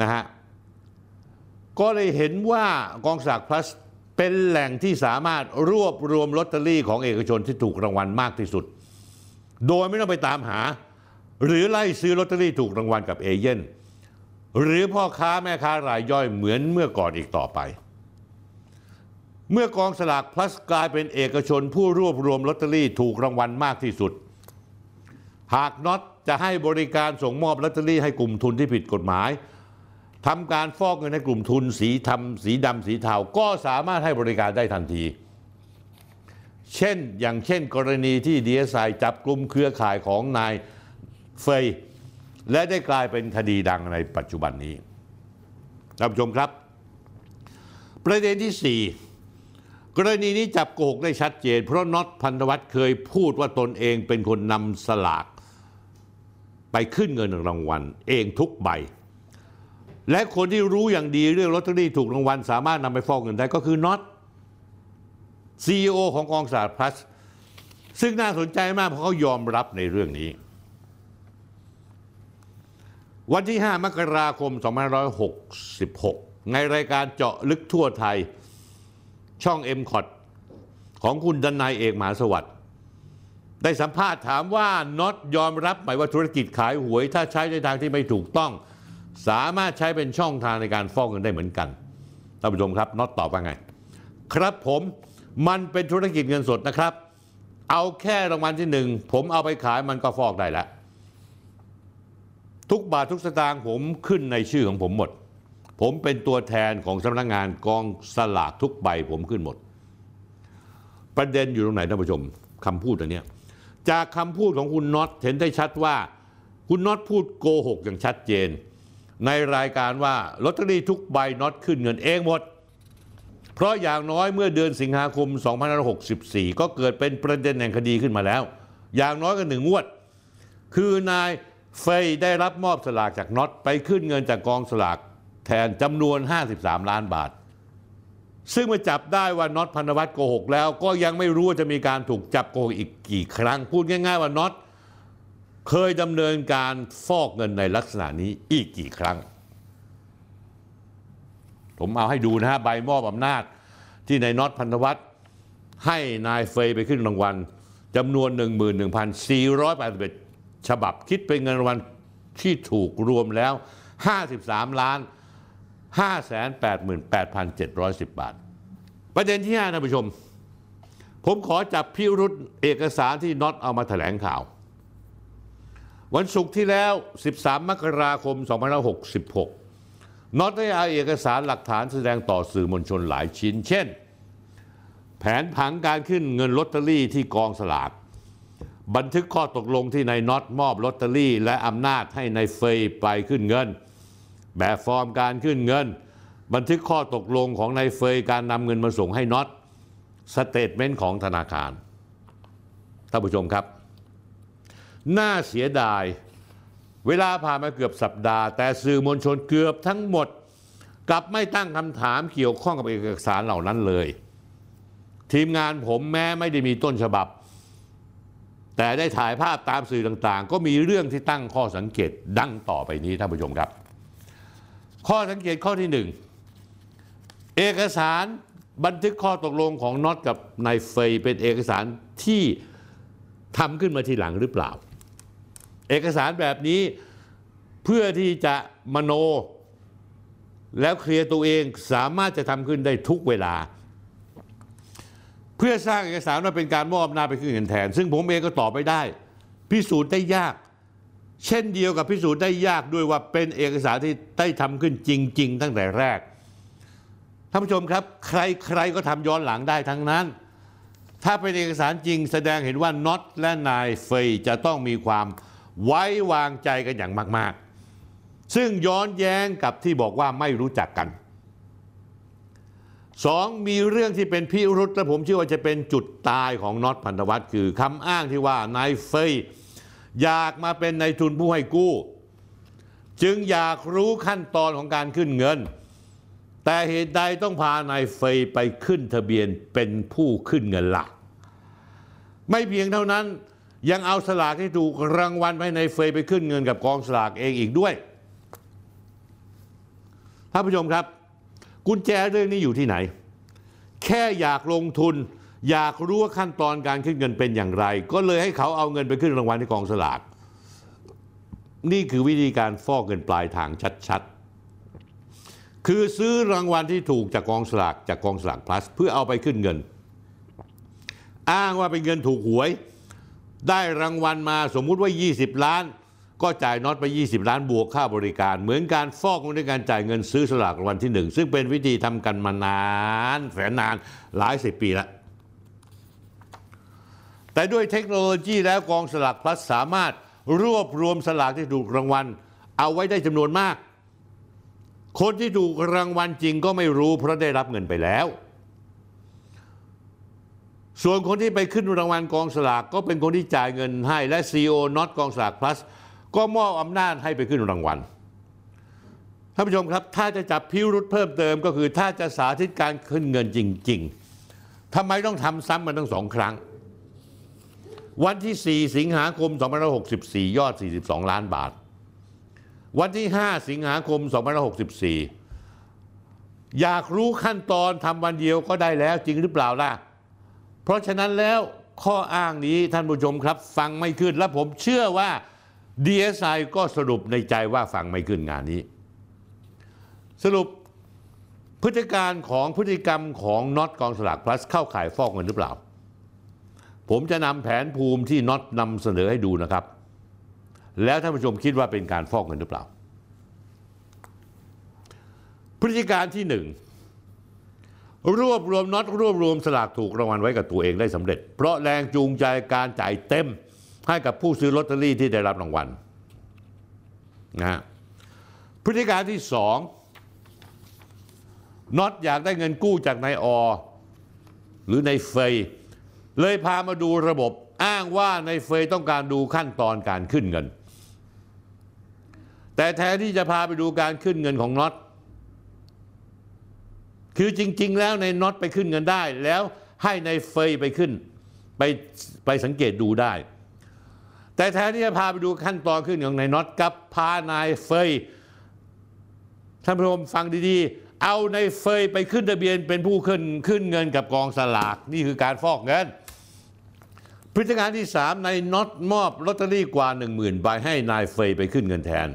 นะฮะก็เลยเห็นว่ากองสลากพลัสเป็นแหล่งที่สามารถรวบรวมลอตเตอรี่ของเอกชนที่ถูกรางวัลมากที่สุด โดยไม่ต้องไปตามหา หรือไล่ซื้อลอตเตอรี่ถูกรางวัลกับเอเย่นหรือพ่อค้าแม่ค้ารายย่อยเหมือนเมื่อก่อนอีกต่อไป เมื่อกองสลากพลัสกลายเป็นเอกชนผู้รวบรวมลอตเตอรี่ถูกรางวัลมากที่สุด หากน็อตจะให้บริการส่งมอบลอตเตอรี่ให้กลุ่มทุนที่ผิดกฎหมาย ทำการฟอกเงินในกลุ่มทุนสีทำสีดำสีเทาก็สามารถให้บริการได้ทันที เช่นอย่างเช่นกรณีที่ดีเอสไอจับกลุ่มเครือข่ายของนายเฟยและได้กลายเป็นคดีดังในปัจจุบันนี้ท่านผู้ชมครับ ประเด็นที่ 4 กรณีนี้จับโกหกได้ชัดเจน เพราะน็อตพันธวัฒน์เคยพูดว่าตนเองเป็นคนนำสลาก ไปขึ้นเงินรางวัล เองทุกใบ และคนที่รู้อย่างดีเรื่องลอตเตอรี่ถูกรางวัล สามารถนำไปฟอกเงินได้ก็คือน็อตซีอของกองสลากพลัส ซึ่งน่าสนใจมากเพราะเขายอมรับในเรื่องนี้ วันที่ 5 มกราคม 2566 ในรายการเจาะลึกทั่วไทย ช่อง m c o t ของคุณดนายเอกหมหาสวัสดิ์ได้สัมภาษณ์ถามว่าน็อตยอมรับไหมว่าธุรกิจขายหวย ถ้าใช้ในทางที่ไม่ถูกต้อง สามารถใช้เป็นช่องทางในการฟอกเงินได้เหมือนกันท่านผู้ชมครับน็อตตอบว่าไง ครับผมมันเป็นธุรกิจเงินสดนะครับ เอาแค่รางวัลที่หนึ่งผมเอาไปขายมันก็ฟอกได้แล้วทุกบาททุกสตางค์ผมขึ้นในชื่อของผมหมด ผมเป็นตัวแทนของสำนักงานกองสลากทุกใบผมขึ้นหมด ประเด็นอยู่ตรงไหนท่านผู้ชมคำพูดอันนี้จากคำพูดของคุณน็อตเห็นได้ชัดว่า คุณน็อตพูดโกหกอย่างชัดเจน ในรายการว่าลอตเตอรี่ทุกใบน็อตขึ้นเงินเองหมด เพราะอย่างน้อยเมื่อเดือนสิงหาคม 2564 ก็เกิดเป็นประเด็นแห่งคดีขึ้นมาแล้ว อย่างน้อยก็หนึ่งงวด คือนายเฟยได้รับมอบสลากจากน็อตไปขึ้นเงินจากกองสลากแทนจำนวน 53 ล้านบาท ซึ่งเมื่อจับได้ว่าน็อตพันธวัฒน์โกหกแล้ว ก็ยังไม่รู้ว่าจะมีการถูกจับโกหกอีกกี่ครั้ง พูดง่าย ๆ ว่าน็อต เคยดำเนินการฟอกเงินในลักษณะนี้อีกกี่ครั้ง ผมเอาให้ดูนะฮะใบมอบอำนาจที่นายน็อตพันธวัฒน์ให้นายเฟยไปขึ้นรางวัลจำนวน 11,481 ฉบับคิดเป็นเงินรางวัลที่ถูกรวมแล้ว 53 ล้าน 588,710 บาท ประเด็นที่5ท่านผู้ชม ผมขอจับพิรุษเอกสารที่น็อตเอามาแถลงข่าว วันศุกร์ที่แล้ว 13 มกราคม 2566 น็อตได้เอาเอกสารหลักฐานแสดงต่อสื่อมวลชนหลายชิ้น เช่น แผนผังการขึ้นเงินลอตเตอรี่ที่กองสลาก บันทึกข้อตกลงที่นายน็อตมอบลอตเตอรี่ และอำนาจให้นายเฟยไปขึ้นเงิน แบบฟอร์มการขึ้นเงิน บันทึกข้อตกลงของนายเฟยการนำเงินมาส่งให้น็อต statement ของธนาคาร ท่านผู้ชมครับ น่าเสียดาย เวลาผ่านมาเกือบสัปดาห์ แต่สื่อมวลชนเกือบทั้งหมดกลับไม่ตั้งคำถามเกี่ยวข้องกับเอกสารเหล่านั้นเลย ทีมงานผมแม้ไม่ได้มีต้นฉบับ แต่ได้ถ่ายภาพตามสื่อต่างๆ ก็มีเรื่องที่ตั้งข้อสังเกตดังต่อไปนี้ท่านผู้ชมครับ ข้อสังเกตข้อที่หนึ่งเอกสารบันทึกข้อตกลงของน็อตกับนายเฟยเป็นเอกสารที่ทำขึ้นมาทีหลังหรือเปล่า เอกสารแบบนี้เพื่อที่จะมโน แล้วเคลียร์ตัวเองสามารถจะทำขึ้นได้ทุกเวลา เพื่อสร้างเอกสารว่าเป็นการมอบอำนาจไปขึ้นเงินแทน ซึ่งผมเองก็ตอบไม่ได้ พิสูจน์ได้ยาก เช่นเดียวกับพิสูจน์ได้ยากด้วยว่าเป็นเอกสารที่ได้ทำขึ้นจริง ๆ ตั้งแต่แรกท่านผู้ชมครับ ใครๆก็ทำย้อนหลังได้ทั้งนั้น ถ้าเป็นเอกสารจริงแสดงเห็นว่าน็อตและนายเฟยจะต้องมีความ ไว้วางใจกันอย่างมาก ๆ ซึ่งย้อนแย้งกับที่บอกว่าไม่รู้จักกันสองมีเรื่องที่เป็นพิรุษและผมเชื่อว่าจะเป็นจุดตายของน็อตพันธวัฒน์คือคำอ้างที่ว่านายเฟยอยากมาเป็นนายทุนผู้ให้กู้ จึงอยากรู้ขั้นตอนของการขึ้นเงิน แต่เหตุใดต้องพานายเฟยไปขึ้นทะเบียนเป็นผู้ขึ้นเงินหลัก ไม่เพียงเท่านั้น ยังเอาสลากที่ถูกรางวัลให้นเฟยไปขึ้นเงินกับกองสลากเองอีกด้วยท่านผู้ชมครับ กุญแจเรื่องนี้อยู่ที่ไหน แค่อยากลงทุน อยากรู้ว่าขั้นตอนการขึ้นเงินเป็นอย่างไร ก็เลยให้เขาเอาเงินไปขึ้นรางวัลที่กองสลาก นี่คือวิธีการฟอกเงินปลายทางชัดๆ คือซื้อรางวัลที่ถูกจากกองสลากจากกองสลากพลัส เพื่อเอาไปขึ้นเงิน อ้างว่าเป็นเงินถูกหวย ได้รางวัลมาสมมุติว่า 20 ล้าน ก็จ่ายน็อตไป 20 ล้านบวกค่าบริการ เหมือนการฟอกเงินด้วยการจ่ายเงินซื้อสลากรางวัลที่หนึ่งซึ่งเป็นวิธีทำกันมานานแสนนานหลายสิบปีแล้วแต่ด้วยเทคโนโลยีแล้วกองสลากพลัสสามารถรวบรวมสลากที่ถูกรางวัล เอาไว้ได้จำนวนมาก คนที่ถูกรางวัลจริงก็ไม่รู้เพราะได้รับเงินไปแล้ว ส่วนคนที่ไปขึ้นรางวัลกองสลากก็เป็นคนที่จ่ายเงินให้และ CEO น็อตกองสลากพลัสก็มอบอำนาจให้ไปขึ้นรางวัลท่านผู้ชมครับถ้าจะจับพิรุธเพิ่มเติมก็คือถ้าจะสาธิตการขึ้นเงินจริง ๆทำไมต้องทำซ้ำมันทั้งสองครั้ง วันที่ 4 สิงหาคม 2564 ยอด 42 ล้านบาท วันที่ 5 สิงหาคม 2564 อยากรู้ขั้นตอนทำวันเดียวก็ได้แล้วจริงหรือเปล่าล่ะ เพราะฉะนั้นแล้วข้ออ้างนี้ท่านผู้ชมครับ ฟังไม่ขึ้นและผมเชื่อว่า DSI ก็สรุปในใจว่าฟังไม่ขึ้นงานนี้ สรุปพฤติการของพฤติกรรมของน็อตกองสลากพลัสเข้าข่ายฟอกเงินหรือเปล่า ผมจะนำแผนภูมิที่น็อตนำเสนอให้ดูนะครับ แล้วท่านผู้ชมคิดว่าเป็นการฟอกเงินหรือเปล่า พฤติการที่หนึ่ง รวบรวมน็อตรวบรวมสลากถูกรางวัลไว้กับตัวเองได้สำเร็จ เพราะแรงจูงใจการจ่ายเต็ม ให้กับผู้ซื้อลอตเตอรี่ที่ได้รับรางวัลนะฮะพฤติการที่สองน็อตอยากได้เงินกู้จากนายอหรือนายเฟยเลยพามาดูระบบอ้างว่านายเฟยต้องการดูขั้นตอนการขึ้นเงิน แต่แทนที่จะพาไปดูการขึ้นเงินของน็อต คือจริง ๆ แล้วในน็อตไปขึ้นเงินได้ แล้วให้ในายเฟยไปขึ้น ไปไปสังเกตดูได้ แต่แทนที่จะพาไปดูขั้นตอนขึ้นของนายน็อตกับพานายเฟยท่านผู้ชมฟังดีๆ เอาในายเฟยไปขึ้นทะเบียนเป็นผู้ขึ้นขึ้นเงินกับกองสลากนี่คือการฟอกเงินพฤติการที่ 3 ในายน็อตมอบลอตเตอรี่กว่า 10,000ใบให้นายเฟยไปขึ้นเงินแทน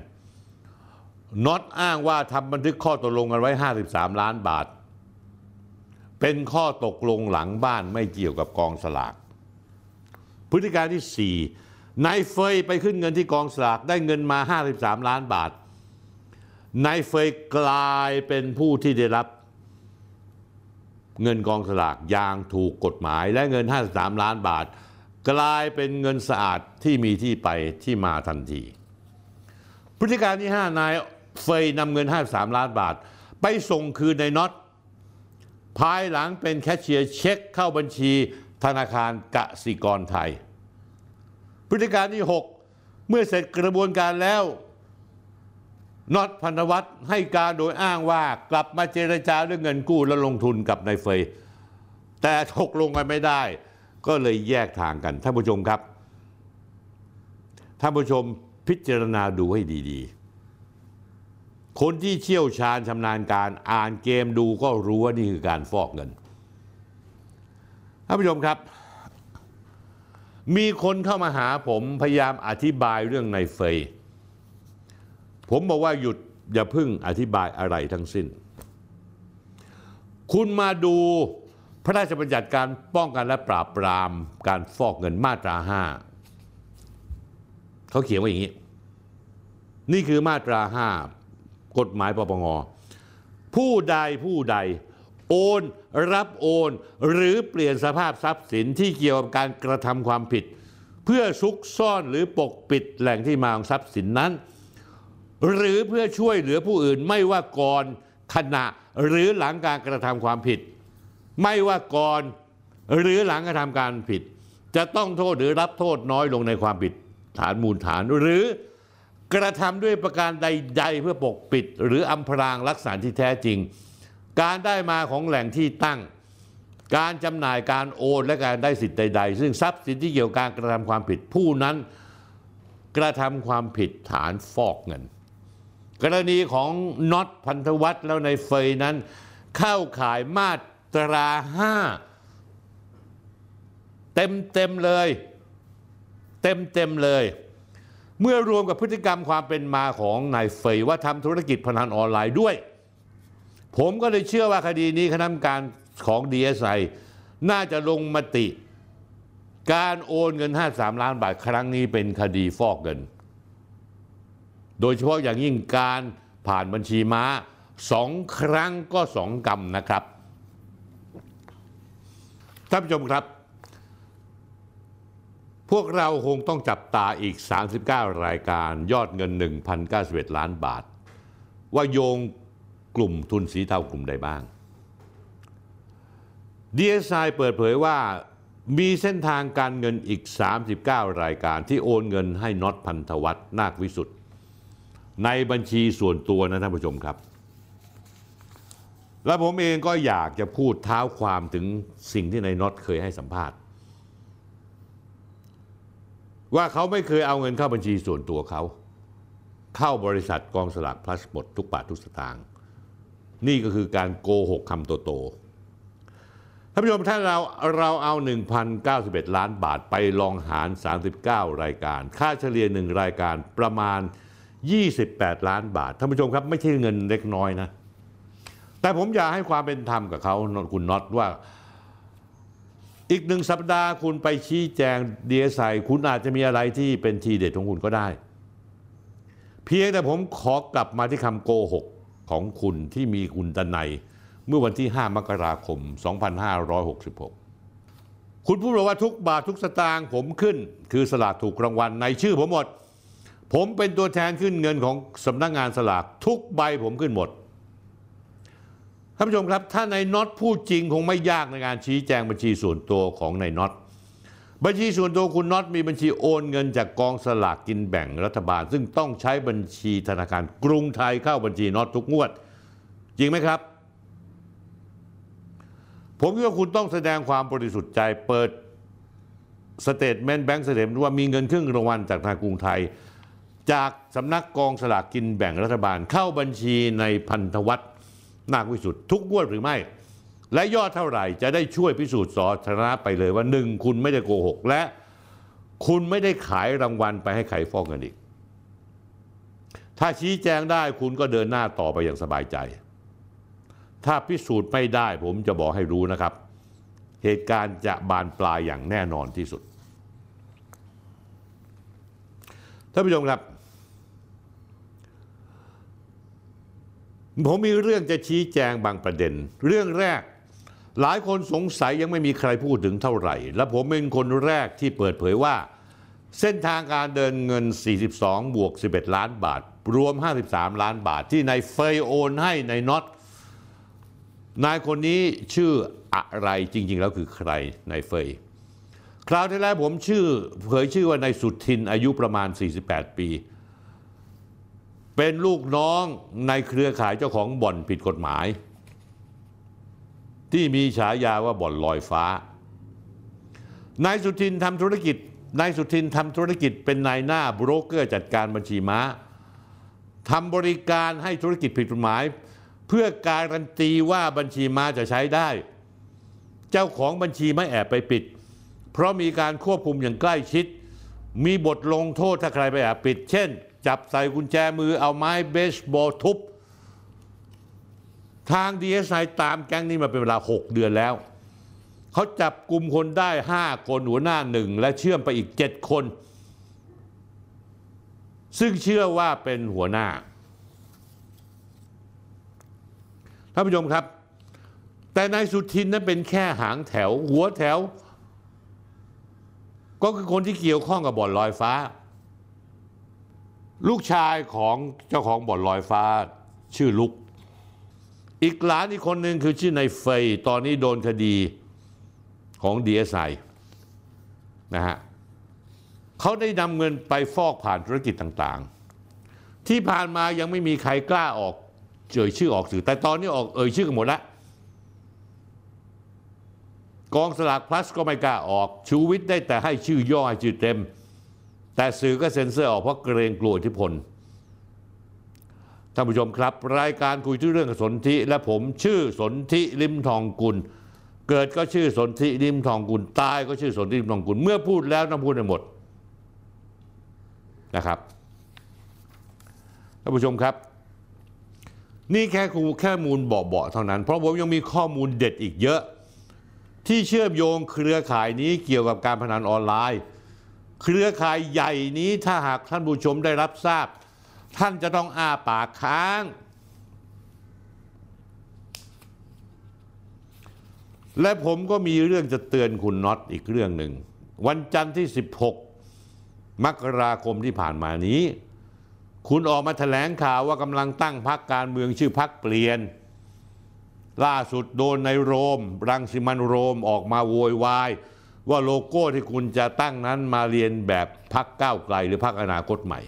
น็อตอ้างว่าทำบันทึกข้อตกลงกันไว้ 53 ล้านบาท เป็นข้อตกลงหลังบ้านไม่เกี่ยวกับกองสลาก พฤติการที่ 4นายเฟยไปขึ้นเงินที่กองสลากได้เงินมา 53 ล้านบาทนายเฟยกลายเป็นผู้ที่ได้รับ เงินกองสลากอย่างถูกกฎหมาย และเงิน 53 ล้านบาท กลายเป็นเงินสะอาดที่มีที่ไปที่มาทันที พฤติการที่ 5 นายเฟยนำเงิน 53 ล้านบาท ไปส่งคืนในน็อต ภายหลังเป็นแคชเชียร์เช็คเข้าบัญชีธนาคารกสิกรไทย พฤติการที่ 6 เมื่อเสร็จกระบวนการแล้วน็อตพันธวัฒน์ให้การโดยอ้างว่ากลับมาเจรจาเรื่องเงินกู้และลงทุนกับนายเฟย แต่ตกลงกันไม่ได้ ก็เลยแยกทางกันท่านผู้ชมครับท่านผู้ชมพิจารณาดูให้ดี ๆ คนที่เชี่ยวชาญชำนาญการอ่านเกมดูก็รู้ว่านี่คือการฟอกเงินท่านผู้ชมครับ มีคนเข้ามาหาผมพยายามอธิบายเรื่องในเฟย ผมบอกว่าหยุดอย่าพึ่งอธิบายอะไรทั้งสิ้น คุณมาดูพระราชบัญญัติการป้องกันและปราบปรามการฟอกเงินมาตราห้าเขาเขียนว่าอย่างนี้ นี่คือมาตราห้า กฎหมายปปงผู้ใดผู้ใด โอน รับโอน หรือเปลี่ยนสภาพทรัพย์สินที่เกี่ยวกับการกระทำความผิด เพื่อซุกซ่อนหรือปกปิดแหล่งที่มาของทรัพย์สินนั้น หรือเพื่อช่วยเหลือผู้อื่นไม่ว่าก่อนขณะหรือหลังการกระทำความผิด ไม่ว่าก่อนหรือหลังกระทำการผิด จะต้องโทษหรือรับโทษน้อยลงในความผิดฐานมูลฐานหรือ กระทำด้วยประการใด ๆ เพื่อปกปิด หรืออำพรางลักษณะที่แท้จริง การได้มาของแหล่งที่ตั้ง การจำหน่ายการโอนและการได้สิทธิ์ใด ๆ ซึ่งทรัพย์สินที่เกี่ยวกับการกระทำความผิดผู้นั้นกระทำความผิดฐานฟอกเงิน กรณีของน็อตพันธวัฒน์แล้วในเฟยนั้น เข้าข่ายมาตราห้าเต็มเต็มๆเลย เต็มเต็มๆเลย เมื่อรวมกับพฤติกรรมความเป็นมาของนายเฟยว่าทำธุรกิจพนันออนไลน์ด้วย ผมก็เลยเชื่อว่าคดีนี้คณะกรรมการของ DSI น่าจะลงมติ การโอนเงิน 53 ล้านบาทครั้งนี้เป็นคดีฟอกเงิน โดยเฉพาะอย่างยิ่งการผ่านบัญชีม้าสองครั้งก็สองกรรมนะครับท่านผู้ชมครับ พวกเราคงต้องจับตาอีก 39 รายการยอดเงิน 1,091 ล้านบาท ว่าโยงกลุ่มทุนสีเทากลุ่มใดบ้าง DSI เปิดเผยว่ามีเส้นทางการเงินอีก 39 รายการที่โอนเงินให้น็อตพันธวัฒน์นาควิสุทธ์ในบัญชีส่วนตัวนะท่านผู้ชมครับ และผมเองก็อยากจะพูดเท้าความถึงสิ่งที่นายน็อตเคยให้สัมภาษณ์ ว่าเขาไม่เคยเอาเงินเข้าบัญชีส่วนตัวเขา เข้าบริษัทกองสลากพลัสหมดทุกบาททุกสตางค์นี่ก็คือการโกหกคำโตๆท่านผู้ชมถ้าเราเราเอา 1,091 ล้านบาทไปลองหาร 39 รายการ ค่าเฉลี่ยหนึ่งรายการประมาณ 28 ล้านบาทท่านผู้ชมครับไม่ใช่เงินเล็กน้อยนะ แต่ผมอยากให้ความเป็นธรรมกับเขาคุณน็อตว่า อีกหนึ่งสัปดาห์คุณไปชี้แจงเดียใส่คุณอาจจะมีอะไรที่เป็นทีเด็ดของคุณก็ได้ เพียงแต่ผมขอกลับมาที่คำโกหกของคุณที่มีคุณตนัยเมื่อวันที่ 5 มกราคม 2566 คุณพูดว่าทุกบาททุกสตางค์ผมขึ้น คือสลากถูกรางวัลในชื่อผมหมด ผมเป็นตัวแทนขึ้นเงินของสำนักงงานสลากทุกใบผมขึ้นหมด ท่านผู้ชมครับ ถ้าในน็อตพูดจริงคงไม่ยากในการชี้แจงบัญชีส่วนตัวของในน็อตบัญชีส่วนตัวคุณน็อตมีบัญชีโอนเงินจากกองสลากกินแบ่งรัฐบาล ซึ่งต้องใช้บัญชีธนาคารกรุงไทยเข้าบัญชีน็อตทุกงวด จริงไหมครับ ผมคิดว่าคุณต้องแสดงความบริสุทธิ์ใจเปิดสเตทเมนต์แบงก์สเสด็จว่ามีเงินครึ่งรางวัลจากทางกรุงไทย จากสำนักกองสลากกินแบ่งรัฐบาลเข้าบัญชีในพันธวัฒน์ นาควิสุทธ์ทุกงวดหรือไม่ และยอดเท่าไหร่จะได้ช่วยพิสูจน์สาธารณะไปเลยว่าหนึ่งคุณไม่ได้โกหก และคุณไม่ได้ขายรางวัลไปให้ใครฟอกเงินอีก ถ้าชี้แจงได้คุณก็เดินหน้าต่อไปอย่างสบายใจ ถ้าพิสูจน์ไม่ได้ผมจะบอกให้รู้นะครับ เหตุการณ์จะบานปลายอย่างแน่นอนที่สุดท่านผู้ชมครับ ผมมีเรื่องจะชี้แจงบางประเด็น เรื่องแรก หลายคนสงสัยยังไม่มีใครพูดถึงเท่าไหร่ และผมเป็นคนแรกที่เปิดเผยว่า เส้นทางการเดินเงิน 42 บวก 11 ล้านบาท รวม 53 ล้านบาท ที่นายเฟยโอนให้ในายน็อตนายคนนี้ชื่ออะไรจริง ๆ แล้วคือใครนายเฟยคราวที่แล้วผมชื่อเผยชื่อว่านายสุทินอายุประมาณ 48 ปี เป็นลูกน้องในเครือข่ายเจ้าของบ่อนผิดกฎหมาย ที่มีฉายาว่าบ่อนลอยฟ้านายสุทินทำธุรกิจนายสุทินทำธุรกิจเป็นนายหน้าบรกเกอร์จัดการบัญชีม้าทำบริการให้ธุรกิจผิดกฎหมาย เพื่อการันตีว่าบัญชีม้าจะใช้ได้ เจ้าของบัญชีไม่แอบไปปิด เพราะมีการควบคุมอย่างใกล้ชิด มีบทลงโทษถ้าใครไปแอบปิด เช่น จับใส่กุญแจมือเอาไม้เบสบอลทุบ ทางดีเอสไอตามแก๊งนี้มาเป็นเวลา 6 เดือนแล้ว เขาจับกลุ่มคนได้ 5 คนหัวหน้าหนึ่งและเชื่อมไปอีก 7 คน ซึ่งเชื่อว่าเป็นหัวหน้าท่านผู้ชมครับ แต่นายสุทินนั้นเป็นแค่หางแถว หัวแถว ก็คือคนที่เกี่ยวข้องกับบ่อนลอยฟ้า ลูกชายของเจ้าของบ่อนลอยฟ้าชื่อลุก อีกหลานอีกคนหนึ่งคือชื่อนายเฟยตอนนี้โดนคดีของดีเอสไอนะฮะเขาได้นำเงินไปฟอกผ่านธุรกิจต่างๆ ที่ผ่านมายังไม่มีใครกล้าออกเอ่ยชื่อออกสื่อ แต่ตอนนี้ออกเอ่ยชื่อกันหมดแล้วกองสลากพลัสก็ไม่กล้าออก ชูวิทย์ได้แต่ให้ชื่อย่อให้ชื่อเต็ม แต่สื่อก็เซ็นเซอร์ออกเพราะเกรงกลัวอิทธิพลท่านผู้ชมครับ รายการคุยที่เรื่องสนธิและผมชื่อสนธิริมทองกุล เกิดก็ชื่อสนธิริมทองกุล ตายก็ชื่อสนธิริมทองกุล เมื่อพูดแล้วต้องพูดให้หมดนะครับท่านผู้ชมครับ นี่แค่คูแค่มูลเบาๆเท่านั้น เพราะผมยังมีข้อมูลเด็ดอีกเยอะ ที่เชื่อมโยงเครือข่ายนี้เกี่ยวกับการพนันออนไลน์ เครือข่ายใหญ่นี้ถ้าหากท่านผู้ชมได้รับทราบ ท่านจะต้องอ้าปากค้าง และผมก็มีเรื่องจะเตือนคุณน็อตอีกเรื่องหนึ่ง วันจันทร์ที่ 16 มกราคมที่ผ่านมานี้ คุณออกมาแถลงข่าวว่ากำลังตั้งพักการเมืองชื่อพักเปลี่ยน ล่าสุดโดนในโรม รังสิมันโรมออกมาโวยวาย ว่าโลโก้ที่คุณจะตั้งนั้นมาเรียนแบบพักก้าวไกลหรือพักอนาคตใหม่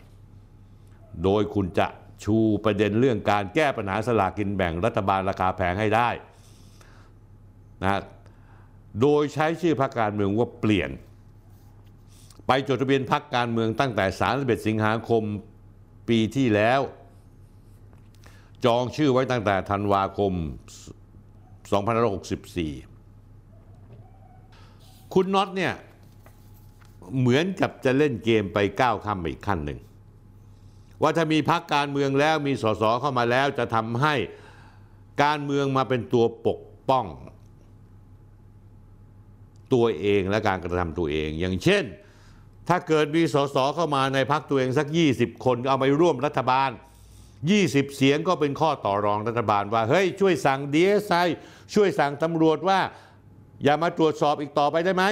โดยคุณจะชูประเด็นเรื่องการแก้ปัญหาสลากกินแบ่งรัฐบาลราคาแพงให้ได้นะโดยใช้ชื่อพรรคการเมืองว่าเปลี่ยน ไปจดทะเบียนพรรคการเมืองตั้งแต่ 31 สิงหาคมปีที่แล้ว จองชื่อไว้ตั้งแต่ธันวาคม2564 คุณน็อตเนี่ยเหมือนกับจะเล่นเกมไปก้าวข้ามไปอีกขั้นหนึ่ง ว่าถ้ามีพักการเมืองแล้วมีสสเข้ามาแล้วจะทำให้การเมืองมาเป็นตัวปกป้อง ตัวเองและการกระทำตัวเอง อย่างเช่น ถ้าเกิดมีสสเข้ามาในพักตัวเองสัก 20 คนเอาไปร่วมรัฐบาล 20 เสียงก็เป็นข้อต่อรองรัฐบาลว่าเฮ้ยช่วยสั่งดีเอสไอช่วยสั่งตำรวจว่า อย่ามาตรวจสอบอีกต่อไปได้ไหม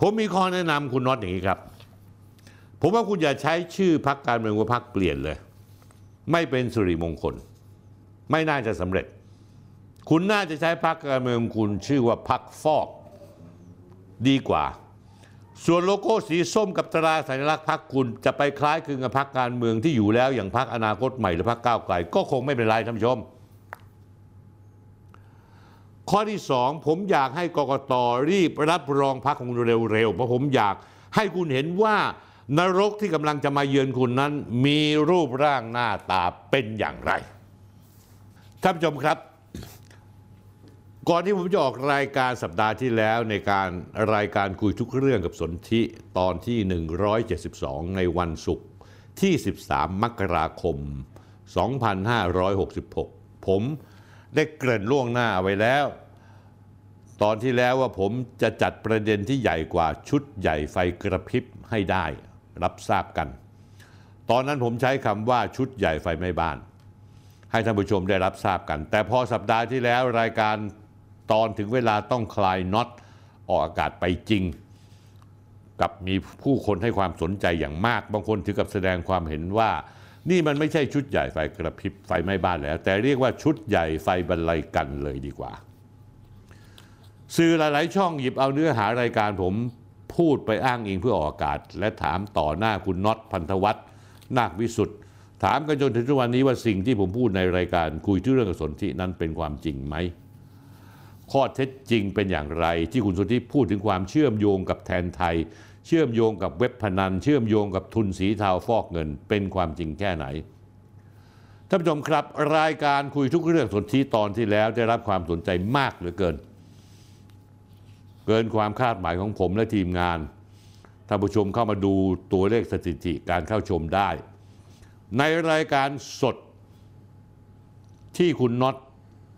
ผมมีข้อแนะนำคุณน็อตอย่างนี้ครับ ผมว่าคุณอย่าใช้ชื่อพักการเมืองว่าพักเปลี่ยนเลย ไม่เป็นสุริมงคล ไม่น่าจะสำเร็จ คุณน่าจะใช้พักการเมืองคุณชื่อว่าพักฟอกดีกว่า ส่วนโลโก้สีส้มกับตราสัญลักษณ์พรรคคุณจะไปคล้ายคลึงกับพรรคการเมืองที่อยู่แล้วอย่างพรรคอนาคตใหม่หรือพรรคก้าวไกล ก็คงไม่เป็นไรท่านผู้ชม ข้อที่สองผมอยากให้กกตรีบรับรองพรรคของเร็วๆเพราะผมอยากให้คุณเห็นว่านรกที่กำลังจะมาเยือนคุณนั้น มีรูปร่างหน้าตาเป็นอย่างไรท่านผู้ชมครับ ก่อนที่ผมจะออกรายการสัปดาห์ที่แล้วในการรายการคุยทุกเรื่องกับสนธิตอนที่ 172 ในวันศุกร์ที่ 13 มกราคม 2566 ผม ได้เกริ่นล่วงหน้าไว้แล้ว ตอนที่แล้วว่าผมจะจัดประเด็นที่ใหญ่กว่าชุดใหญ่ไฟกระพริบให้ได้ รับทราบกัน ตอนนั้นผมใช้คำว่าชุดใหญ่ไฟไม่บ้าน ให้ท่านผู้ชมได้รับทราบกัน แต่พอสัปดาห์ที่แล้วรายการตอนถึงเวลาต้องคลายน็อตออกอากาศไปจริง กับมีผู้คนให้ความสนใจอย่างมาก บางคนถึงกับแสดงความเห็นว่า นี่มันไม่ใช่ชุดใหญ่ไฟกระพริบไฟไหม้บ้านแล้ว แต่เรียกว่าชุดใหญ่ไฟบรรลัยกันเลยดีกว่า สื่อหลาย ๆ ช่องหยิบเอาเนื้อหารายการผมพูดไปอ้างอิงเพื่อออกอากาศ และถามต่อหน้าคุณน็อตพันธวัฒน์นาควิสุทธ์ถามกันจนถึงทุกวันนี้ว่าสิ่งที่ผมพูดในรายการคุยที่เรื่องสนธินั้นเป็นความจริงไหมข้อเท็จจริงเป็นอย่างไรที่คุณสนธิพูดถึงความเชื่อมโยงกับแทนไทย เชื่อมโยงกับเว็บพนัน เชื่อมโยงกับทุนสีเทาฟอกเงินเป็นความจริงแค่ไหนท่านผู้ชมครับรายการคุยทุกเรื่องสนธิตอนที่แล้วได้รับความสนใจมากเหลือเกิน เกินความคาดหมายของผมและทีมงานท่านผู้ชมเข้ามาดูตัวเลขสถิติการเข้าชมได้ ในรายการสดที่คุณน็อต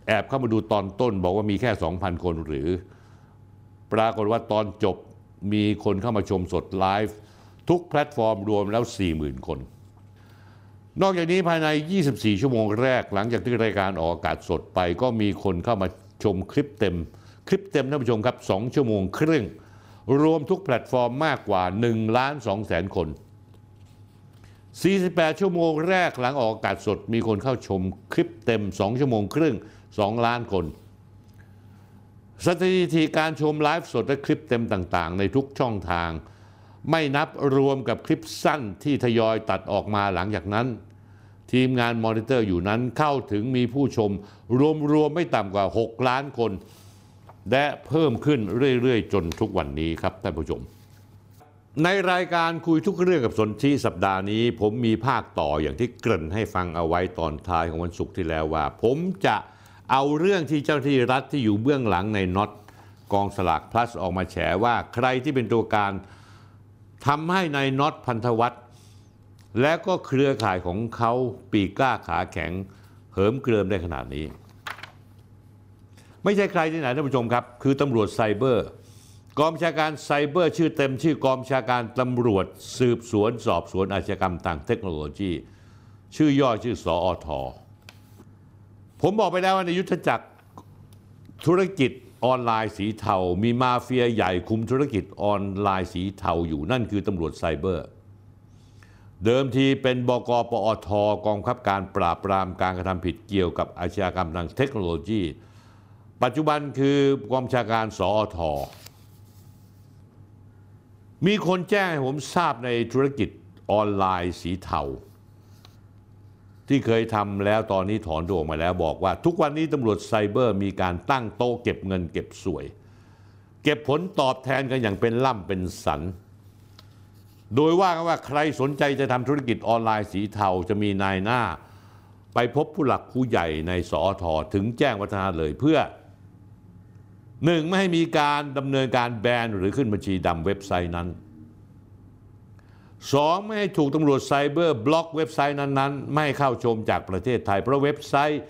แอบเข้ามาดูตอนต้น บอกว่ามีแค่ 2,000 คนหรือ ปรากฏว่าตอนจบ มีคนเข้ามาชมสดไลฟ์ทุกแพลตฟอร์มรวมแล้ว 40,000 คน นอกจากนี้ภายใน 24 ชั่วโมงแรกหลังจากที่รายการออกอากาศสดไป ก็มีคนเข้ามาชมคลิปเต็ม คลิปเต็มท่านผู้ชมครับ 2 ชั่วโมงครึ่ง รวมทุกแพลตฟอร์มมากกว่า1ล้าน2แสนคน 48 ชั่วโมงแรกหลังออกอากาศสด มีคนเข้าชมคลิปเต็ม 2 ชั่วโมงครึ่ง 2 ล้านคน สถิติการชมไลฟ์สดและคลิปเต็มต่างๆ ในทุกช่องทาง ไม่นับรวมกับคลิปสั้นที่ทยอยตัดออกมาหลังจากนั้น ทีมงานมอนิเตอร์อยู่นั้นเข้าถึงมีผู้ชม รวมๆไม่ต่ำกว่า 6 ล้านคน และเพิ่มขึ้นเรื่อยๆ จนทุกวันนี้ครับท่านผู้ชม ในรายการคุยทุกเรื่องกับสนธิสัปดาห์นี้ ผมมีภาคต่ออย่างที่เกริ่นให้ฟังเอาไว้ตอนท้ายของวันศุกร์ที่แล้วว่า ผมจะ เอาเรื่องที่เจ้าที่รัฐที่อยู่เบื้องหลังในน็อตกองสลากพลัสออกมาแฉว่าใครที่เป็นตัวการทำให้ในายน็อตพันธวัฒน์และก็เครือข่ายของเขาปีกกล้าขาแข็งเหิมเกริมได้ขนาดนี้ ไม่ใช่ใครที่ไหนท่านผู้ชมครับ คือตำรวจไซเบอร์กองบัญชาการไซเบอร์ชื่อเต็มชื่อกองบัญชาการตำรวจสืบสวนสอบสวนอาชญากรรมทางเทคโนโลยี ชื่อย่อชื่อสอท ผมบอกไปแล้วว่าในยุทธจักรธุรกิจออนไลน์สีเทา มีมาเฟียใหญ่คุมธุรกิจออนไลน์สีเทาอยู่นั่นคือตำรวจไซเบอร์ เดิมทีเป็นบกปอทกองคับการปราบปรามการกระทำผิดเกี่ยวกับอาชญากรรมทางเทคโนโลยี ปัจจุบันคือกองชาการสอทมีคนแจ้งให้ผมทราบในธุรกิจออนไลน์สีเทา ที่เคยทำแล้วตอนนี้ถอนตัวออกมาแล้วบอกว่า ทุกวันนี้ตำรวจไซเบอร์มีการตั้งโต๊ะเก็บเงินเก็บสวย เก็บผลตอบแทนกันอย่างเป็นล่ำเป็นสัน โดยว่ากันว่าใครสนใจจะทำธุรกิจออนไลน์สีเทาจะมีนายหน้า ไปพบผู้หลักผู้ใหญ่ในสอท.ถึงแจ้งวัฒนะเลยเพื่อหนึ่งไม่ให้มีการดำเนินการแบนหรือขึ้นบัญชีดำเว็บไซต์นั้น สองไม่ให้ถูกตำรวจไซเบอร์บล็อกเว็บไซต์นั้นๆ ไม่ให้เข้าชมจากประเทศไทย เพราะเว็บไซต์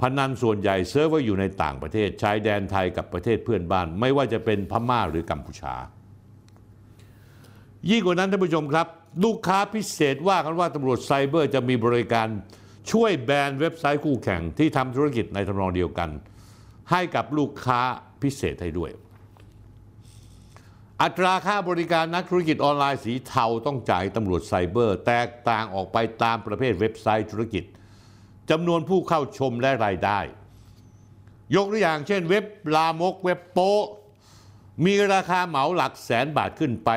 พนันส่วนใหญ่เซิร์ฟเวอร์อยู่ในต่างประเทศชายแดนไทยกับประเทศเพื่อนบ้าน ไม่ว่าจะเป็นพม่าหรือกัมพูชา ยิ่งกว่านั้นท่านผู้ชมครับ ลูกค้าพิเศษว่ากันว่าตำรวจไซเบอร์จะมีบริการช่วยแบนเว็บไซต์คู่แข่งที่ทำธุรกิจในทำนองเดียวกัน ให้กับลูกค้าพิเศษให้ด้วย อัตราค่าบริการนักธุรกิจออนไลน์สีเทาต้องจ่ายตำรวจไซเบอร์ แตกต่างออกไปตามประเภทเว็บไซต์ธุรกิจจำนวนผู้เข้าชมและรายได้ ยกตัวอย่างเช่นเว็บลามกเว็บโป๊ะมีราคาเหมาหลักแสนบาทขึ้นไป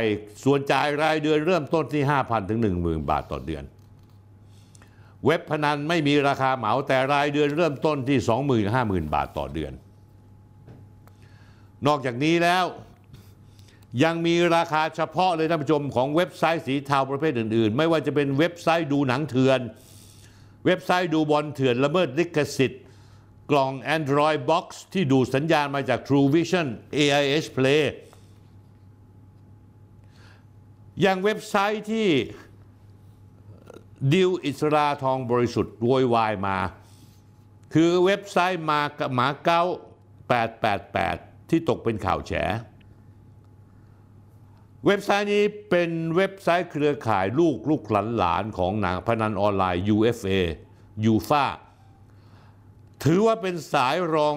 ส่วนจ่ายรายเดือนเริ่มต้นที่ 5,000 ถึง 10,000 บาทต่อเดือน เว็บพนันไม่มีราคาเหมาแต่รายเดือนเริ่มต้นที่ 20,000 50,000 บาทต่อเดือน นอกจากนี้แล้ว ยังมีราคาเฉพาะเลยท่านผู้ชมของเว็บไซต์สีเทาประเภทอื่น ๆ ไม่ว่าจะเป็นเว็บไซต์ดูหนังเถื่อน เว็บไซต์ดูบอลเถื่อนละเมิดลิขสิทธิ์ กล่อง Android Box ที่ดูสัญญาณมาจาก True Vision AIS Play อย่างเว็บไซต์ที่ดิวอิสราทองบริสุทธิ์โวยวายมา คือเว็บไซต์มาหมาเก้า888 ที่ตกเป็นข่าวแฉ เว็บไซต์นี้เป็นเว็บไซต์เครือข่ายลูกลูกหลานหลานของหนังพนันออนไลน์ UFA UFA ถือว่าเป็นสายรอง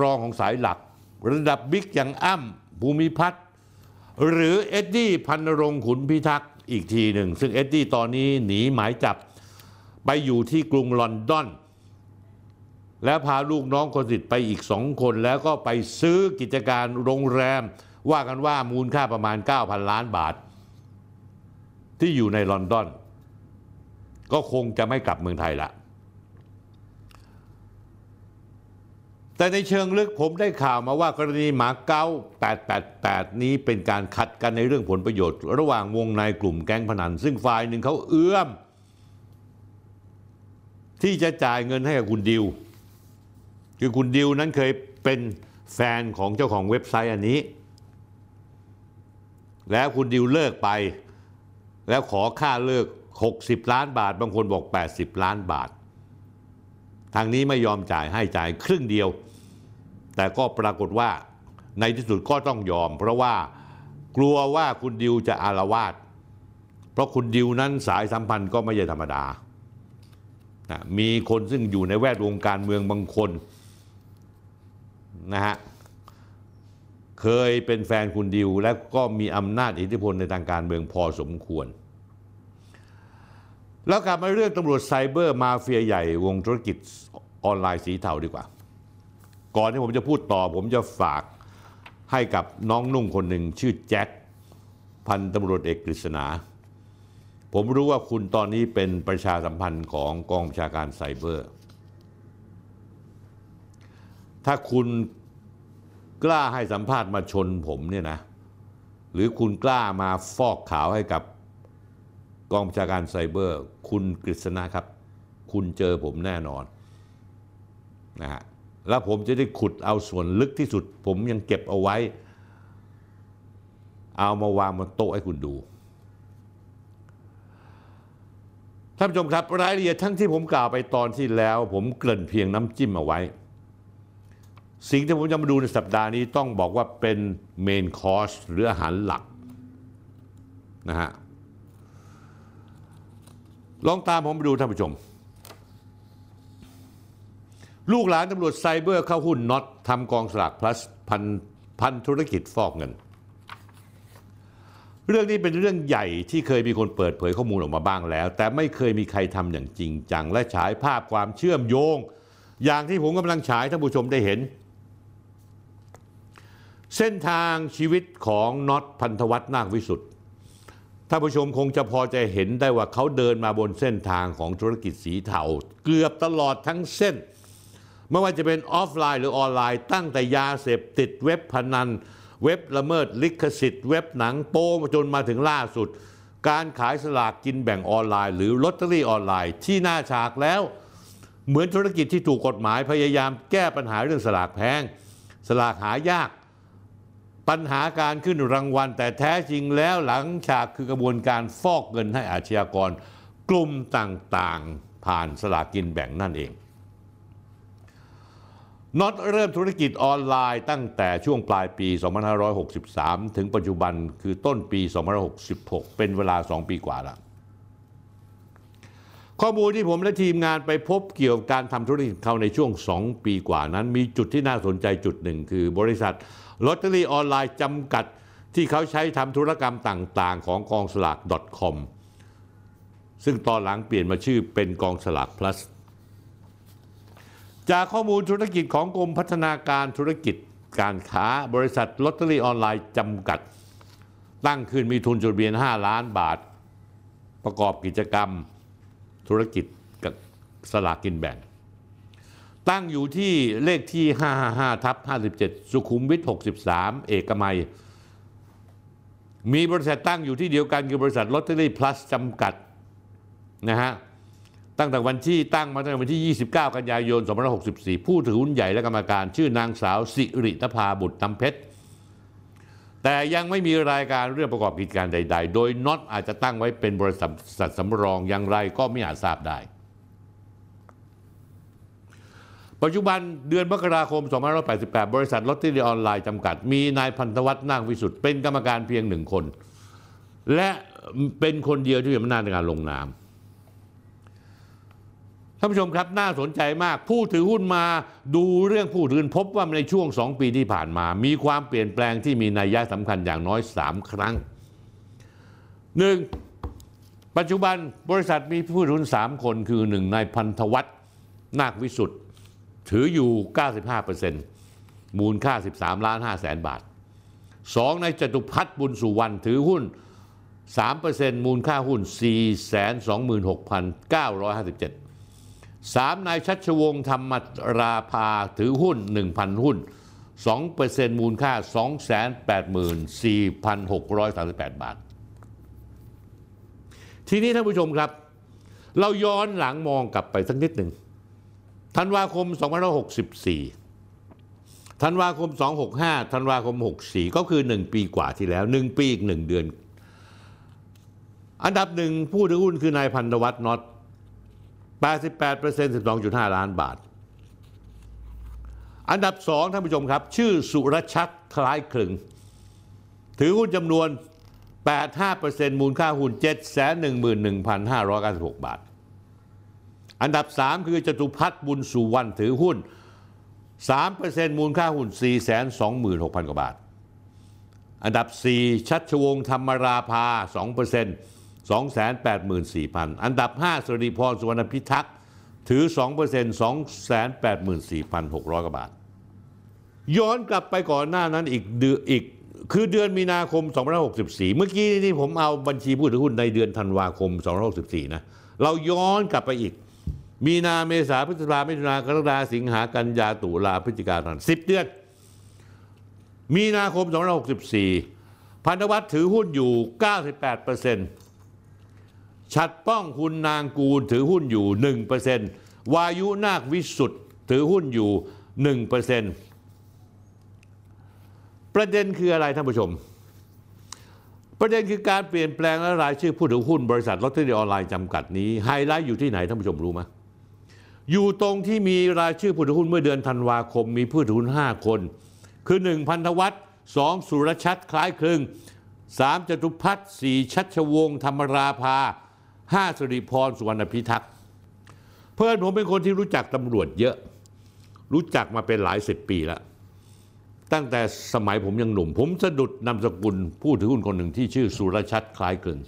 รองของสายหลัก ระดับบิ๊กอย่างอ้ำภูมิพัฒน์หรือเอ็ดดี้พันรงค์ขุนพิทักษ์อีกทีหนึ่ง ซึ่งเอ็ดดี้ตอนนี้หนีหมายจับไปอยู่ที่กรุงลอนดอน แล้วพาลูกน้องคนสนิทไปอีกสองคนแล้วก็ไปซื้อกิจการโรงแรม ว่ากันว่ามูลค่าประมาณ 9,000 ล้านบาท ที่อยู่ในลอนดอน ก็คงจะไม่กลับเมืองไทยละ แต่ในเชิงลึกผมได้ข่าวมาว่ากรณีหมาเก้า888 นี้เป็นการขัดกันในเรื่องผลประโยชน์ ระหว่างวงในกลุ่มแก๊งพนัน ซึ่งฝ่ายหนึ่งเขาเอื้อม ที่จะจ่ายเงินให้กับคุณดิว คือคุณดิวนั้นเคยเป็นแฟนของเจ้าของเว็บไซต์อันนี้ แล้วคุณดิวเลิกไป แล้วขอค่าเลิก 60 ล้านบาท บางคนบอก 80 ล้านบาท ทางนี้ไม่ยอมจ่ายให้จ่ายครึ่งเดียว แต่ก็ปรากฏว่าในที่สุดก็ต้องยอม เพราะว่ากลัวว่าคุณดิวจะอารวาสเพราะคุณดิวนั้นสายสัมพันธ์ก็ไม่ใช่ธรรมดานะมีคนซึ่งอยู่ในแวดวงการเมืองบางคนนะฮะ เคยเป็นแฟนคุณดิว และก็มีอำนาจอิทธิพลในทางการเมืองพอสมควร แล้วกลับมาเรื่องตำรวจไซเบอร์มาเฟียใหญ่วงธุรกิจออนไลน์สีเทาดีกว่า ก่อนที่ผมจะพูดต่อ ผมจะฝากให้กับน้องนุ่งคนหนึ่งชื่อแจ็คพันตำรวจเอกกฤษณาผมรู้ว่าคุณตอนนี้เป็นประชาสัมพันธ์ของกองบัญชาการไซเบอร์ ถ้าคุณ กล้าให้สัมภาษณ์มาชนผมเนี่ยนะ หรือคุณกล้ามาฟอกขาวให้กับกองบัญชาการไซเบอร์ คุณกฤษณะครับ คุณเจอผมแน่นอนนะฮะแล้วผมจะได้ขุดเอาส่วนลึกที่สุด ผมยังเก็บเอาไว้ เอามาวางบนโต๊ะให้คุณดูท่านผู้ชมครับรายละเอียดทั้งที่ผมกล่าวไปตอนที่แล้ว ผมเกริ่นเพียงน้ำจิ้มเอาไว้ สิ่งที่ผมจะมาดูในสัปดาห์นี้ต้องบอกว่าเป็นเมนคอร์สหรืออาหารหลักนะฮะลองตามผมไปดูท่านผู้ชม ลูกหลานตำรวจไซเบอร์เข้าหุ้นน็อตทำกองสลากพลัสพันพันธุรกิจฟอกเงิน เรื่องนี้เป็นเรื่องใหญ่ที่เคยมีคนเปิดเผยข้อมูลออกมาบ้างแล้ว แต่ไม่เคยมีใครทำอย่างจริงจัง และฉายภาพความเชื่อมโยง อย่างที่ผมกำลังฉายท่านผู้ชมได้เห็น เส้นทางชีวิตของน็อตพันธวัฒน์นาควิสุทธ์ท่านผู้ชมคงจะพอจะเห็นได้ว่าเขาเดินมาบนเส้นทางของธุรกิจสีเทาเกือบตลอดทั้งเส้น ไม่ว่าจะเป็นออฟไลน์หรือออนไลน์ ตั้งแต่ยาเสพติดเว็บพนัน เว็บละเมิดลิขสิทธิ์ เว็บหนังโป้จนมาถึงล่าสุด การขายสลากกินแบ่งออนไลน์ หรือลอตเตอรี่ออนไลน์ที่หน้าฉากแล้ว เหมือนธุรกิจที่ถูกกฎหมายพยายามแก้ปัญหาเรื่องสลากแพง สลากหายาก ปัญหาการขึ้นรางวัล แต่แท้จริงแล้วหลังฉากคือกระบวนการฟอกเงินให้อาชญากร กลุ่มต่างๆ ผ่านสลากินแบ่งนั่นเองน็อตเริ่มธุรกิจออนไลน์ตั้งแต่ช่วงปลายปี 2563 ถึงปัจจุบันคือต้นปี 2566 เป็นเวลา 2 ปีกว่าแล้วข้อมูลที่ผมและทีมงานไปพบเกี่ยวกับการทำธุรกิจเขาในช่วง 2 ปีกว่านั้น มีจุดที่น่าสนใจจุดหนึ่งคือบริษัท ลอตเตอรี่ออนไลน์จำกัดที่เขาใช้ทำธุรกรรมต่างๆ ของกองสลาก .com ซึ่งตอนหลังเปลี่ยนมาชื่อเป็นกองสลาก plus จากข้อมูลธุรกิจของกรมพัฒนาการธุรกิจการค้าบริษัทลอตเตอรี่ออนไลน์จำกัด ตั้งขึ้นมีทุนจดทะเบียน 5 ล้านบาท ประกอบกิจกรรมธุรกิจกับสลากกินแบ่ง ตั้งอยู่ที่เลขที่ 555ทับ57 สุขุมวิท 63 เอกมัย มีบริษัทตั้งอยู่ที่เดียวกันคือบริษัทลอตเตอรี่พลัสจำกัดนะฮะตั้งแต่วันที่ตั้งมาตั้งแต่วันที่ 29 กันยายน 2564 ผู้ถือหุ้นใหญ่และกรรมการ ชื่อนางสาวสิรินภาบุตรตำเพชร แต่ยังไม่มีรายการเรื่องประกอบกิจการใด ๆ โดยน็อตอาจจะตั้งไว้เป็นบริษัทสัตสำรองอย่างไรก็ไม่อาจทราบได้ ปัจจุบันเดือนมกราคม 2588 บริษัทลอตเตอรี่ออนไลน์จำกัด มีนายพันธวัฒน์นาควิสุทธ์เป็นกรรมการเพียงหนึ่งคน และเป็นคนเดียวที่มีอำนาจในการลงนามท่านผู้ชมครับน่าสนใจมาก ผู้ถือหุ้นมาดูเรื่องผู้ถือหุ้นพบว่าในช่วง 2 ปีที่ผ่านมา มีความเปลี่ยนแปลงที่มีนัยยะสำคัญอย่างน้อย 3 ครั้ง 1. ปัจจุบันบริษัทมีผู้ถือหุ้น 3 คนคือ 1 นายพันธวัฒน์นาควิสุทธ์ ถืออยู่ 95%มูลค่า 13 ล้าน5แสนบาท2นายจตุพัฒน์บุญสุวรรณถือหุ้น 3%มูลค่าหุ้น 426,957 3นายชัชวงศ์ธรรมราภาถือหุ้น 1,000 หุ้น 2%มูลค่า 284,638 บาท ทีนี้ท่านผู้ชมครับ เราย้อนหลังมองกลับไปสักนิดหนึ่ง ธันวาคม 2564 ธันวาคม 265 ธันวาคม 64 ก็คือ 1 ปีกว่าที่แล้ว 1 ปีอีก 1 เดือน อันดับหนึ่งผู้ถือหุ้นคือนายพันธวัฒน์น็อต 88% 12.5 ล้านบาท อันดับสองท่านผู้ชมครับ ชื่อสุรชัดคล้ายคลึง ถือหุ้นจำนวน 85%มูลค่าหุ้น 711,596 บาท อันดับ 3 คือจตุพัฒน์บุญสุวรรณถือหุ้น 3%มูลค่าหุ้น 426,000 กว่าบาท อันดับ 4 ชัชวงศ์ธรรมราภา 2% 284,000 อันดับ 5สริพรสุวรรณพิทักษ์ถือ 2% 284,600 กว่าบาท ย้อนกลับไปก่อนหน้านั้นอีกเดือนอีกคือเดือนมีนาคม 2564 เมื่อกี้นี่ผมเอาบัญชีผู้ถือหุ้นในเดือนธันวาคม 2564 นะ เราย้อนกลับไปอีก มีนาเมษาพฤษภามิถุนากรกฎาสิงหากันยาตุลาพฤศจิกายน10เดือน มีนาคม 2564 พันธวัฒน์ถือหุ้นอยู่ 98%ชัดป้องคุณนางกูลถือหุ้นอยู่ 1%วายุนาควิสุทธ์ถือหุ้นอยู่ 1%ประเด็นคืออะไรท่านผู้ชม ประเด็นคือการเปลี่ยนแปลงและรายชื่อผู้ถือหุ้นบริษัทลอตเตอรี่ออนไลน์จำกัดนี้ไฮไลท์อยู่ที่ไหนท่านผู้ชมรู้ไหม อยู่ตรงที่มีรายชื่อผู้ถือหุ้นเมื่อเดือนธันวาคมมีผู้ถือหุ้น 5 คน คือ 1 พันธวัฒน์2สุรชัดคล้ายคลึง 3จตุพัฒน์4ชัชวงศ์ธรรมราภา 5สิริพรสุวรรณพิทักษ์ เพื่อนผมเป็นคนที่รู้จักตำรวจเยอะ รู้จักมาเป็นหลายสิบปีแล้ว ตั้งแต่สมัยผมยังหนุ่ม ผมสะดุดนามสกุลผู้ถือหุ้นคนหนึ่งที่ชื่อสุรชัดคล้ายคลึง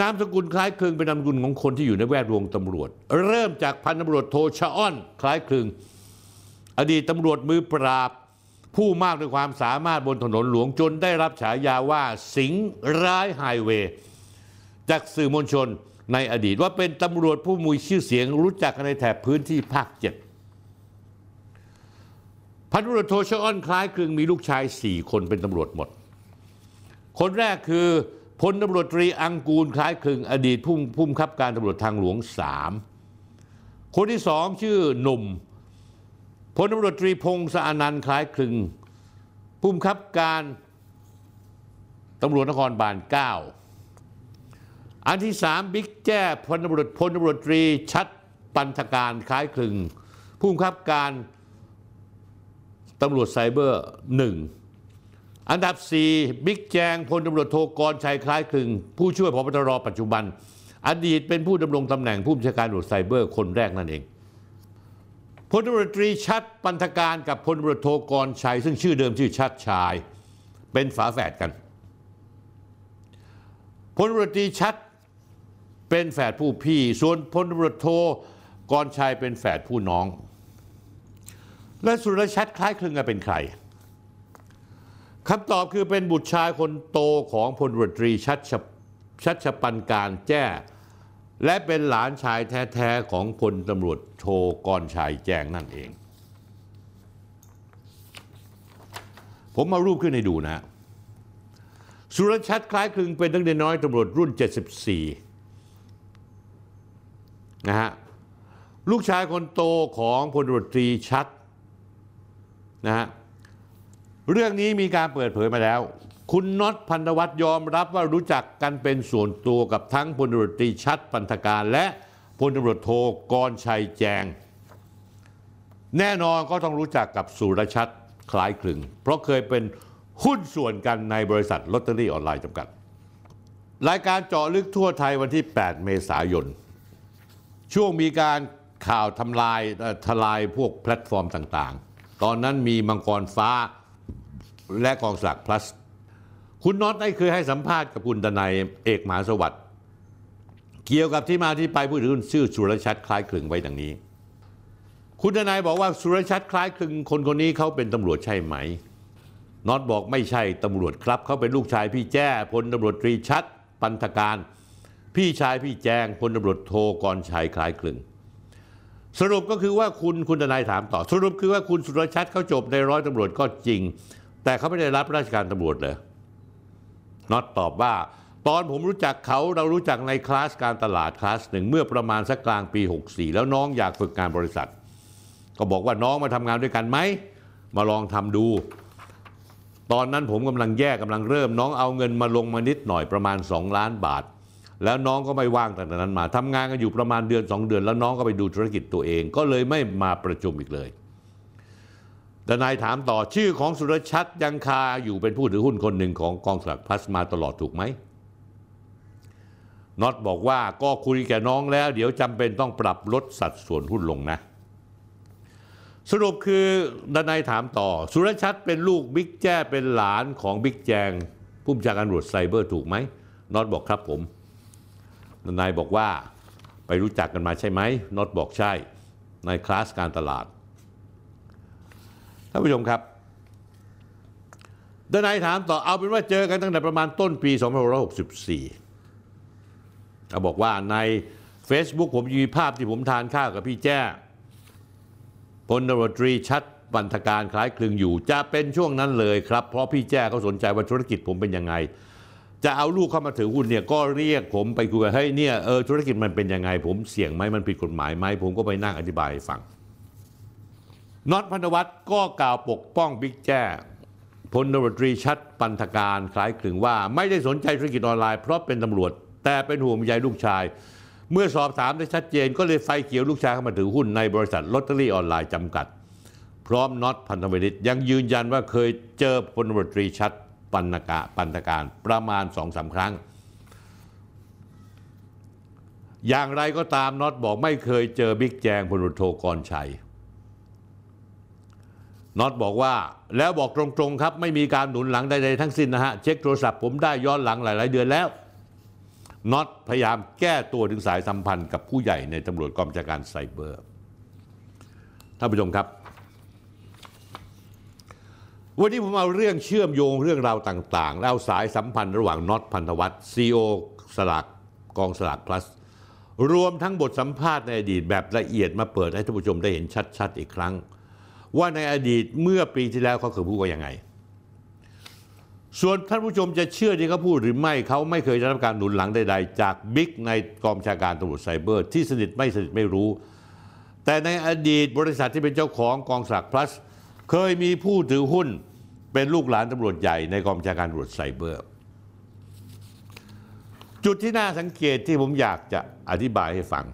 นามสกุลคล้ายคลึงเป็นนามสกุลของคนที่อยู่ในแวดวงตำรวจ เริ่มจากพันตำรวจโทชะอ้อน คล้ายคลึง อดีตตำรวจมือปราบ ผู้มากด้วยความสามารถบนถนนหลวงจนได้รับฉายาว่าสิงร้ายไฮเวย์จากสื่อมวลชนในอดีตว่าเป็นตำรวจผู้มีชื่อเสียงรู้จักกันในแถบพื้นที่ภาคเจ็ดพันตำรวจโทชอ้อนคล้ายคลึงมีลูกชายสี่คนเป็นตำรวจหมด คนแรกคือ พลตำรวจตรีอังกูลคล้ายคลึงอดีตผู้ผู้บังคับการตำรวจทางหลวงสามคนที่สองชื่อหนุ่มพลตำรวจตรีพงศอนันคล้ายคลึงผู้บังคับการตำรวจนครบาลเก้าอันที่สามบิ๊กแจ้พลตำรวจพลตำรวจตรีชัดปันธการคล้ายคลึงผู้บังคับการตำรวจไซเบอร์หนึ่ง อันดับ 4 บิ๊กแจงพลตำรวจโทกรชัยคล้ายคลึง ผู้ช่วยพบตรปัจจุบัน อดีตเป็นผู้ดำรงตำแหน่งผู้บัญชาการตำรวจไซเบอร์คนแรกนั่นเองพลตำรวจตรีชัดปันธการกับพลตำรวจโทกรชัย ซึ่งชื่อเดิมชื่อชัดชาย เป็นฝาแฝดกันพลตำรวจตรีชัดเป็นแฝดผู้พี่ ส่วนพลตำรวจโทกรชัยเป็นแฝดผู้น้อง และสุรชัดคล้ายคลึงกันเป็นใคร คำตอบคือเป็นบุตรชายคนโตของพลตรวจตรีชัดชชัชปันการแจ้ และเป็นหลานชายแท้ๆของพลตำรวจโทกรชัยแจ้งนั่นเอง ผมมารูปขึ้นให้ดูนะ สุรชัดคล้ายคลึงเป็นนักเรียนน้อยตำรวจรุ่น 74 นะฮะ ลูกชายคนโตของพลตำรวจตรีชัดนะฮะ เรื่องนี้มีการเปิดเผยมาแล้ว คุณน็อตพันธวัฒน์ยอมรับว่ารู้จักกันเป็นส่วนตัวกับทั้งพลตำรวจตรีชัดปันธการ และพลตำรวจโทกรชัยแจง แน่นอนก็ต้องรู้จักกับสุรชัดคล้ายคลึง เพราะเคยเป็นหุ้นส่วนกันในบริษัทลอตเตอรี่ออนไลน์จำกัด รายการเจาะลึกทั่วไทยวันที่ 8 เมษายน ช่วงมีการข่าวทำลายทลายพวกแพลตฟอร์มต่างๆ ตอนนั้นมีมังกรฟ้า และกองสลาก plus คุณน็อตได้เคยให้สัมภาษณ์กับคุณดนายเอกมหาสวัสดิ์เกี่ยวกับที่มาที่ไปผู้ถือหุ้นชื่อสุรชัดคล้ายคลึงไว้ดังนี้ คุณดนายบอกว่าสุรชัดคล้ายคลึงคนคนนี้เขาเป็นตำรวจใช่ไหมน็อตบอกไม่ใช่ตำรวจครับเขาเป็นลูกชายพี่แจ้พลตำรวจตรีชัดปันธการ พี่ชายพี่แจงพลตำรวจโทกรชัยคล้ายคลึง สรุปก็คือว่าคุณคุณทนายถามต่อ สรุปคือว่าคุณสุรชัดเขาจบในร้อยตำรวจก็จริง แต่เขาไม่ได้รับราชการตำรวจเลยน็อตตอบว่า ตอนผมรู้จักเขาเรารู้จักในคลาสการตลาดคลาสหนึ่งเมื่อประมาณสักกลางปี 64 แล้วน้องอยากฝึกงานบริษัท ก็บอกว่าน้องมาทำงานด้วยกันไหม มาลองทำดู ตอนนั้นผมกำลังแยกกำลังเริ่ม น้องเอาเงินมาลงมานิดหน่อยประมาณ 2 ล้านบาท แล้วน้องก็ไม่ว่างตั้งแต่นั้นมาทำงานกันอยู่ประมาณเดือน 2 เดือน แล้วน้องก็ไปดูธุรกิจตัวเอง ก็เลยไม่มาประชุมอีกเลย ทนายถามต่อชื่อของสุรชัดยังคาอยู่เป็นผู้ถือหุ้นคนหนึ่งของกองสลากพัสมาตลอดถูกไหมน็อตบอกว่าก็คุยแกน้องแล้ว เดี๋ยวจำเป็นต้องปรับลดสัดส่วนหุ้นลงนะ สรุปคือดนายถามต่อ สุรชัดเป็นลูกบิ๊กแจ้เป็นหลานของบิ๊กแจงผู้บัญชาการตำรวจไซเบอร์ถูกไหมน็อตบอกครับผมดนายบอกว่าไปรู้จักกันมาใช่ไหมน็อตบอกใช่ในคลาสการตลาด ท่านผู้ชมครับดนายถามต่อเอาเป็นว่าเจอกันตั้งแต่ประมาณต้นปี 2564เขาบอกว่าใน Facebook ผมมีภาพที่ผมทานข้าวกับพี่แจ้พลตำรตรีชัดบันทการคล้ายคลึงอยู่ จะเป็นช่วงนั้นเลยครับ เพราะพี่แจ้เขาสนใจว่าธุรกิจผมเป็นยังไง จะเอาลูกเข้ามาถือหุ้นเนี่ยก็เรียกผมไปคุยว่าเฮ้ยเนี่ยเออธุรกิจมันเป็นยังไง ผมเสี่ยงไหมมันผิดกฎหมายไหมผมก็ไปนั่งอธิบายให้ฟัง น็อตพันธวัฒน์ก็กล่าวปกป้องบิ๊กแจ้พลตำรวจตรีชัดปันธการคล้ายคลึงว่า ไม่ได้สนใจธุรกิจออนไลน์เพราะเป็นตำรวจ แต่เป็นห่วงใยลูกชาย เมื่อสอบถามได้ชัดเจน ก็เลยไฟเขียวลูกชายเข้ามาถือหุ้นในบริษัทลอตเตอรี่ออนไลน์จำกัด พร้อมน็อตพันธวินิยังยืนยันว่าเคยเจอพลตำรวจตรีชัดปันกะปันธการประมาณสองสาครั้ง อย่างไรก็ตามน็อตบอกไม่เคยเจอบิ๊กแจงพลตำรวจโทกรชัย น็อตบอกว่าแล้วบอกตรงๆครับ ไม่มีการหนุนหลังใดๆทั้งสิ้นนะฮะ เช็คโทรศัพท์ผมได้ย้อนหลังหลาย ๆ เดือนแล้วน็อตพยายามแก้ตัวถึงสายสัมพันธ์กับผู้ใหญ่ในตำรวจกองบัญชาการไซเบอร์ท่านผู้ชมครับ วันนี้ผมเอาเรื่องเชื่อมโยงเรื่องราวต่างๆ แล้วสายสัมพันธ์ระหว่างน็อตพันธวัฒน์ซีโอสลากกองสลากพลัสรวมทั้งบทสัมภาษณ์ในอดีตแบบละเอียดมาเปิดให้ท่านผู้ชมได้เห็นชัด ๆ อีกครั้ง ว่าในอดีตเมื่อปีที่แล้วเขาเคยพูดว่ายังไง ส่วนท่านผู้ชมจะเชื่อที่เขาพูดหรือไม่เขาไม่เคยได้รับการหนุนหลังใดๆ จากบิ๊กในกองชาการตำรวจไซเบอร์ ที่สนิทไม่สนิทไม่รู้ แต่ในอดีตบริษัทที่เป็นเจ้าของกองสลากพลัส เคยมีผู้ถือหุ้นเป็นลูกหลานตำรวจใหญ่ในกองชาการตำรวจไซเบอร์ จุดที่น่าสังเกตที่ผมอยากจะอธิบายให้ฟัง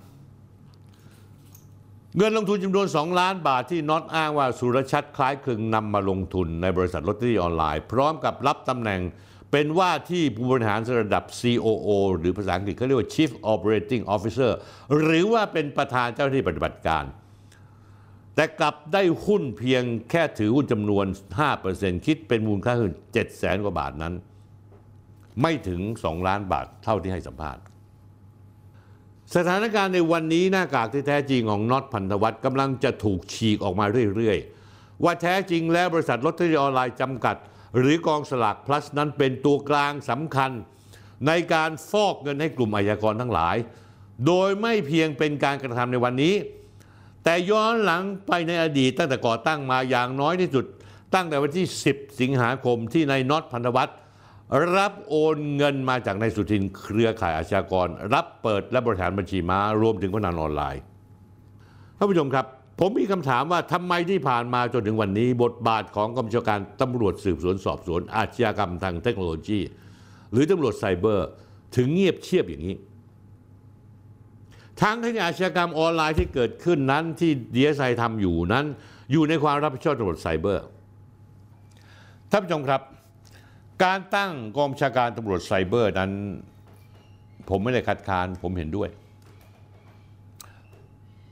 เงินลงทุนจำนวน 2 ล้านบาทที่น็อตอ้างว่าสุรชัดคล้ายคลึงนำมาลงทุนในบริษัทลอตเตอรี่ออนไลน์ พร้อมกับรับตำแหน่งเป็นว่าที่ผู้บริหารระดับ COO หรือภาษาอังกฤษเขาเรียกว่า Chief Operating Officer หรือว่าเป็นประธานเจ้าหน้าที่ปฏิบัติการ แต่กลับได้หุ้นเพียงแค่ถือหุ้นจำนวน 5%คิดเป็นมูลค่าหุ้น7แสนกว่าบาทนั้น ไม่ถึง 2 ล้านบาทเท่าที่ให้สัมภาษณ์ สถานการณ์ในวันนี้หน้ากากที่แท้จริงของน็อตพันธวัฒน์กำลังจะถูกฉีกออกมาเรื่อยๆ ว่าแท้จริงแล้วบริษัทลอตเตอรี่ออนไลน์จำกัด หรือกองสลาก plus นั้นเป็นตัวกลางสำคัญ ในการฟอกเงินให้กลุ่มอาชญากรทั้งหลาย โดยไม่เพียงเป็นการกระทำในวันนี้ แต่ย้อนหลังไปในอดีตตั้งแต่ก่อตั้งมาอย่างน้อยที่สุด ตั้งแต่วันที่ 10 สิงหาคมที่นายน็อตพันธวัฒน์ รับโอนเงินมาจากนายสุทินเครือข่ายอาชญากร รับเปิดและบริหารบัญชีม้ารวมถึงพนันออนไลน์ท่านผู้ชมครับ ผมมีคำถามว่าทำไมที่ผ่านมาจนถึงวันนี้ บทบาทของกองบัญชาการตำรวจสืบสวนสอบสวน อาชญากรรมทางเทคโนโลยี หรือตำรวจไซเบอร์ ถึงเงียบเชียบอย่างนี้ทั้งที่อาชญากรรมออนไลน์ที่เกิดขึ้นนั้นที่ดีเอสไอทำอยู่นั้น อยู่ในความรับผิดชอบตำรวจไซเบอร์ท่านผู้ชมครับ การตั้งกองบัญชาการตำรวจไซเบอร์นั้น ผมไม่ได้คัดค้านผมเห็นด้วย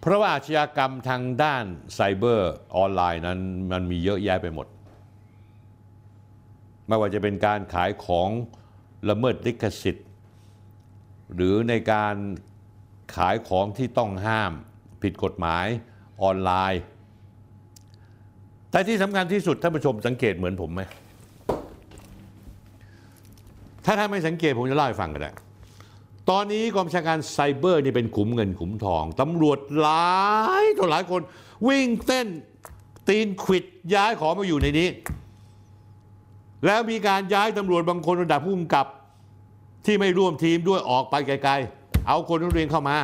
เพราะว่าอาชญากรรมทางด้านไซเบอร์ออนไลน์นั้นมันมีเยอะแยะไปหมด ไม่ว่าจะเป็นการขายของละเมิดลิขสิทธิ์ หรือในการขายของที่ต้องห้ามผิดกฎหมายออนไลน์ แต่ที่สำคัญที่สุดท่านผู้ชมสังเกตเหมือนผมไหม ถ้าท่านไม่สังเกตผมจะเล่าให้ฟังกันได้ตอนนี้กองบัญชาการไซเบอร์นี่เป็นขุมเงินขุมทองตำรวจหลายต่อหลายคน วิ่งเต้นตีนขวิดย้ายของมาอยู่ในนี้ แล้วมีการย้ายตำรวจบางคนระดับผู้กำกับ ที่ไม่ร่วมทีมด้วยออกไปไกลๆ เอาคนนักเรียนเข้ามา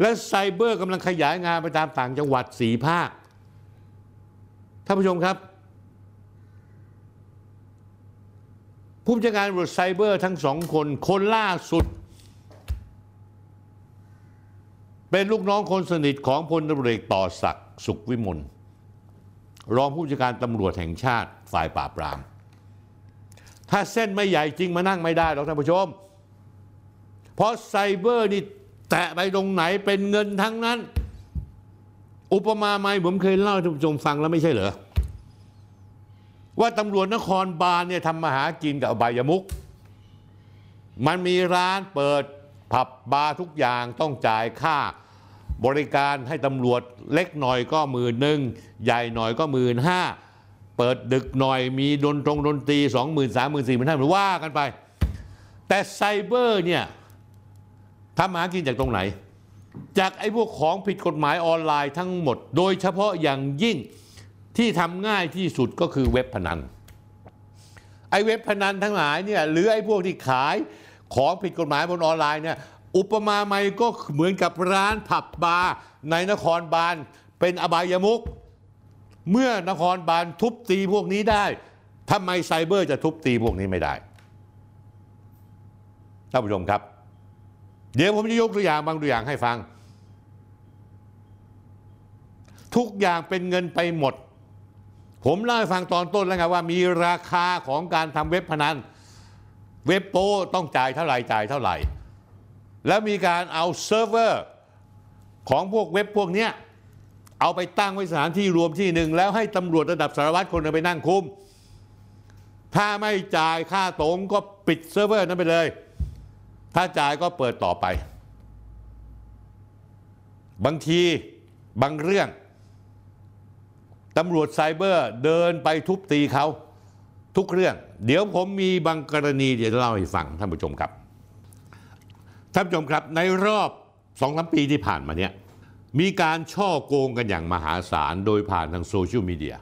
และไซเบอร์กำลังขยายงานไปตามต่างจังหวัดสีภาคท่านผู้ชมครับ ผู้จัดการตำรวจไซเบอร์ทั้งสองคน คนล่าสุด เป็นลูกน้องคนสนิทของพลตำรวจเอกต่อศักดิ์สุขวิมลรองผู้จัดการตำรวจแห่งชาติฝ่ายปราบปราม ถ้าเส้นไม่ใหญ่จริงมานั่งไม่ได้หรอกท่านผู้ชม เพราะไซเบอร์นี่แตะไปตรงไหนเป็นเงินทั้งนั้น อุปมาไม่ผมเคยเล่าให้ท่านผู้ชมฟังแล้วไม่ใช่เหรอ ว่าตำรวจนครบาลเนี่ยทำมาหากินกับอบายมุก มันมีร้านเปิดผับบาร์ทุกอย่างต้องจ่ายค่าบริการให้ตำรวจเล็กหน่อยก็หมื่นหนึ่งใหญ่หน่อยก็หมื่นห้าเปิดดึกหน่อยมีดนตรงดนตรีสองหมื่นสามหมื่นสี่หมื่นห้าหรือว่ากันไป แต่ไซเบอร์เนี่ยทำมาหากินจากตรงไหน จากไอ้พวกของผิดกฎหมายออนไลน์ทั้งหมด โดยเฉพาะอย่างยิ่ง ที่ทำง่ายที่สุดก็คือเว็บพนันไอ้เว็บพนันทั้งหลายเนี่ยหรือไอ้พวกที่ขายของผิดกฎหมายบนออนไลน์เนี่ยอุปมาไม่ก็เหมือนกับร้านผับบาร์ในนครบาลเป็นอบายมุก เมื่อนครบาลทุบตีพวกนี้ได้ทำไมไซเบอร์จะทุบตีพวกนี้ไม่ได้ท่านผู้ชมครับ เดี๋ยวผมจะยกตัวอย่างบางตัวอย่างให้ฟัง ทุกอย่างเป็นเงินไปหมด ผมเล่าให้ฟังตอนต้นแล้วไงว่ามีราคาของการทำเว็บพนัน เว็บโป้ต้องจ่ายเท่าไหร่จ่ายเท่าไหร่ แล้วมีการเอาเซิร์ฟเวอร์ของพวกเว็บพวกเนี้ยเอาไปตั้งไว้สถานที่รวมที่หนึ่ง แล้วให้ตำรวจระดับสารวัตรคนหนึ่งไปนั่งคุม ถ้าไม่จ่ายค่าตรงก็ปิดเซิร์ฟเวอร์นั้นไปเลย ถ้าจ่ายก็เปิดต่อไป บางทีบางเรื่อง ตำรวจไซเบอร์เดินไปทุบตีเขาทุกเรื่อง เดี๋ยวผมมีบางกรณีเดี๋ยวจะเล่าให้ฟังท่านผู้ชมครับท่านผู้ชมครับในรอบสองสามปีที่ผ่านมาเนี่ยมีการช่อโกงกันอย่างมหาศาลโดยผ่านทางโซเชียลมีเดีย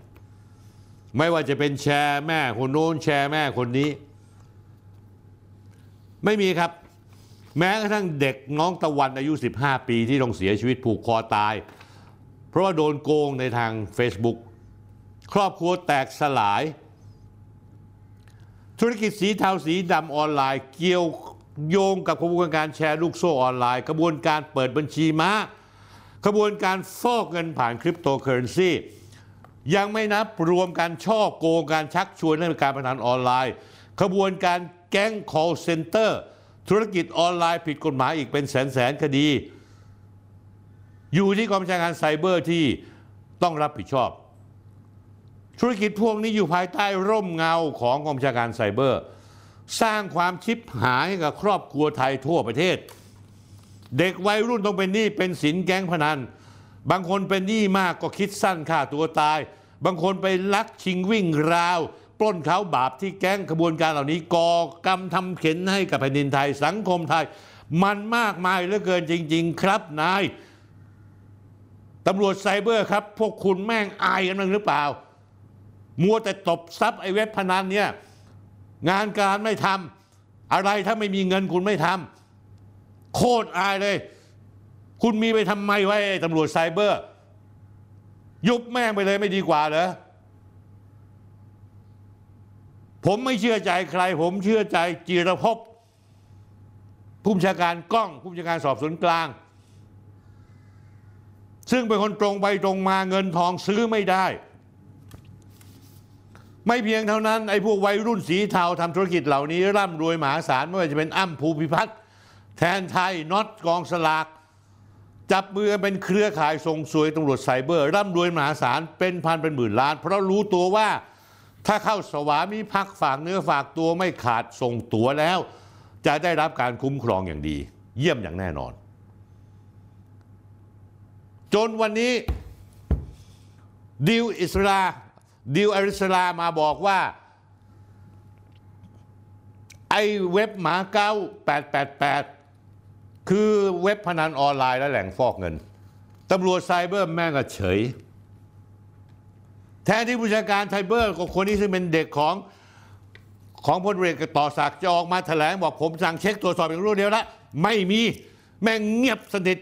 ไม่ว่าจะเป็นแชร์แม่คนโน้นแชร์แม่คนนี้ ไม่มีครับ แม้กระทั่งเด็กน้องตะวันอายุ 15 ปีที่ต้องเสียชีวิตผูกคอตาย เพราะว่าโดนโกงในทาง Facebook ครอบครัวแตกสลาย ธุรกิจสีเทาสีดำออนไลน์ เกี่ยวโยงกับกระบวนการแชร์ลูกโซ่ออนไลน์กระบวนการเปิดบัญชีม้ากระบวนการฟอกเงินผ่านคริปโตเคอเรนซียังไม่นับรวมการช่อโกงการชักชวนให้การพนันออนไลน์ขบวนการแก๊ง call center ธุรกิจออนไลน์ผิดกฎหมายอีกเป็นแสนแสนคดี อยู่ที่กองบัญชาการไซเบอร์ที่ต้องรับผิดชอบ ธุรกิจพวกนี้อยู่ภายใต้ร่มเงาของกองบัญชาการไซเบอร์ สร้างความชิบหายกับครอบครัวไทยทั่วประเทศ เด็กวัยรุ่นต้องเป็นหนี้เป็นสินแก๊งพนัน บางคนเป็นหนี้มากก็คิดสั้นฆ่าตัวตาย บางคนไปลักชิงวิ่งราวปล้นเขาบาปที่แก๊งขบวนการเหล่านี้ก่อกรรมทำเข็นให้กับแผ่นดินไทยสังคมไทย มันมากมายเหลือเกินจริง ๆ ครับนาย ตำรวจไซเบอร์ครับ พวกคุณแม่งอายกันบ้งหรือเปล่า มัวแต่ตบทรัพย์ไอ้เว็บพนันเนี่ย งานการไม่ทำอะไรถ้าไม่มีเงินคุณไม่ทำโคตรอายเลย คุณมีไปทำไมไว้ตำรวจไซเบอร์ ยุบแม่งไปเลยไม่ดีกว่าเหรอผมไม่เชื่อใจใคร ผมเชื่อใจจีรภพผู้บัญชาการกล้องผู้บัญชาการสอบสวนกลาง ซึ่งเป็นคนตรงไปตรงมาเงินทองซื้อไม่ได้ ไม่เพียงเท่านั้นไอ้พวกวัยรุ่นสีเทาทำธุรกิจเหล่านี้ร่ำรวยมหาศาลไม่ว่าจะเป็นอ้ำภูพิพัฒน์แทนไทยน็อตกองสลากจับมือเป็นเครือข่ายส่งสวยตำรวจไซเบอร์ ร่ำรวยมหาศาลเป็นพันเป็นหมื่นล้าน เพราะรู้ตัวว่าถ้าเข้าสวามิภักดิ์ฝากเนื้อฝากตัวไม่ขาดส่งตัวแล้ว จะได้รับการคุ้มครองอย่างดี เยี่ยมอย่างแน่นอน จนวันนี้ดิวอิสราดิวอาริสรามาบอกว่า ไอ้เว็บหมาเก้า888คือเว็บพนันออนไลน์และแหล่งฟอกเงินตำรวจไซเบอร์แม่งก็เฉย แทนที่ผู้จัดการไซเบอร์กับคนนี้ซึ่งเป็นเด็กของของพลเรือกต่อศักดิ์จะออกมาแถลงบอกผมสั่งเช็คตรวจสอบอย่างรวดเร็วแล้วไม่มีแม่งเงียบสนิท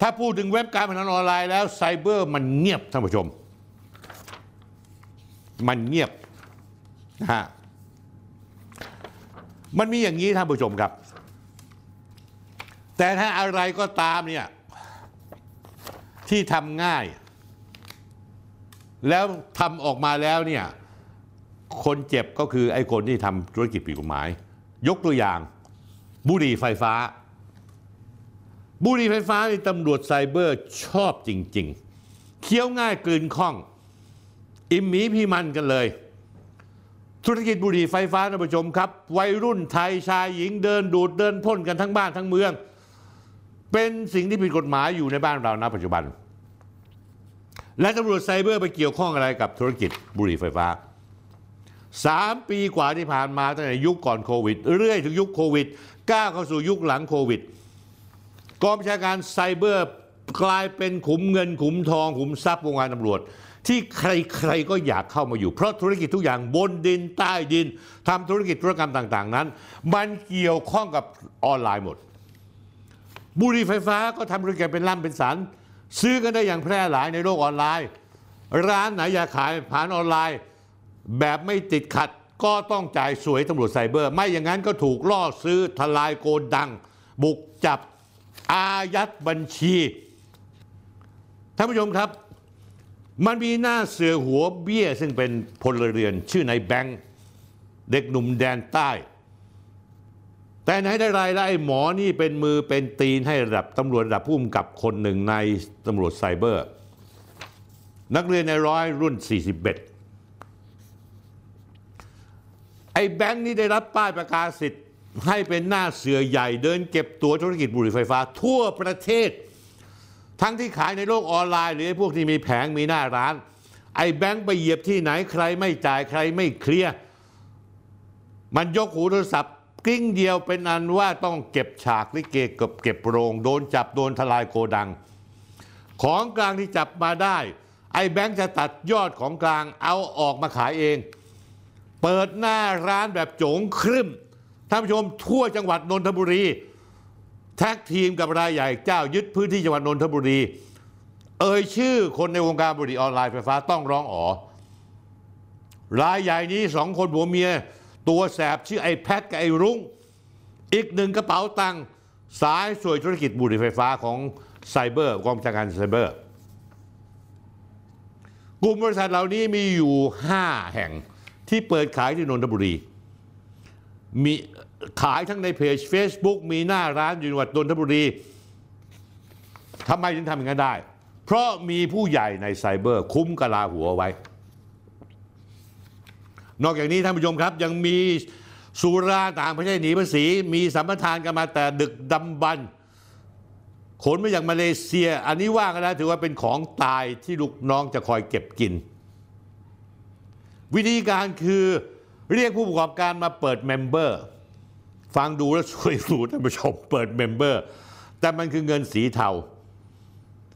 ถ้าพูดถึงเว็บการพนันออนไลน์แล้วไซเบอร์มันเงียบท่านผู้ชม มันเงียบนะฮะมันมีอย่างนี้ท่านผู้ชมครับ แต่ถ้าอะไรก็ตามเนี่ยที่ทำง่าย แล้วทำออกมาแล้วเนี่ยคนเจ็บก็คือไอ้คนที่ทำธุรกิจผิดกฎหมาย ยกตัวอย่างบุหรี่ไฟฟ้า บุหรี่ไฟฟ้านี่ตำรวจไซเบอร์ชอบจริง ๆ เคี้ยวง่ายกลืนคล่อง อิ่มหมีพีมันกันเลย ธุรกิจบุหรี่ไฟฟ้าท่านผู้ชมครับ วัยรุ่นไทยชายหญิงเดินดูดเดินพ่นกันทั้งบ้านทั้งเมือง เป็นสิ่งที่ผิดกฎหมายอยู่ในบ้านเราณปัจจุบัน และตำรวจไซเบอร์ไปเกี่ยวข้องอะไรกับธุรกิจบุหรี่ไฟฟ้าสามปีกว่าที่ผ่านมาตั้งแต่ยุคก่อนโควิด เรื่อยถึงยุคโควิดก้าวเข้าสู่ยุคหลังโควิด กองบัญชาการไซเบอร์กลายเป็นขุมเงินขุมทองขุมทรัพย์วงการตำรวจ ที่ใครๆก็อยากเข้ามาอยู่ เพราะธุรกิจทุกอย่างบนดินใต้ดินทำธุรกิจธุรกรรมต่างๆนั้น มันเกี่ยวข้องกับออนไลน์หมด บุหรี่ไฟฟ้าก็ทำธุรกิจเป็นล่ำเป็นสันซื้อกันได้อย่างแพร่หลายในโลกออนไลน์ ร้านไหนอยากขายผ่านออนไลน์ แบบไม่ติดขัดก็ต้องจ่ายสวยตำรวจไซเบอร์ ไม่อย่างนั้นก็ถูกล่อซื้อทลายโกดัง บุกจับ อายัดบัญชีท่านผู้ชมครับ มันมีหน้าเสือหัวเบี้ย ซึ่งเป็นพลเรือนชื่อนายแบงค์เด็กหนุ่มแดนใต้ แต่ไหนได้รแล้วไอ้หมอนี่เป็นมือเป็นตีนให้ระดับตำรวจระดับผู้กำกับคนหนึ่งในตำรวจไซเบอร์ นักเรียนในร้อยรุ่น 41ไอ้แบงค์นี่ได้รับป้ายประกาศสิทธิ์ ให้เป็นหน้าเสือใหญ่เดินเก็บตัวธุรกิจบุหรี่ไฟฟ้า ทั่วประเทศ ทั้งที่ขายในโลกออนไลน์ หรือพวกที่มีแผงมีหน้าร้าน ไอ้แบงค์ไปเหยียบที่ไหนใครไม่จ่ายใครไม่เคลียร์มันยกหูโทรศัพท์กลิ้งเดียวเป็นอันว่าต้องเก็บฉากลิเกกับเก็บโรงโดนจับโดนทลายโกดัง ของกลางที่จับมาได้ ไอ้แบงค์จะตัดยอดของกลางเอาออกมาขายเอง เปิดหน้าร้านแบบโจ๋งครึ่ม ท่านผู้ชมทั่วจังหวัดนนทบุรี tag team กับรายใหญ่เจ้ายึดพื้นที่จังหวัดนนทบุรี เอ่ยชื่อคนในวงการบุหรี่ออนไลน์ไฟฟ้าต้องร้องอ๋อรายใหญ่นี้สองคนผัวเมีย ตัวแสบชื่อไอ้แพทกับไอ้รุ้งอีกหนึ่งกระเป๋าตังค์สายสวยธุรกิจบุหรี่ไฟฟ้าของไซเบอร์กองบัญชาการไซเบอร์ กลุ่มบริษัทเหล่านี้มีอยู่ 5 แห่งที่เปิดขายที่นนทบุรี มีขายทั้งในเพจ Facebook มีหน้าร้านอยู่จังหวัดนนทบุรีทำไมถึงทำอย่างนั้นได้ เพราะมีผู้ใหญ่ในไซเบอร์คุ้มกะลาหัวไว้ นอกจากนี้ท่านผู้ชมครับยังมีสุราต่างประเทศหนีภาษี มีสัมปทานกันมาแต่ดึกดำบรรพ์ขนมาจากมาเลเซีย อันนี้ว่ากันแล้วถือว่าเป็นของตายที่ลูกน้องจะคอยเก็บกิน วิธีการคือ เรียกผู้ประกอบการมาเปิด member ฟังดูแล้วสวยหรูท่านผู้ชมเปิด member แต่มันคือเงินสีเทา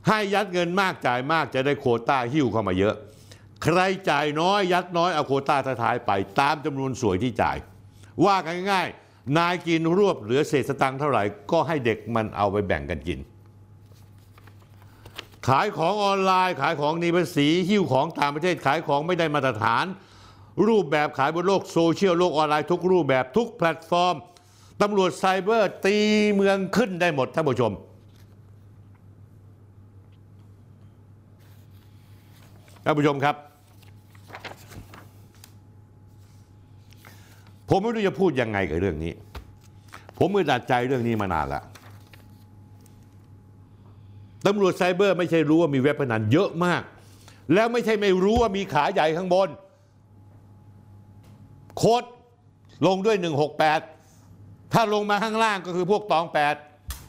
ให้ยัดเงินมากจ่ายมากจะได้โควตาหิ้วเข้ามาเยอะ ใครจ่ายน้อยยัดน้อยเอาโควตาท้ายไปตามจำนวนส่วยที่จ่าย ว่ากันง่ายๆ นายกินรวบเหลือเศษสตังค์เท่าไหร่ก็ให้เด็กมันเอาไปแบ่งกันกิน ขายของออนไลน์ขายของหนีภาษีหิ้วของต่างประเทศขายของไม่ได้มาตรฐาน รูปแบบขายบนโลกโซเชียลโลกออนไลน์ทุกรูปแบบทุกแพลตฟอร์มตำรวจไซเบอร์ตีเมืองขึ้นได้หมดท่านผู้ชม ท่านผู้ชมครับ ผมไม่รู้จะพูดยังไงกับเรื่องนี้ ผมมือดัดใจเรื่องนี้มานานแล้วตำรวจไซเบอร์ไม่ใช่รู้ว่ามีเว็บพนันเยอะมาก แล้วไม่ใช่ไม่รู้ว่ามีขาใหญ่ข้างบน โค้ดลงด้วย 168 ถ้าลงมาข้างล่างก็คือพวกตอง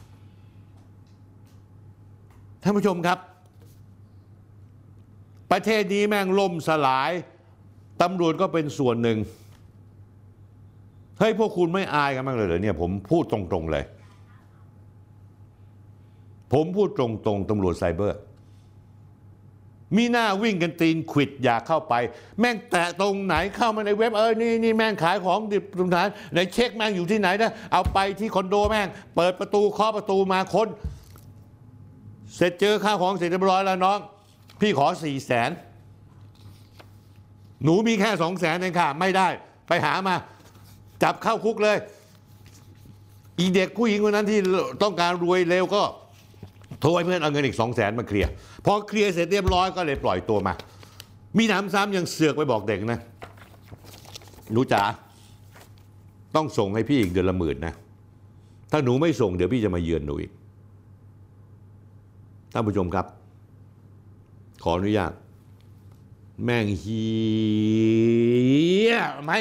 8 ท่านผู้ชมครับ ประเทศนี้แม่งล่มสลายตำรวจก็เป็นส่วนหนึ่ง เฮ้ย พวกคุณไม่อายกันบ้างเลยเหรอเนี่ยผมพูดตรง ๆ เลย ผมพูดตรง ๆตำรวจไซเบอร์ มีหน้าวิ่งกันตีนขวิดอยากเข้าไป แม่งแตะตรงไหนเข้ามาในเว็บเออนี่นี่แม่งขายของดิบตรงไหนไหนเช็คแม่งอยู่ที่ไหนนะเอาไปที่คอนโดแม่ง เปิดประตูเคาะประตูมาค้นเสร็จเจอข้าวของเสร็จเรียบร้อยแล้วน้อง พี่ขอสี่แสนหนูมีแค่สองแสนเองค่ะ ไม่ได้ ไปหามา จับเข้าคุกเลย อีเด็กผู้หญิงคนนั้นที่ต้องการรวยเร็วก็ โทรให้เพื่อนเอาเงินอีกสองแสนมาเคลียร์พอเคลียร์เสร็จเรียบร้อยก็เลยปล่อยตัวมา มีหนำซ้ำยังเสือกไปบอกเด็กนะหนูจ๋าต้องส่งให้พี่อีกเดือนละหมื่นนะถ้าหนูไม่ส่งเดี๋ยวพี่จะมาเยือนหนูอีกท่านผู้ชมครับ ขออนุญาตแม่งเฮียไหม